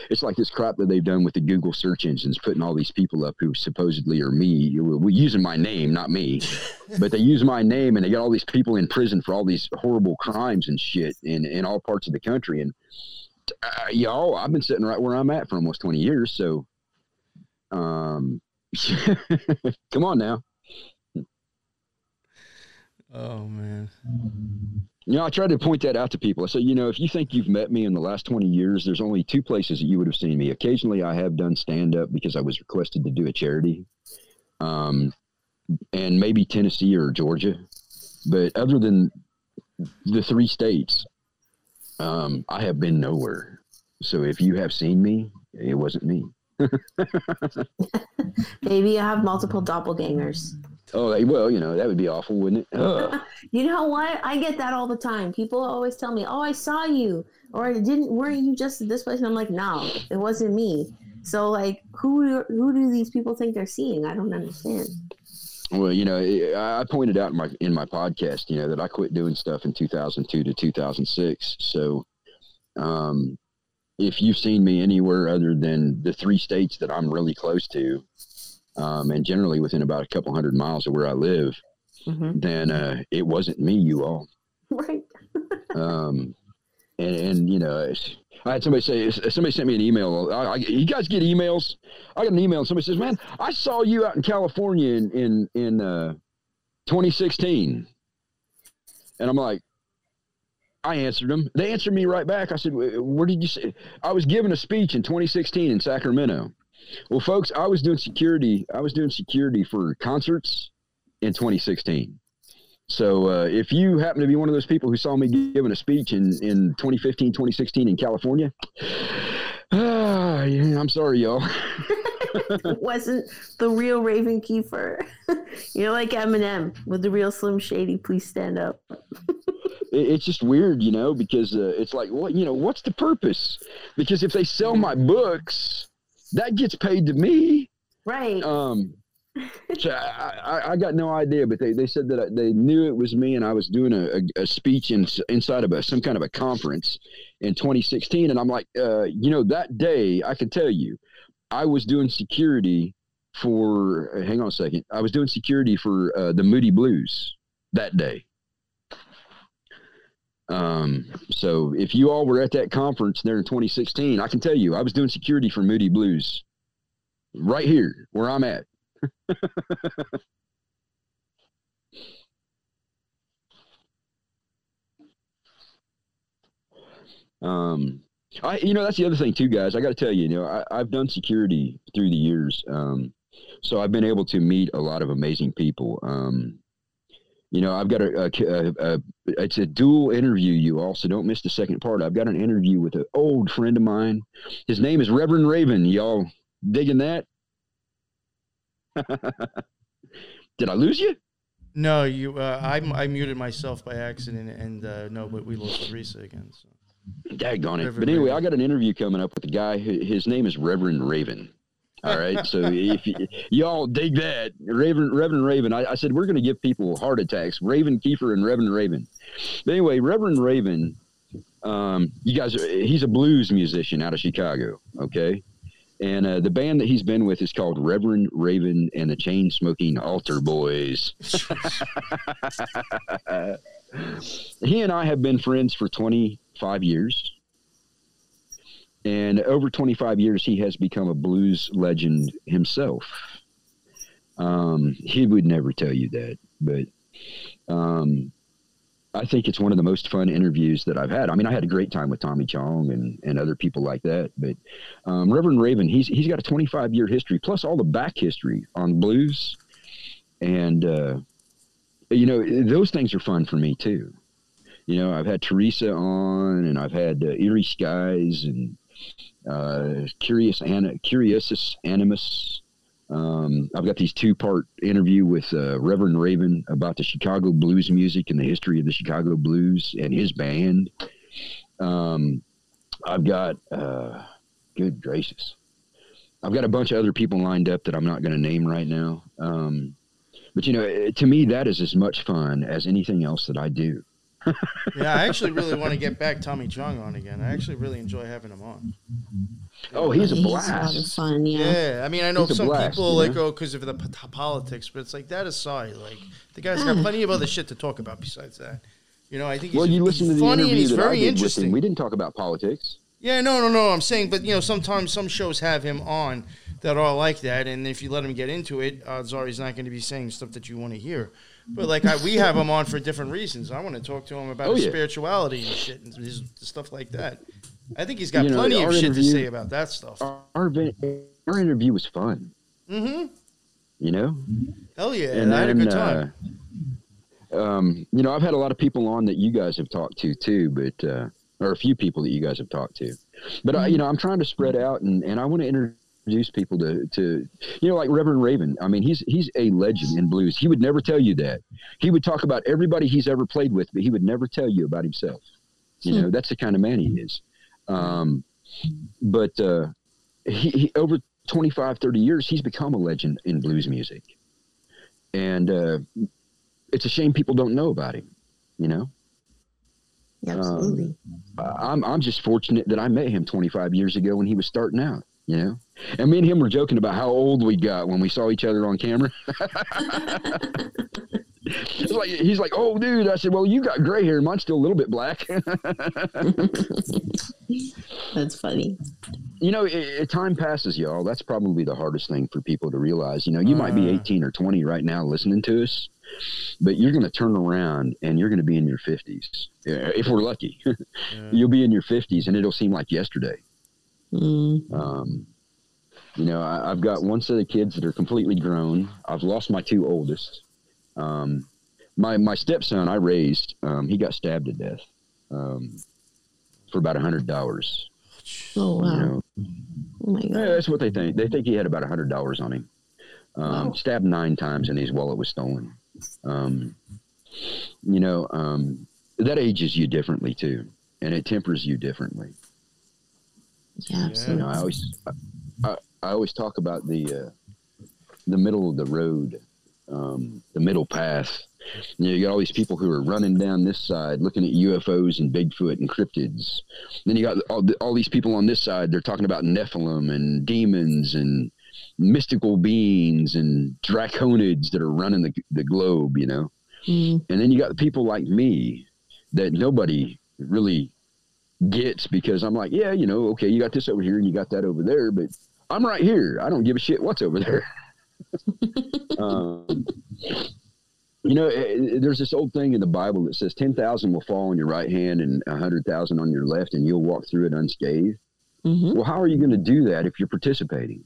It's like this crap that they've done with the Google search engines, putting all these people up who supposedly are me, we using my name, not me, but they use my name, and they got all these people in prison for all these horrible crimes and shit in in all parts of the country. And uh, y'all, I've been sitting right where I'm at for almost 20 years, so um, come on now. Oh man. You know, I try to point that out to people. I say, you know, if you think you've met me in the last 20 years, there's only two places that you would have seen me. Occasionally, I have done stand up because I was requested to do a charity, um, and maybe Tennessee or Georgia. But other than the three states, um, I have been nowhere. So if you have seen me, it wasn't me. Maybe I have multiple doppelgangers. Oh, well, you know, that would be awful, wouldn't it? You know what? I get that all the time. People always tell me, "Oh, I saw you," or "I "Didn't weren't you just at this place?" And I'm like, "No, it wasn't me." So, like, who who do these people think they're seeing? I don't understand. Well, you know, I I pointed out in my in my podcast, you know, that I quit doing stuff in 2002 to 2006. So, um, if you've seen me anywhere other than the three states that I'm really close to, um, and generally within about a couple hundred miles of where I live, hmm then uh, it wasn't me, you all. Right? Um, and, and you know, I had somebody say, somebody sent me an email. I, I, you guys get emails? I got an email and somebody says, man, I saw you out in California in, in, in, uh, 2016. And I'm like, I answered them. They answered me right back. I said, where did you say? I was giving a speech in 2016 in Sacramento. Well, folks, I was doing security. I was doing security for concerts in 2016. So uh, if you happen to be one of those people who saw me giving a speech in, in 2015, 2016 in California, ah, yeah, I'm sorry, y'all. it wasn't the real Raven Keefer. You're like Eminem with the real Slim Shady. Please stand up. It's just weird, you know, because uh, it's like, what, you know, what's the purpose? Because if they sell my books, that gets paid to me. Right. Um, so I, I, got no idea, but they, they said that I, they knew it was me, and I was doing a, a, a speech in, inside of a, some kind of a conference in 2016, and I'm like, uh, you know, that day I can tell you, I was doing security for. uh, hang on a second, I was doing security for uh, the Moody Blues that day. Um, so if you all were at that conference there in 2016, I can tell you, I was doing security for Moody Blues right here where I'm at. um, I, you know, that's the other thing too, guys. I got to tell you, you know, I, have done security through the years, um, so I've been able to meet a lot of amazing people. Um, you know, I've got a, a, a, a, it's a dual interview. You also don't miss the second part. I've got an interview with an old friend of mine. His name is Reverend Raven. Y'all digging that? Did I lose you? No, you. Uh, I I muted myself by accident, and uh, no, but we lost Teresa again. So. Daggone it! But anyway, I got an interview coming up with a guy. His name is Reverend Raven. All right. So if y- y'all dig that, Raven, Reverend Raven, I, I said we're going to give people heart attacks. Raven Keefer and Reverend Raven. But anyway, Reverend Raven, um, you guys, he's a blues musician out of Chicago. Okay. And uh, the band that he's been with is called Reverend Raven and the Chain Smoking Altar Boys. he and I have been friends for 25 years. And over 25 years, he has become a blues legend himself. Um, he would never tell you that, but um, I think it's one of the most fun interviews that I've had. I mean, I had a great time with Tommy Chong and, and other people like that. But um, Reverend Raven, he's he's got a 25 year history plus all the back history on blues, and uh, you know those things are fun for me too. You know, I've had Teresa on, and I've had uh, Eerie Skies and uh, Curious Ana, Curiosus Animus. Um, I've got these two part interview with uh, Reverend Raven about the Chicago blues music and the history of the Chicago blues and his band. Um, I've got, uh, good gracious, I've got a bunch of other people lined up that I'm not going to name right now. Um, but you know, to me, that is as much fun as anything else that I do yeah, I actually really want to get back Tommy Chong on again. I actually really enjoy having him on. Oh, he's a blast. He's a lot of fun, yeah. Yeah, I mean, I know some blast, people like oh because of the p- politics, but it's like that aside, like the guy's got plenty of other shit to talk about besides that. You know, I think he's, well, you listen to the funny and he's very interesting. We didn't talk about politics. Yeah, no, no, no. I'm saying, but you know, sometimes some shows have him on that are like that, and if you let him get into it, odds are he's not going to be saying stuff that you want to hear. But like I, we have him on for different reasons. I want to talk to him about oh, yeah. spirituality and shit and his stuff like that. I think he's got you know, plenty of shit to say about that stuff. Our, our interview was fun. Mm-hmm. You know. Hell yeah! And I had a good time. Uh, um, you know, I've had a lot of people on that you guys have talked to too, but uh, or a few people that you guys have talked to. But mm-hmm. I, you know, I'm trying to spread out, and, and I want to introduce introduce people to to you know like Reverend Raven. I mean, he's he's a legend in blues. He would never tell you that. He would talk about everybody he's ever played with, but he would never tell you about himself. You hmm. know, that's the kind of man he is. Um, but uh, he, he, over 25, 30 years, he's become a legend in blues music, and uh, it's a shame people don't know about him. You know. Absolutely. Um, I'm I'm just fortunate that I met him 25 years ago when he was starting out you know. And me and him were joking about how old we got when we saw each other on camera. it's like he's like, "Oh, dude," I said, "Well, you got gray hair, mine's still a little bit black." That's funny. You know, it, it, time passes, y'all. That's probably the hardest thing for people to realize. You know, you uh, might be uh. 18 or 20 right now listening to us, but you're going to turn around and you're going to be in your 50s. If we're lucky, yeah. you'll be in your 50s, and it'll seem like yesterday. Mm. Um, you know, I, have got one set of kids that are completely grown. I've lost my two oldest. Um, my my stepson I raised, um, he got stabbed to death um, for about a hundred dollars. Oh wow! You know, oh my god! Yeah, that's what they think. They think he had about a hundred dollars on him. Um, wow. Stabbed nine times, and his wallet was stolen. Um, you know, um, that ages you differently too, and it tempers you differently. Yeah, absolutely. You know, I always, I, I always talk about the uh, the middle of the road, um, the middle path. You, know, you got all these people who are running down this side, looking at UFOs and Bigfoot and cryptids. Then you got all, all these people on this side. They're talking about Nephilim and demons and mystical beings and draconids that are running the, the globe. You know, mm. and then you got the people like me that nobody really gets because I'm like, yeah, you know, okay, you got this over here and you got that over there, but I'm right here. I don't give a shit what's over there. um, You know, eh, there's this old thing in the Bible that says 10,000 will fall on your right hand and 100,000 on your left, and you'll walk through it unscathed. Mm-hmm. Well, how are you going to do that if you're participating?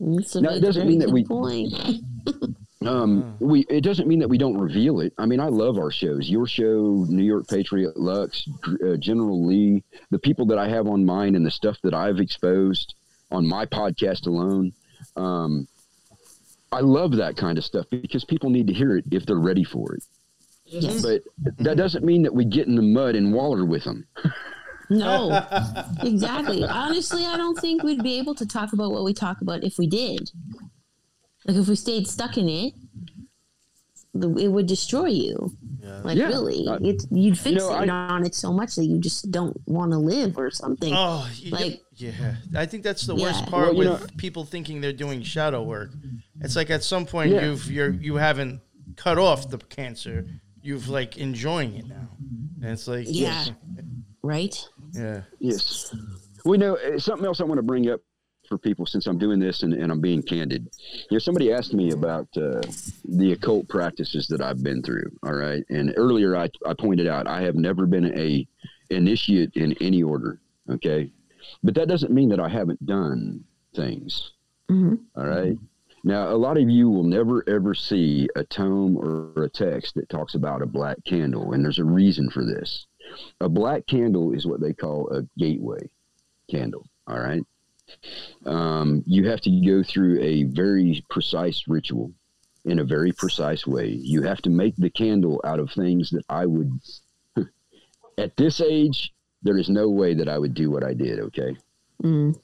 That's Now, it doesn't mean that we-. Um, we it doesn't mean that we don't reveal it. I mean, I love our shows. Your show, New York Patriot, Lux, uh, General Lee, the people that I have on mine, and the stuff that I've exposed on my podcast alone. Um, I love that kind of stuff because people need to hear it if they're ready for it. Yes. But that doesn't mean that we get in the mud and waller with them. No, exactly. Honestly, I don't think we'd be able to talk about what we talk about if we did. Like if we stayed stuck in it, the, it would destroy you. Yeah. Like Yeah, really, I- it's you'd fixate know, I- on it so much that you just don't want to live or something. Oh, Like- yeah. I think that's the worst part Well, you with people thinking they're doing shadow work. It's like at some point Yeah. you've you're you haven't cut off the cancer. You've like enjoying it now, and it's like Yeah. Right? yeah. Yes. We know uh, something else I want to bring up for people since I'm doing this and, and I'm being candid. You know, somebody asked me about uh, the occult practices that I've been through. All right. And earlier I, I pointed out I have never been a initiate in any order. Okay. But that doesn't mean that I haven't done things. Mhm. All right. Now, a lot of you will never ever see a tome or a text that talks about a black candle, and there's a reason for this. A black candle is what they call a gateway candle. All right. Um, you have to go through a very precise ritual in a very precise way. You have to make the candle out of things that I would, at this age, there is no way that I would do what I did. Okay. Mm.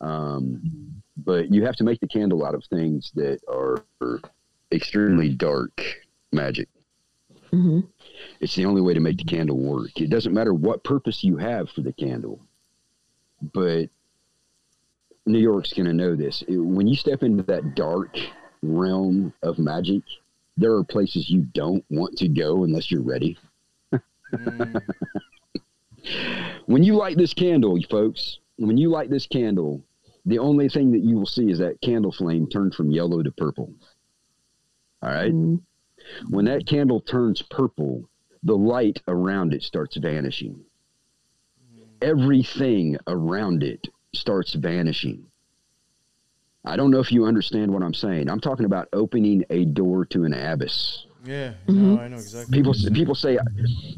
Um, but you have to make the candle out of things that are extremely dark magic. hmm It's the only way to make the candle work. It doesn't matter what purpose you have for the candle, but New York's going to know this. When you step into that dark realm of magic, there are places you don't want to go unless you're ready. Mm, When you light this candle, folks, when you light this candle, the only thing that you will see is that candle flame turn from yellow to purple. All right. Mm. When that candle turns purple, the light around it starts vanishing. Everything around it starts vanishing. I don't know if you understand what I'm saying. I'm talking about opening a door to an abyss. yeah. Mhm. No, I know exactly. People what people say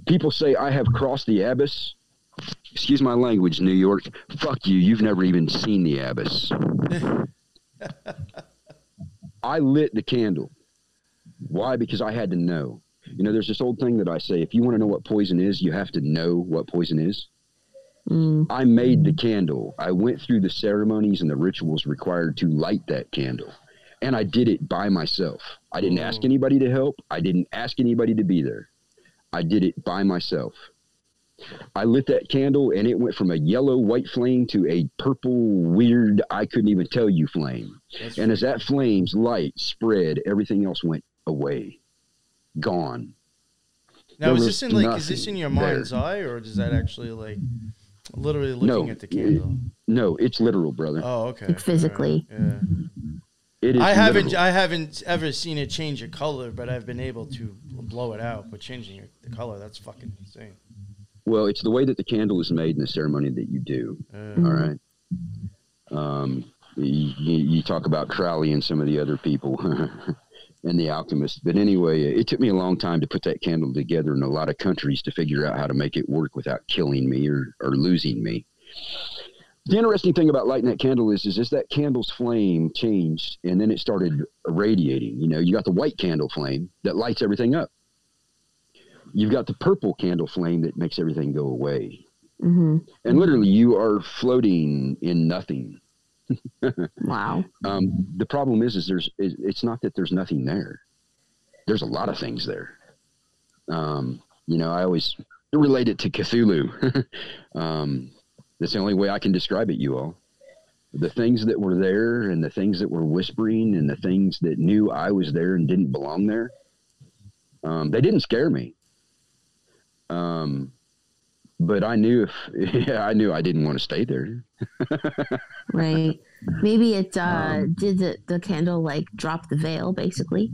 people say I have crossed the abyss. Excuse my language, New York. Fuck you. You've never even seen the abyss. I lit the candle. Why? Because I had to know. You know, there's this old thing that I say if you want to know what poison is, you have to know what poison is. Mm. I made the candle. I went through the ceremonies and the rituals required to light that candle. And I did it by myself. I didn't ask Oh. anybody to help. I didn't ask anybody to be there. I did it by myself. I lit that candle and it went from a yellow white flame to a purple weird I couldn't even tell you flame. That's And as that flame's light spread, everything else went away. Gone. now there is this in like is this in your there. mind's eye or does that actually like literally looking No. at the candle? No, it's literal, brother. Oh, okay. Like physically. All right, It is I haven't literal. I haven't ever seen it change a color, but I've been able to blow it out. But changing the color, that's fucking insane. Well, it's the way that the candle is made in the ceremony that you do. Uh, All right. Um, you, you talk about Crowley and some of the other people and the alchemists. But anyway, it took me a long time to put that candle together in a lot of countries to figure out how to make it work without killing me or, or losing me. The interesting thing about lighting that candle is, is, is that candle's flame changed and then it started radiating. You know, you got the white candle flame that lights everything up. You've got the purple candle flame that makes everything go away hmm and literally you are floating in nothing Wow. um, the problem is is there's it's not that there's nothing there. There's a lot of things there. Um, you know i always relate it to cthulhu. Um, that's the only way i can describe it you all. The things that were there and the things that were whispering and the things that knew i was there and didn't belong there um, they didn't scare me. Um, but i knew if yeah, i knew i didn't want to stay there Right. Maybe it uh, Um, did the, the candle like drop the veil, basically.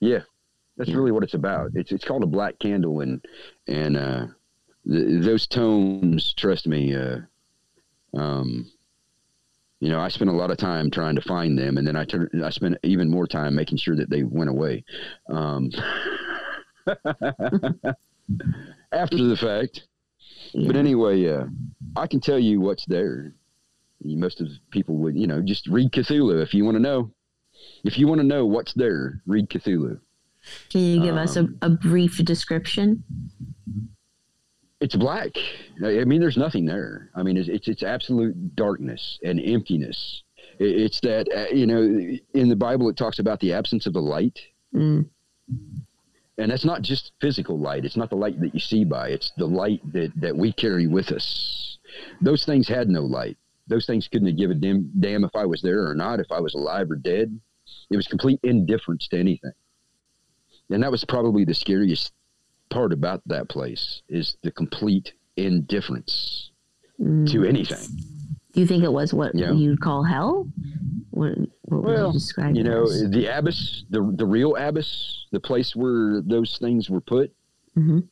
Yeah, That's Yeah. really what it's about. It's it's called a black candle, and and uh, th- those tomes, trust me, uh, um, you know, I spent a lot of time trying to find them, and then I turn, I spent even more time making sure that they went away. Um, after the fact, but anyway, uh, I can tell you what's there. Most of the people would, you know, just read Cthulhu if you want to know. If you want to know what's there, read Cthulhu. Can you give us a, Um, a brief description? It's black. I mean, there's nothing there. I mean, it's it's, it's absolute darkness and emptiness. It- It's that uh, you know, in the Bible it talks about the absence of the light, Mm. And that's not just physical light. It's not the light that you see by. It's the light that that we carry with us. Those things had no light. Those things couldn't have given damn, damn if I was there or not, if I was alive or dead. It was complete indifference to anything. And that was probably the scariest part about that place is the complete indifference Mm. to anything. Do you think it was what Yeah. you'd call hell? What, what would you describe You know, as? the abyss, the the real abyss, the place where those things were put Mhm.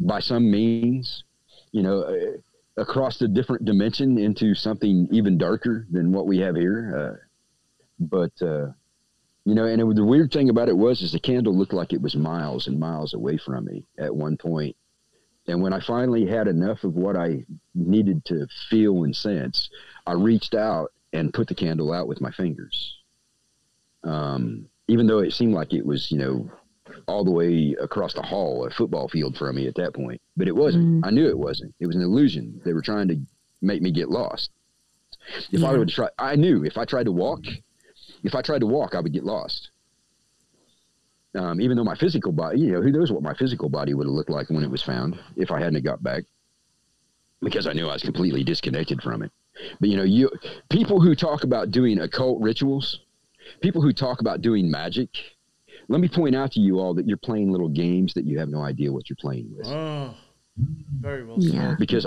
by some means, you know, uh, across the different dimension into something even darker than what we have here. Uh, but uh, you know, and it, the weird thing about it was, is the candle looked like it was miles and miles away from me at one point. And when I finally had enough of what I needed to feel and sense, I reached out and put the candle out with my fingers. Um, even though it seemed like it was, you know, all the way across the hall, a football field from me at that point, but it wasn't. Mm. I knew it wasn't. It was an illusion. They were trying to make me get lost. If I would try, I knew if I tried to walk, if I tried to walk, I would get lost. Um, even though my physical body, you know, who knows what my physical body would have looked like when it was found if I hadn't got back, because I knew I was completely disconnected from it. But you know, you people who talk about doing occult rituals, people who talk about doing magic, let me point out to you all that you're playing little games that you have no idea what you're playing with. Oh, very well Yeah. Because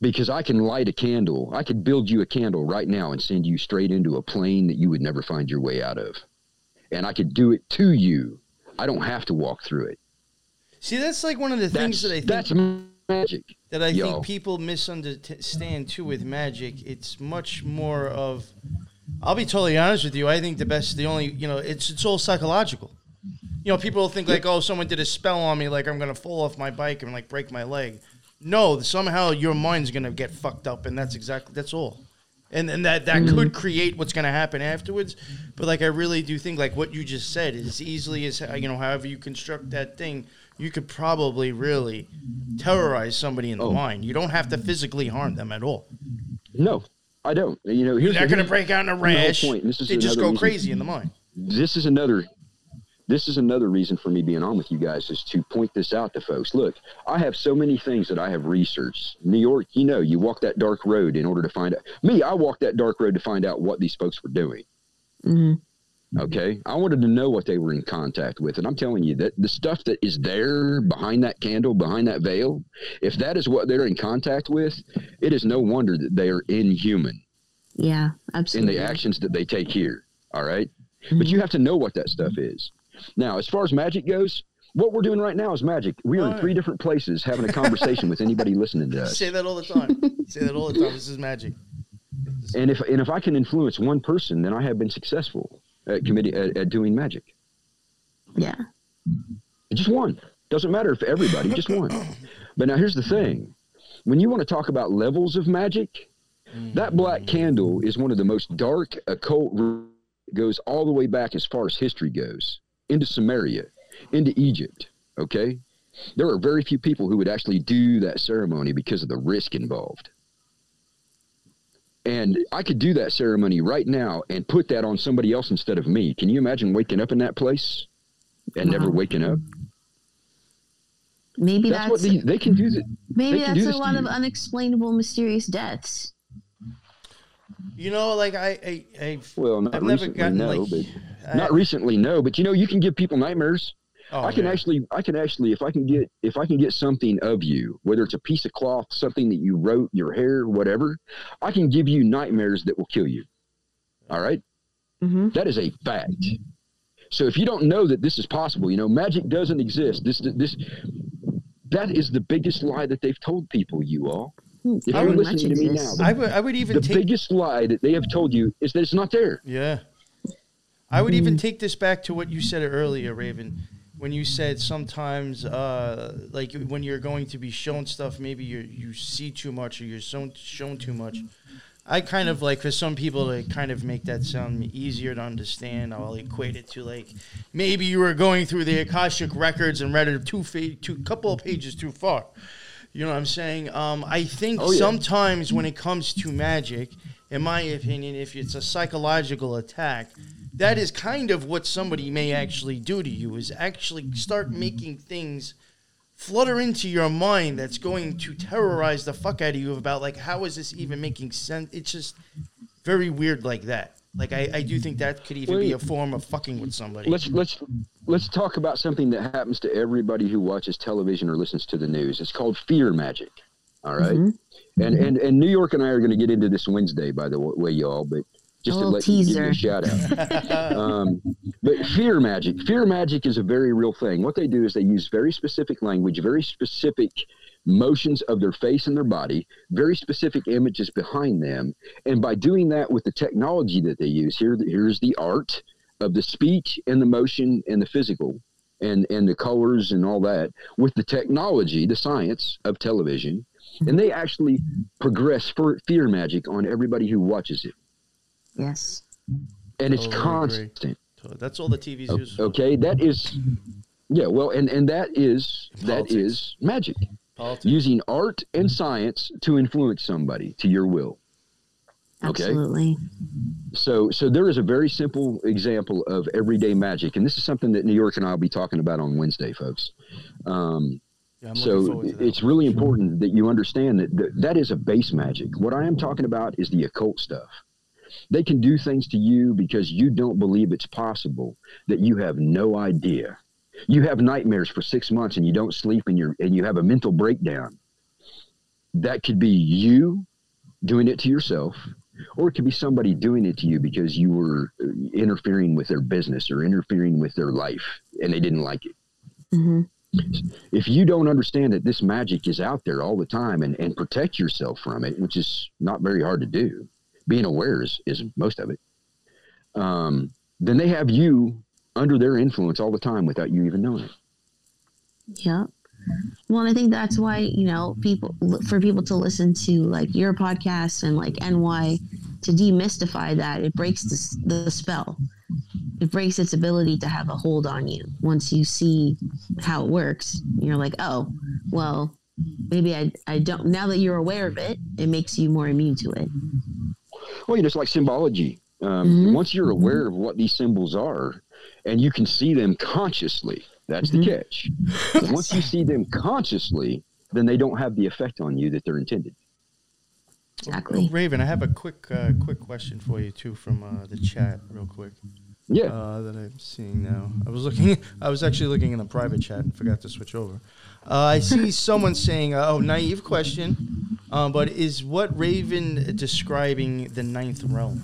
because I can light a candle, I could build you a candle right now and send you straight into a plane that you would never find your way out of. And I could do it to you. I don't have to walk through it. See, that's like one of the That's things that I think that's magic. that I Yo. think people misunderstand too with magic. It's much more of. I'll be totally honest with you. I think the best, the only, you know, it's it's all psychological. You know, people think like, oh, someone did a spell on me, like I'm gonna fall off my bike and like break my leg. No, somehow your mind's gonna get fucked up, and that's exactly that's all. And and that that could mm. create what's gonna happen afterwards. But like, I really do think like what you just said is easily as uh, you know, however you construct that thing, you could probably really terrorize somebody in the Oh. mind. You don't have to physically harm them at all. No, I don't. You know, here's They're not going to break out in a rash. point. This is They just go reason- crazy in the mind. this is another this is another reason for me being on with you guys is to point this out to folks. Look, I have so many things that I have researched. New York, you know, you walk that dark road in order to find out. Me, I walked that dark road to find out what these folks were doing. Mhm. Okay, I wanted to know what they were in contact with, and I'm telling you that the stuff that is there behind that candle, behind that veil, if that is what they're in contact with, it is no wonder that they are inhuman Yeah, absolutely. in the actions that they take here. All right? But you have to know what that stuff is. Now, as far as magic goes, what we're doing right now is magic. We are Oh, in three different places having a conversation with anybody listening to us. Say that all the time. Say that all the time. This is magic. And if and if I can influence one person, then I have been successful at committee at, at doing magic. Yeah. Just one. Doesn't matter if everybody, just one. But now here's the thing. When you want to talk about levels of magic, that black mm. candle is one of the most dark occult goes all the way back as far as history goes into Samaria, into Egypt, okay? There are very few people who would actually do that ceremony because of the risk involved. And I could do that ceremony right now and put that on somebody else instead of me. Can you imagine waking up in that place and never waking up? Maybe That's, that's, what they, they can do. That. maybe can that's do a lot of unexplainable, mysterious deaths. You know, like I, I, I Well, not I've never gotten no, like. but I- not recently, no. But you know, you can give people nightmares. oh, I can yeah. actually, I can actually, if I can get, if I can get something of you, whether it's a piece of cloth, something that you wrote, your hair, whatever, I can give you nightmares that will kill you. All right, hmm that is a fact. So if you don't know that this is possible, you know, magic doesn't exist. This this that is the biggest lie that they've told people. You all, if I you're listening to me now, the, I would I would even the take biggest lie that they have told you is that it's not there. Yeah. I would even take this back to what you said earlier, Raven, when you said sometimes, uh, like when you're going to be shown stuff, maybe you you see too much or you're shown shown too much. I kind of like for some people to kind of make that sound easier to understand. I'll equate it to like maybe you were going through the Akashic records and read it two fa- two couple of pages too far. You know what I'm saying? Um, I think Oh, yeah. sometimes when it comes to magic, in my opinion, if it's a psychological attack, that is kind of what somebody may actually do to you is actually start making things flutter into your mind that's going to terrorize the fuck out of you about like how is this even making sense it's just very weird like that like i, I do think that could even be a form of fucking with somebody Let's let's let's talk about something that happens to everybody who watches television or listens to the news. It's called fear magic. All right? Mhm. and and and New York and I are going to get into this Wednesday, by the way, y'all. But just A to let you give you a shout out. um, but fear magic, fear magic is a very real thing. What they do is they use very specific language, very specific motions of their face and their body, very specific images behind them, and by doing that with the technology that they use, here here's the art of the speech and the motion and the physical. And, and the colors and all that with the technology, the science of television, and they actually progress for fear magic on everybody who watches it Yes. and it's Totally agree. constant that's all the tv's O- use okay that is yeah well and and that is that Politics. is magic Politics. using art and science to influence somebody to your will Okay. Absolutely. so so there is a very simple example of everyday magic and this is something that new york and i'll be talking about on wednesday folks um, yeah, I'm so forward to it's really important that you understand that th- that is a base magic. What I am talking about is the occult stuff. They can do things to you because you don't believe it's possible that you have no idea. You have nightmares for six months and you don't sleep and you and you have a mental breakdown. That could be you doing it to yourself, or it could be somebody doing it to you because you were uh, interfering with their business or interfering with their life and they didn't like it hmm if you don't understand that this magic is out there all the time and, and protect yourself from it, which is not very hard to do, being aware is, is most of it, um, then they have you under their influence all the time without you even knowing it. Yep. Well, and I think that's why you know people for people to listen to like your podcast and like NY to demystify that it breaks the, the spell. It breaks its ability to have a hold on you. Once you see how it works, you're like, oh, well, maybe I I don't. Now that you're aware of it, it makes you more immune to it. Well, you know, it's like symbology. Um, Mhm. Once you're aware of what these symbols are and you can see them consciously, that's Mhm. the catch. Once you see them consciously, then they don't have the effect on you that they're intended. Exactly. Raven, I have a quick uh, quick question for you too from uh, the chat, real quick. Yeah. uh, that I'm seeing now. I was looking. I was actually looking in the private chat and forgot to switch over. Uh, I see someone saying, uh, "Oh, naive question, um, but is what Raven describing the ninth realm?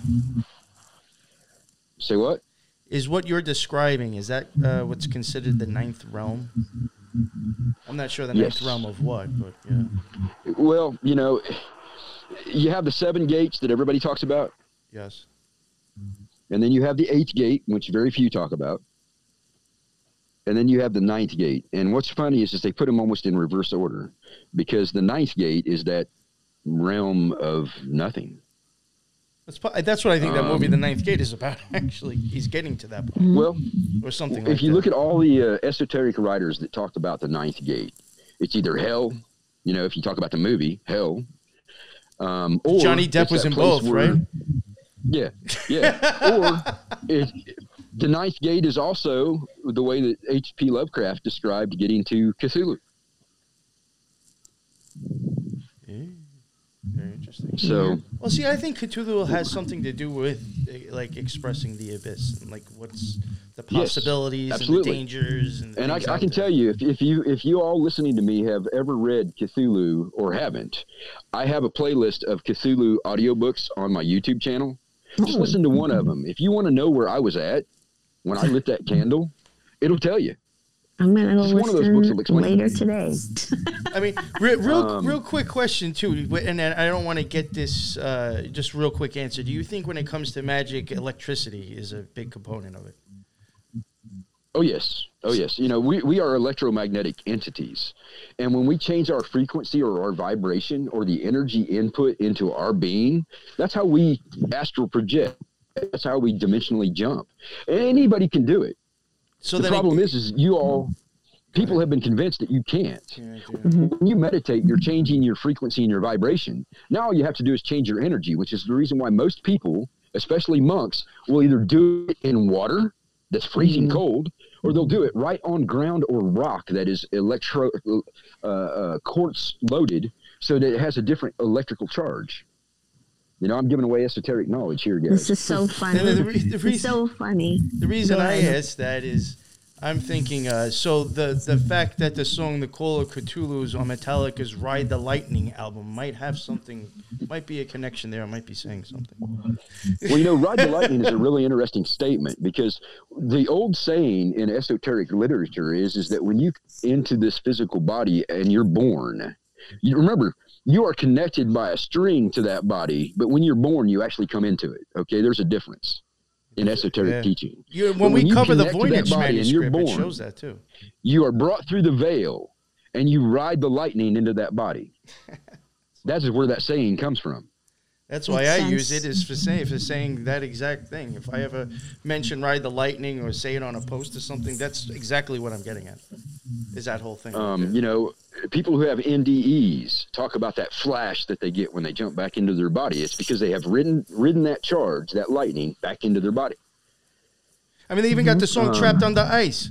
Say what? Is what you're describing is that uh, what's considered the ninth realm? I'm not sure the ninth Yes. realm of what, but yeah, Well, you know, you have the seven gates that everybody talks about, yes, and then you have the eighth gate, which very few talk about, and then you have the ninth gate. And what's funny is, is they put them almost in reverse order, because the ninth gate is that realm of nothing. that's that's what I think that movie, Um, The Ninth Gate, is about. Actually, he's getting to that point. Well, or something. if like you that. look at all the uh, esoteric writers that talked about the ninth gate, it's either hell, you know, if you talk about the movie, hell, um, or Johnny Depp was in both, where- right? Yeah, yeah. or it, the ninth gate is also the way that H.P. Lovecraft described getting to Cthulhu. Yeah. Very interesting. So Well, see, I think Cthulhu has something to do with like expressing the abyss and like what's the Yes, possibilities and the dangers. And, and I, I can tell you, if, if you if you all listening to me have ever read Cthulhu or haven't, I have a playlist of Cthulhu audiobooks on my YouTube channel. Just Oh. listen to one of them. If you want to know where I was at, when I lit that candle, it'll tell you. I'm gonna go It's one of those books listen that explains later today. I mean, re- real, Um, real quick question too, and I don't want to get this. Uh, just real quick answer. Do you think when it comes to magic, electricity is a big component of it? Oh yes, oh yes. You know, we, we are electromagnetic entities, and when we change our frequency or our vibration or the energy input into our being, that's how we astral project. That's how we dimensionally jump. Anybody can do it. So the problem is, is you all people have been convinced that you can't. Yeah, yeah. When you meditate, you're changing your frequency and your vibration. Now all you have to do is change your energy, which is the reason why most people, especially monks, will either do it in water that's freezing Mhm. cold, or they'll do it right on ground or rock that is electro uh, uh, quartz loaded, so that it has a different electrical charge. You know, I'm giving away esoteric knowledge here, guys. This is so funny. And the re- the it's reason- so funny. The reason Go I ahead. asked that is, I'm thinking. Uh, so the the fact that the song "The Call of Cthulhu" is on Metallica's "Ride the Lightning" album might have something, might be a connection there. I Might be saying something. Well, you know, ride the lightning is a really interesting statement because the old saying in esoteric literature is is that when you into this physical body and you're born, you remember you are connected by a string to that body, but when you're born, you actually come into it. Okay, there's a difference in esoteric Yeah. teaching. You, But when we cover the Voynich body and you're manuscript, it shows that too. You are brought through the veil, and you ride the lightning into that body. That's where that saying comes from. That's why Makes I use it is for saying for saying that exact thing. If I ever mention "Ride the Lightning" or say it on a post or something, that's exactly what I'm getting at. Is that whole thing? Um, there. you know, people who have NDEs talk about that flash that they get when they jump back into their body. It's because they have ridden ridden that charge, that lightning, back into their body. I mean, they even got the song Um, "Trapped Under Ice."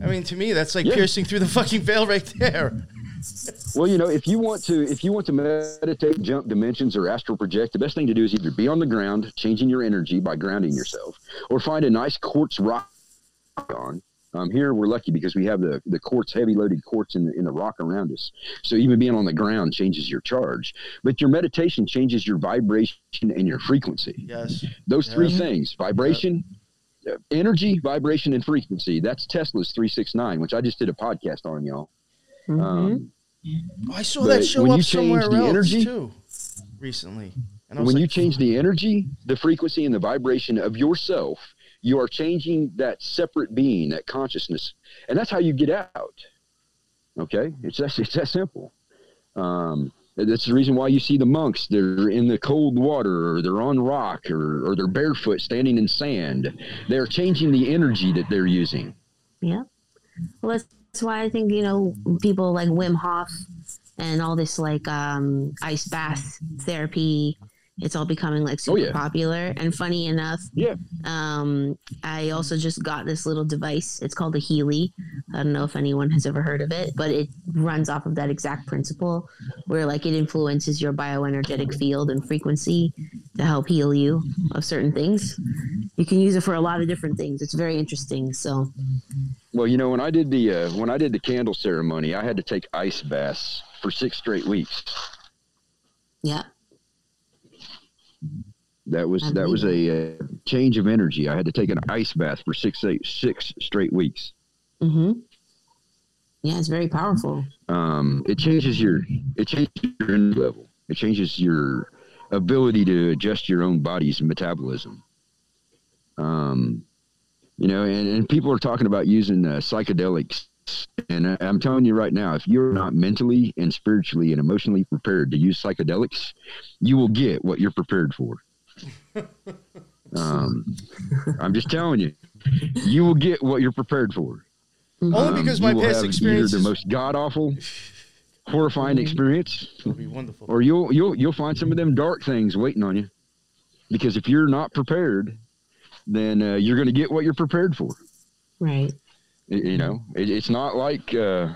I mean, to me, that's like Yeah. piercing through the fucking veil right there. Well, you know, if you want to if you want to meditate, jump dimensions, or astral project, the best thing to do is either be on the ground, changing your energy by grounding yourself, or find a nice quartz rock on. Um, here we're lucky because we have the, the quartz, heavy loaded quartz in the, in the rock around us. So even being on the ground changes your charge. But your meditation changes your vibration and your frequency. Yes. Those three things vibration, uh, energy, vibration, and frequency. That's Tesla's 369, which I just did a podcast on, y'all. Mhm. Um, Oh, I saw But that show when up you somewhere change the else energy- too, recently. And I was when like, you change the energy, the frequency, and the vibration of yourself, you are changing that separate being, that consciousness, and that's how you get out. Okay, it's that, it's that simple. Um, that's the reason why you see the monks. They're in the cold water, or they're on rock, or, or they're barefoot, standing in sand. They're changing the energy that they're using. Yeah. Well, that's, that's why I think, you know, people like Wim Hof and all this like um, ice bath therapy, it's all becoming like super Oh, yeah. popular. And funny enough, Yeah. um, I also just got this little device. It's called a Healy. I don't know if anyone has ever heard of it, but it runs off of that exact principle where like it influences your bioenergetic field and frequency to help heal you of certain things. You can use it for a lot of different things. It's very interesting. So, Well, you know, when I did the uh, when I did the candle ceremony, I had to take ice baths for six straight weeks. yeah. That was I that was believe a uh, change of energy. I had to take an ice bath for six eight, six straight weeks. Mm-hmm. Yeah, it's very powerful. Um, it changes your it changes your energy level. It changes your ability to adjust your own body's metabolism. Um, you know, and, and people are talking about using uh, psychedelics. And I- I'm telling you right now, if you're not mentally and spiritually and emotionally prepared to use psychedelics, you will get what you're prepared for. Um, I'm just telling you, you will get what you're prepared for. Only Um, because you my will past have experience the most god awful, horrifying experience, it'll be wonderful. or you'll you'll you'll find some of them dark things waiting on you. Because if you're not prepared, then uh, you're going to get what you're prepared for. Right. You know, it, it's not like uh,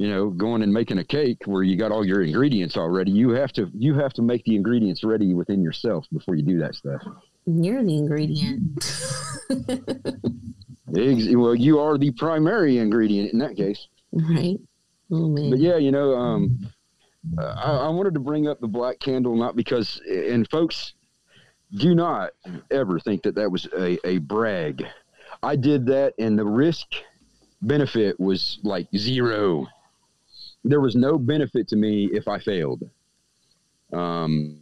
you know going and making a cake where you got all your ingredients already. You have to you have to make the ingredients ready within yourself before you do that stuff. You're the ingredient. Well, you are the primary ingredient in that case. right. Oh. But yeah, you know, um, uh, I, I wanted to bring up the black candle not because, and folks, do not ever think that that was a, a brag. I did that, and the risk benefit was like zero. There was no benefit to me if I failed. Um,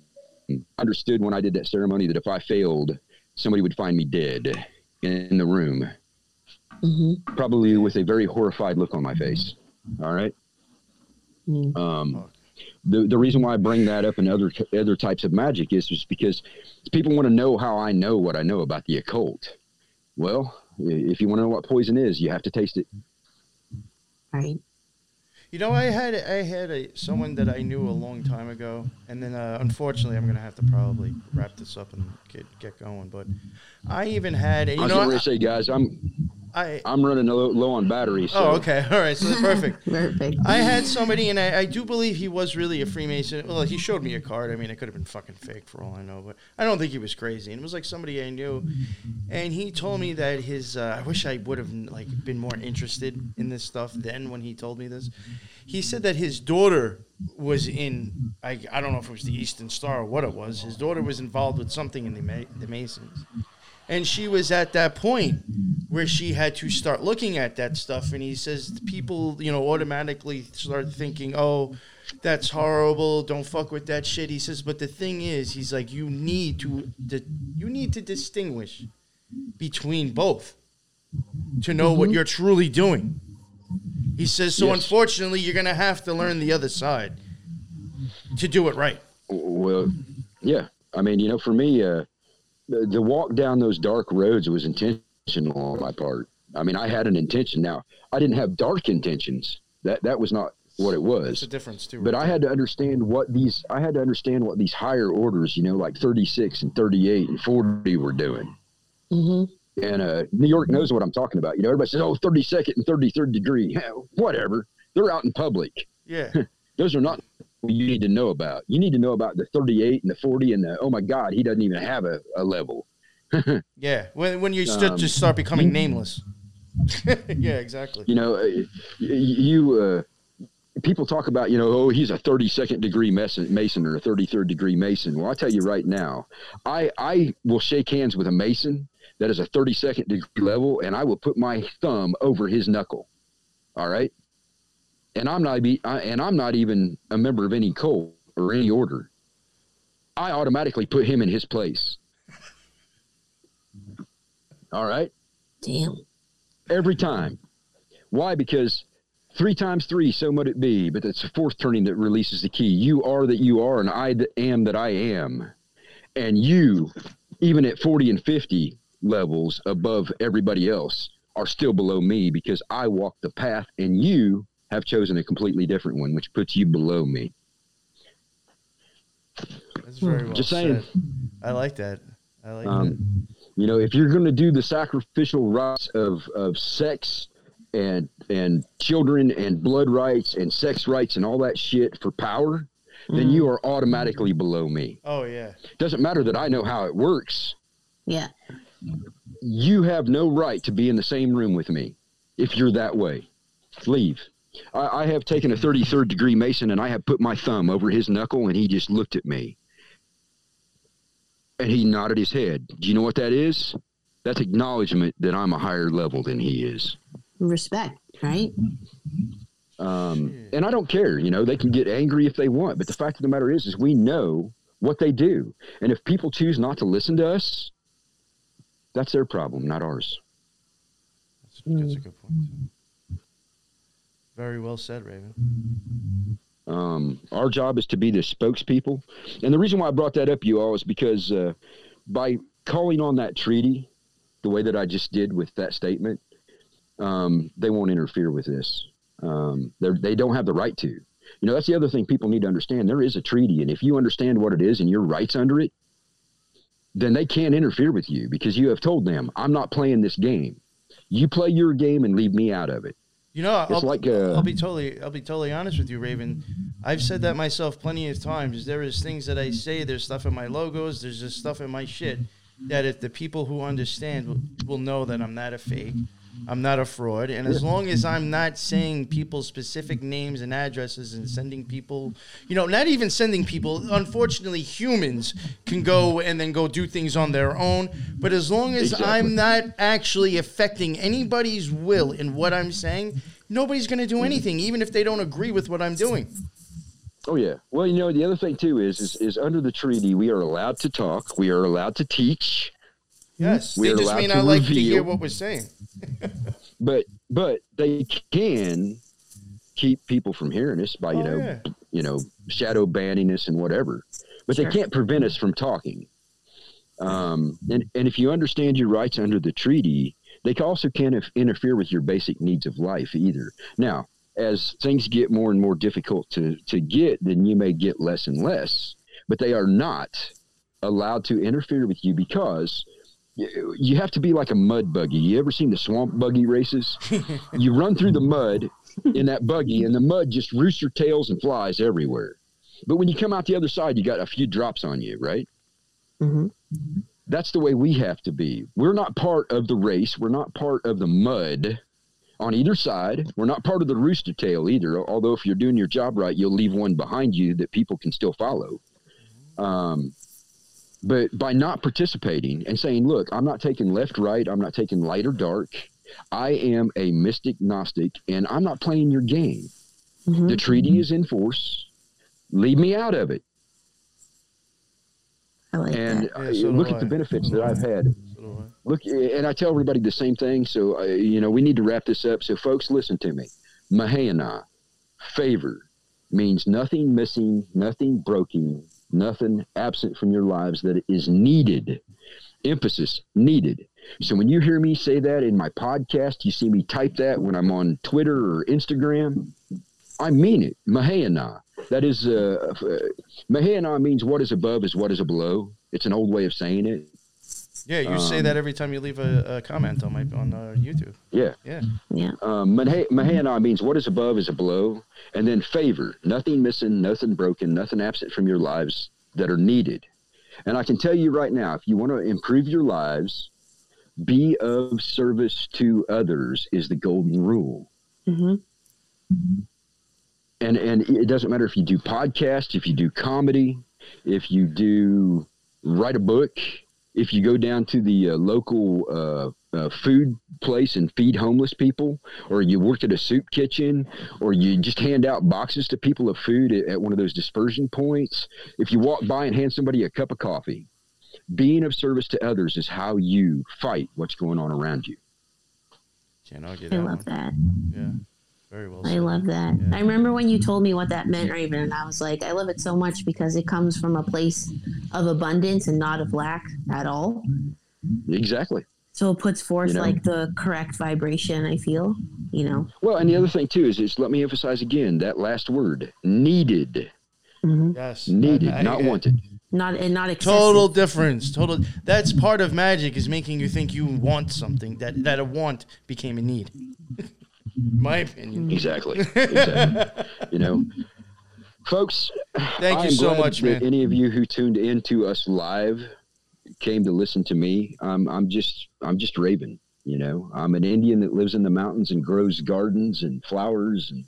understood when I did that ceremony that if I failed, somebody would find me dead in the room, Mm-hmm. probably with a very horrified look on my face. All right. Mm. Um, the the reason why I bring that up and other other types of magic is just because people want to know how I know what I know about the occult. Well, if you want to know what poison is, you have to taste it. Right. You know, I had I had a someone that I knew a long time ago, and then uh, unfortunately, I'm gonna have to probably wrap this up and get get going. But I even had, a, I you was know, going to say, guys, I'm I, I'm running low, low on batteries. So oh okay, all right, so perfect. Perfect. I had somebody, and I, I do believe he was really a Freemason. Well, he showed me a card. I mean, it could have been fucking fake for all I know, but I don't think he was crazy. And it was like somebody I knew, and he told me that his. Uh, I wish I would have like been more interested in this stuff then when he told me this. He said that his daughter was in. I, I don't know if it was the Eastern Star or what it was. His daughter was involved with something in the Ma- the Masons, and she was at that point where she had to start looking at that stuff and he says people you know automatically start thinking oh that's horrible don't fuck with that shit he says but the thing is he's like you need to di- you need to distinguish between both to know what you're truly doing he says so Yes. unfortunately you're gonna have to learn the other side to do it right Well, yeah. I mean, you know, for me, uh, the, the walk down those dark roads was intentional on my part. I mean, I had an intention. Now, I didn't have dark intentions. That that was not what it That's was. the difference too. But right I had to understand what these. I had to understand what these higher orders, you know, like 36 and 38 and 40 were doing. Mm-hmm. And uh, New York knows what I'm talking about. You know, everybody says, "Oh, 32nd and 33rd degree." Hell, whatever. They're out in public. Yeah, Those are not what you need to know about. You need to know about the 38 and the 40 and the oh my God, he doesn't even have a, a level. yeah when, when you Um, just start becoming nameless yeah exactly You know, uh, you uh, people talk about you know oh he's a 32nd degree mason, mason or a 33rd degree mason. Well, I tell you right now, I I will shake hands with a mason that is a 32nd degree level, and I will put my thumb over his knuckle. All right, and I'm not be I, and I'm not even a member of any cult or any order. I automatically put him in his place. All right Damn. every time. Why? Because three times three, so might it be. But it's the fourth turning that releases the key. You are that you are, and I that am that I am. And you, even at 40 and 50 levels above everybody else, are still below me because I walk the path, and you have chosen a completely different one, which puts you below me. That's very well Just saying. said. I like that. I like that. Um, you know, if you're going to do the sacrificial rites of, of sex and and children and blood rites and sex rites and all that shit for power, then you are automatically below me. Oh yeah. Doesn't matter that I know how it works. Yeah. You have no right to be in the same room with me if you're that way. Leave. I, I have taken a 33rd degree Mason and I have put my thumb over his knuckle and he just looked at me. And he nodded his head. Do you know what that is? That's acknowledgement that I'm a higher level than he is. Respect, right? Um, and I don't care, you know, they can get angry if they want, but the fact of the matter is, is we know what they do. And if people choose not to listen to us, that's their problem, not ours. That's, that's a good point. Very well said, Raven. Um, our job is to be the spokespeople. And the reason why I brought that up, you all, is because uh, by calling on that treaty the way that I just did with that statement, um, they won't interfere with this. Um, they don't have the right to. You know, that's the other thing people need to understand. There is a treaty, and if you understand what it is and your rights under it, then they can't interfere with you because you have told them, I'm not playing this game. You play your game and leave me out of it. You know, I'll, like uh, I'll be totally, I'll be totally honest with you, Raven. I've said that myself plenty of times. There is things that I say. There's stuff in my logos. There's just stuff in my shit that if the people who understand will, will know that I'm not a fake. I'm not a fraud. And as long as I'm not saying people's specific names and addresses and sending people, you know, not even sending people, unfortunately, humans can go and then go do things on their own. But as long as Exactly. I'm not actually affecting anybody's will in what I'm saying, nobody's going to do anything, even if they don't agree with what I'm doing. Oh yeah. Well, you know, the other thing too is, is is under the treaty we are allowed to talk, we are allowed to teach, Yes. We're they just allowed may to not like to hear reveal. what we're saying. but but they can keep people from hearing us by you Oh, know yeah. you know shadow banning us and whatever. But Sure. they can't prevent us from talking. Um, and and if you understand your rights under the treaty, they also can't if- interfere with your basic needs of life either. Now, as things get more and more difficult to to get, then you may get less and less. But they are not allowed to interfere with you because you, you have to be like a mud buggy. You ever seen the swamp buggy races? you run through the mud in that buggy, and the mud just roosts your tails and flies everywhere. But when you come out the other side, you got a few drops on you, right? hmm That's the way we have to be. We're not part of the race. We're not part of the mud on either side. We're not part of the rooster tail either. Although, if you're doing your job right, you'll leave one behind you that people can still follow. Um, but by not participating and saying, look, I'm not taking left, right, I'm not taking light or dark. I am a mystic Gnostic and I'm not playing your game. hmm The treaty is in force. Leave me out of it. I like And that. uh, Yeah, so do look I. at the benefits So that I've had. So. Look, and I tell everybody the same thing. So, uh, you know, we need to wrap this up. So, folks, listen to me. Mahana, favor, means nothing missing, nothing broken, nothing absent from your lives that is needed. Emphasis needed. So, when you hear me say that in my podcast, you see me type that when I'm on Twitter or Instagram, I mean it. Mahayana. That is, uh, uh, Mahana means what is above is what is below. It's an old way of saying it. Yeah, you say Um, that every time you leave a, a comment on my on uh, YouTube. Yeah. Yeah. Yeah. Um, Mahe- Mahana means what is above is a below, and then favor, nothing missing, nothing broken, nothing absent from your lives that are needed. And I can tell you right now, if you want to improve your lives, be of service to others is the golden rule. hmm And and it doesn't matter if you do podcasts, if you do comedy, if you do write a book, if you go down to the uh, local uh, uh, food place and feed homeless people, or you work at a soup kitchen, or you just hand out boxes to people of food at, at one of those dispersion points, if you walk by and hand somebody a cup of coffee, being of service to others is how you fight what's going on around you. Can't argue I that love one. that. Yeah. Very well I said. love that. Yeah. I remember when you told me what that meant, Raven, and I was like, I love it so much because it comes from a place of abundance and not of lack at all. Exactly. So it puts forth You know? like the correct vibration, I feel, you know. Well, and the other thing too is, is let me emphasize again that last word needed. hmm Yes. Needed, I- I- not I- wanted. Not and not excessive. Total difference. Total. That's part of magic is making you think you want something that that a want became a need. My opinion. Exactly. exactly. you know, folks. Thank you I'm so much, man. Any of you who tuned in to us live came to listen to me. I'm I'm just I'm just Raven. You know, I'm an Indian that lives in the mountains and grows gardens and flowers, and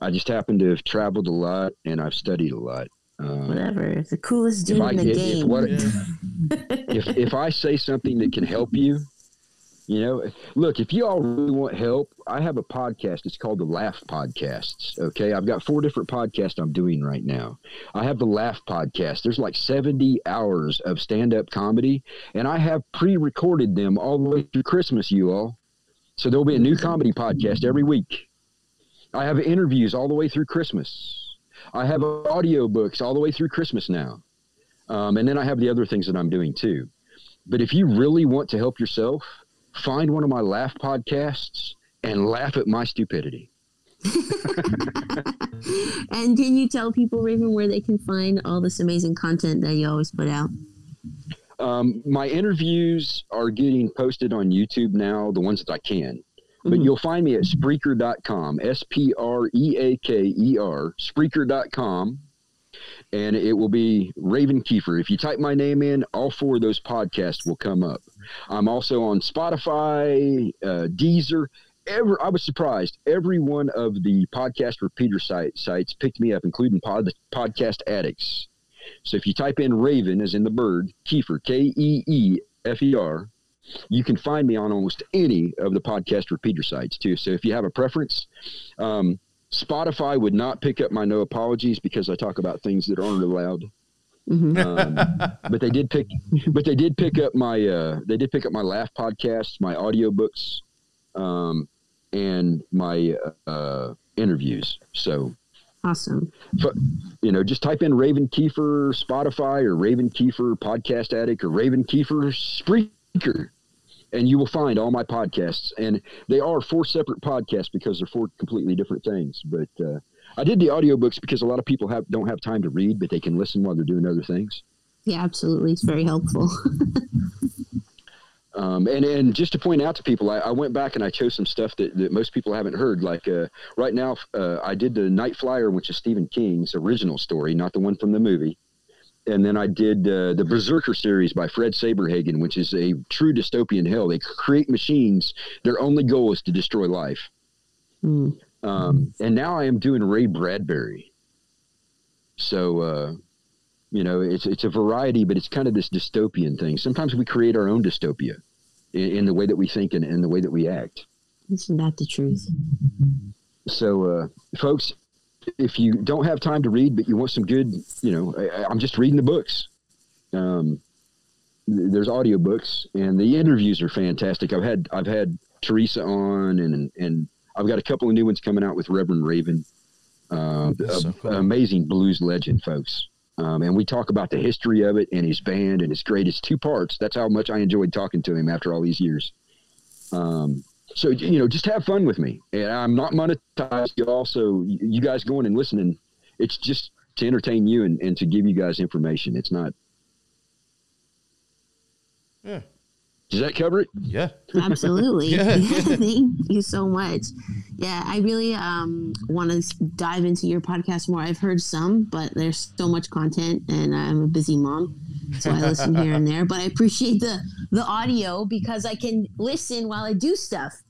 I just happen to have traveled a lot and I've studied a lot. Um, Whatever. It's the coolest if dude I in the if, if game. what Yeah. if if I say something that can help you, you know, look, if you all really want help, I have a podcast. It's called the Laugh Podcasts. Okay. I've got four different podcasts I'm doing right now. I have the Laugh Podcast. There's like 70 hours of stand up comedy, and I have pre recorded them all the way through Christmas, you all. So there'll be a new comedy podcast every week. I have interviews all the way through Christmas. I have audio books all the way through Christmas now. Um, and then I have the other things that I'm doing too. But if you really want to help yourself, find one of my laugh podcasts and laugh at my stupidity. and can you tell people, Raven, where they can find all this amazing content that you always put out? Um, my interviews are getting posted on YouTube now, the ones that I can. But Mhm. you'll find me at Spreaker.com, S P R E A K E R, Spreaker.com. and it will be Raven Keefer. If you type my name in, all four of those podcasts will come up. I'm also on Spotify, uh, Deezer. Every, I was surprised. Every one of the podcast repeater site, sites picked me up, including pod, Podcast Addicts. So if you type in Raven, as in the bird, Keefer, K E E F E R, you can find me on almost any of the podcast repeater sites too. So if you have a preference, um, Spotify would not pick up my no apologies because I talk about things that aren't allowed. Mm-hmm. Um, but they did pick, but they did pick up my, uh, they did pick up my laugh podcasts, my audiobooks, um, and my uh, interviews. So awesome. But, you know, just type in Raven Keefer Spotify or Raven Keefer Podcast Addict or Raven Keefer Spreaker and you will find all my podcasts. And they are four separate podcasts because they're four completely different things. But uh, I did the audiobooks because a lot of people have don't have time to read, but they can listen while they're doing other things. Yeah, absolutely. It's very helpful. um, and and just to point out to people, I, I, went back and I chose some stuff that, that most people haven't heard. Like uh, right now, uh, I did the Night Flyer, which is Stephen King's original story, not the one from the movie and then I did uh, the Berserker series by Fred Saberhagen, which is a true dystopian hell. They create machines; their only goal is to destroy life. Mm. Um, and now I am doing Ray Bradbury. So, uh, you know, it's it's a variety, but it's kind of this dystopian thing. Sometimes we create our own dystopia in, in the way that we think and in the way that we act. Isn't that the truth? So, uh, folks, if you don't have time to read, but you want some good, you know, I, am just reading the books. Um, there's audiobooks and the interviews are fantastic. I've had, I've had Teresa on and, and I've got a couple of new ones coming out with Reverend Raven, uh, so cool. amazing blues legend folks. Um, and we talk about the history of it and his band and his great. It's two parts. That's how much I enjoyed talking to him after all these years. Um, so you know just have fun with me and i'm not monetized you also you guys going and listening it's just to entertain you and, and to give you guys information it's not yeah does that cover it yeah absolutely yeah. thank you so much yeah i really um, want to dive into your podcast more i've heard some but there's so much content and i'm a busy mom so I listen here and there. But I appreciate the the audio because I can listen while I do stuff.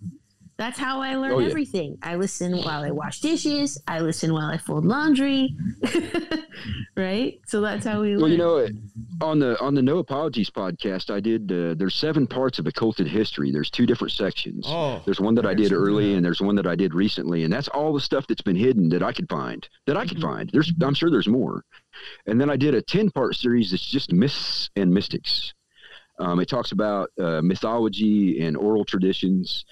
That's how I learn oh, yeah. everything. I listen while I wash dishes. I listen while I fold laundry. right? So that's how we. Well, learn. you know, on the on the No Apologies podcast, I did. Uh, there's seven parts of occulted history. There's two different sections. Oh, there's one that I did early, that. and there's one that I did recently, and that's all the stuff that's been hidden that I could find. That I could mm-hmm. find. There's, I'm sure there's more. And then I did a ten part series that's just myths and mystics. Um, it talks about uh, mythology and oral traditions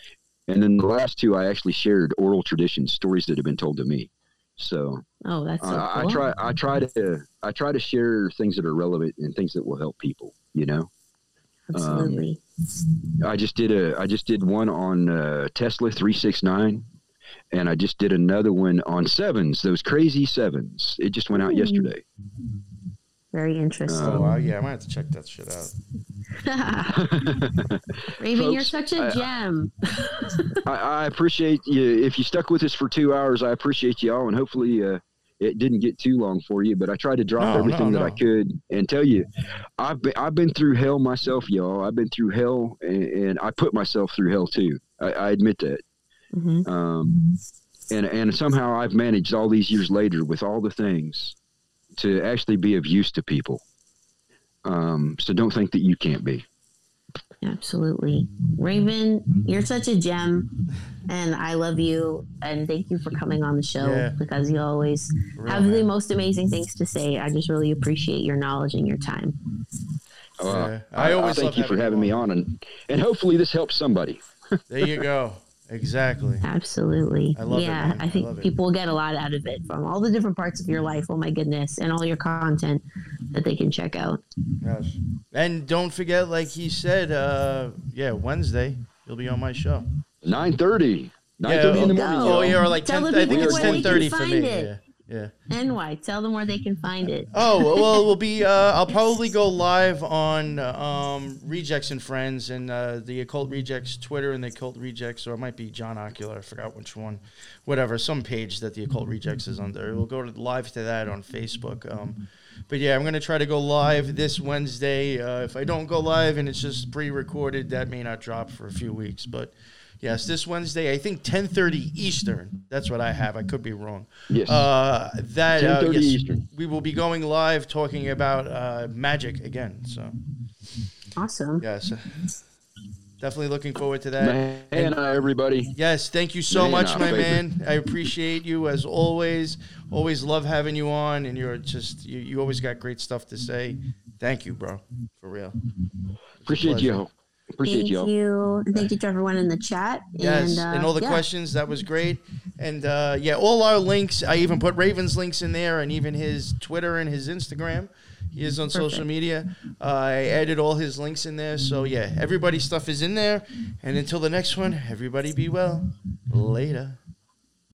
and then the last two, I actually shared oral traditions, stories that have been told to me. So, oh, that's so uh, cool. I try. I try to. I try to share things that are relevant and things that will help people. You know. Absolutely. Um, I just did a. I just did one on uh, Tesla three six nine, and I just did another one on sevens. Those crazy sevens. It just went out yesterday. Very interesting. Oh wow, yeah, I might have to check that shit out. Raven, Folks, you're such a gem. I, I, appreciate you. If you stuck with us for two hours, I appreciate y'all, and hopefully uh, it didn't get too long for you. But I tried to drop no, everything no, no. that I could and tell you, I've been I've been through hell myself, y'all. I've been through hell, and, and I put myself through hell too. I, I admit that. Mm-hmm. Um, and and somehow I've managed all these years later with all the things to actually be of use to people. Um, so don't think that you can't be. Absolutely. Raven, you're such a gem and I love you and thank you for coming on the show yeah. because you always have the most amazing things to say. I just really appreciate your knowledge and your time. Uh, yeah. I, I, always I thank you for having me on and, and hopefully this helps somebody. there you go. Exactly. Absolutely. I love yeah, it, I think I people get a lot out of it from all the different parts of your life. Oh my goodness, and all your content that they can check out. Yes. And don't forget, like he said, uh, yeah, Wednesday you'll be on my show. Nine thirty. Nine thirty yeah, in the morning. Oh yeah, or like ten. I think it's ten thirty for me. It. Yeah. Yeah. And why? Tell them where they can find it. Oh well, we'll be. Uh, I'll probably go live on um, Rejects and Friends and uh, the Occult Rejects Twitter and the Occult Rejects, or it might be John Ocular. I forgot which one. Whatever, some page that the Occult Rejects is under. We'll go to live to that on Facebook. Um, But yeah, I'm gonna try to go live this Wednesday. Uh, if I don't go live and it's just pre-recorded, that may not drop for a few weeks. But yes, this Wednesday, I think 10:30 Eastern. That's what I have. I could be wrong. Yes. Uh, that uh, 10:30 yes, Eastern. we will be going live talking about uh, magic again. So Awesome. yes, definitely looking forward to that. Man, uh, everybody. Yes, thank you so Man, much, my favorite. man. I appreciate you as always. Always love having you on, and you're just you, you always got great stuff to say. Thank you, bro, for real. Appreciate Pleasure. you. Appreciate Thank y'all. you. And thank you to everyone in the chat. Yes, and, and, uh, all the yeah. questions that was great, and uh, yeah, all our links. I even put Raven's links in there, and even his Twitter and his Instagram. He is on social media. Uh, I added all his links in there, so yeah, everybody's stuff is in there. And until the next one, everybody be well. Later.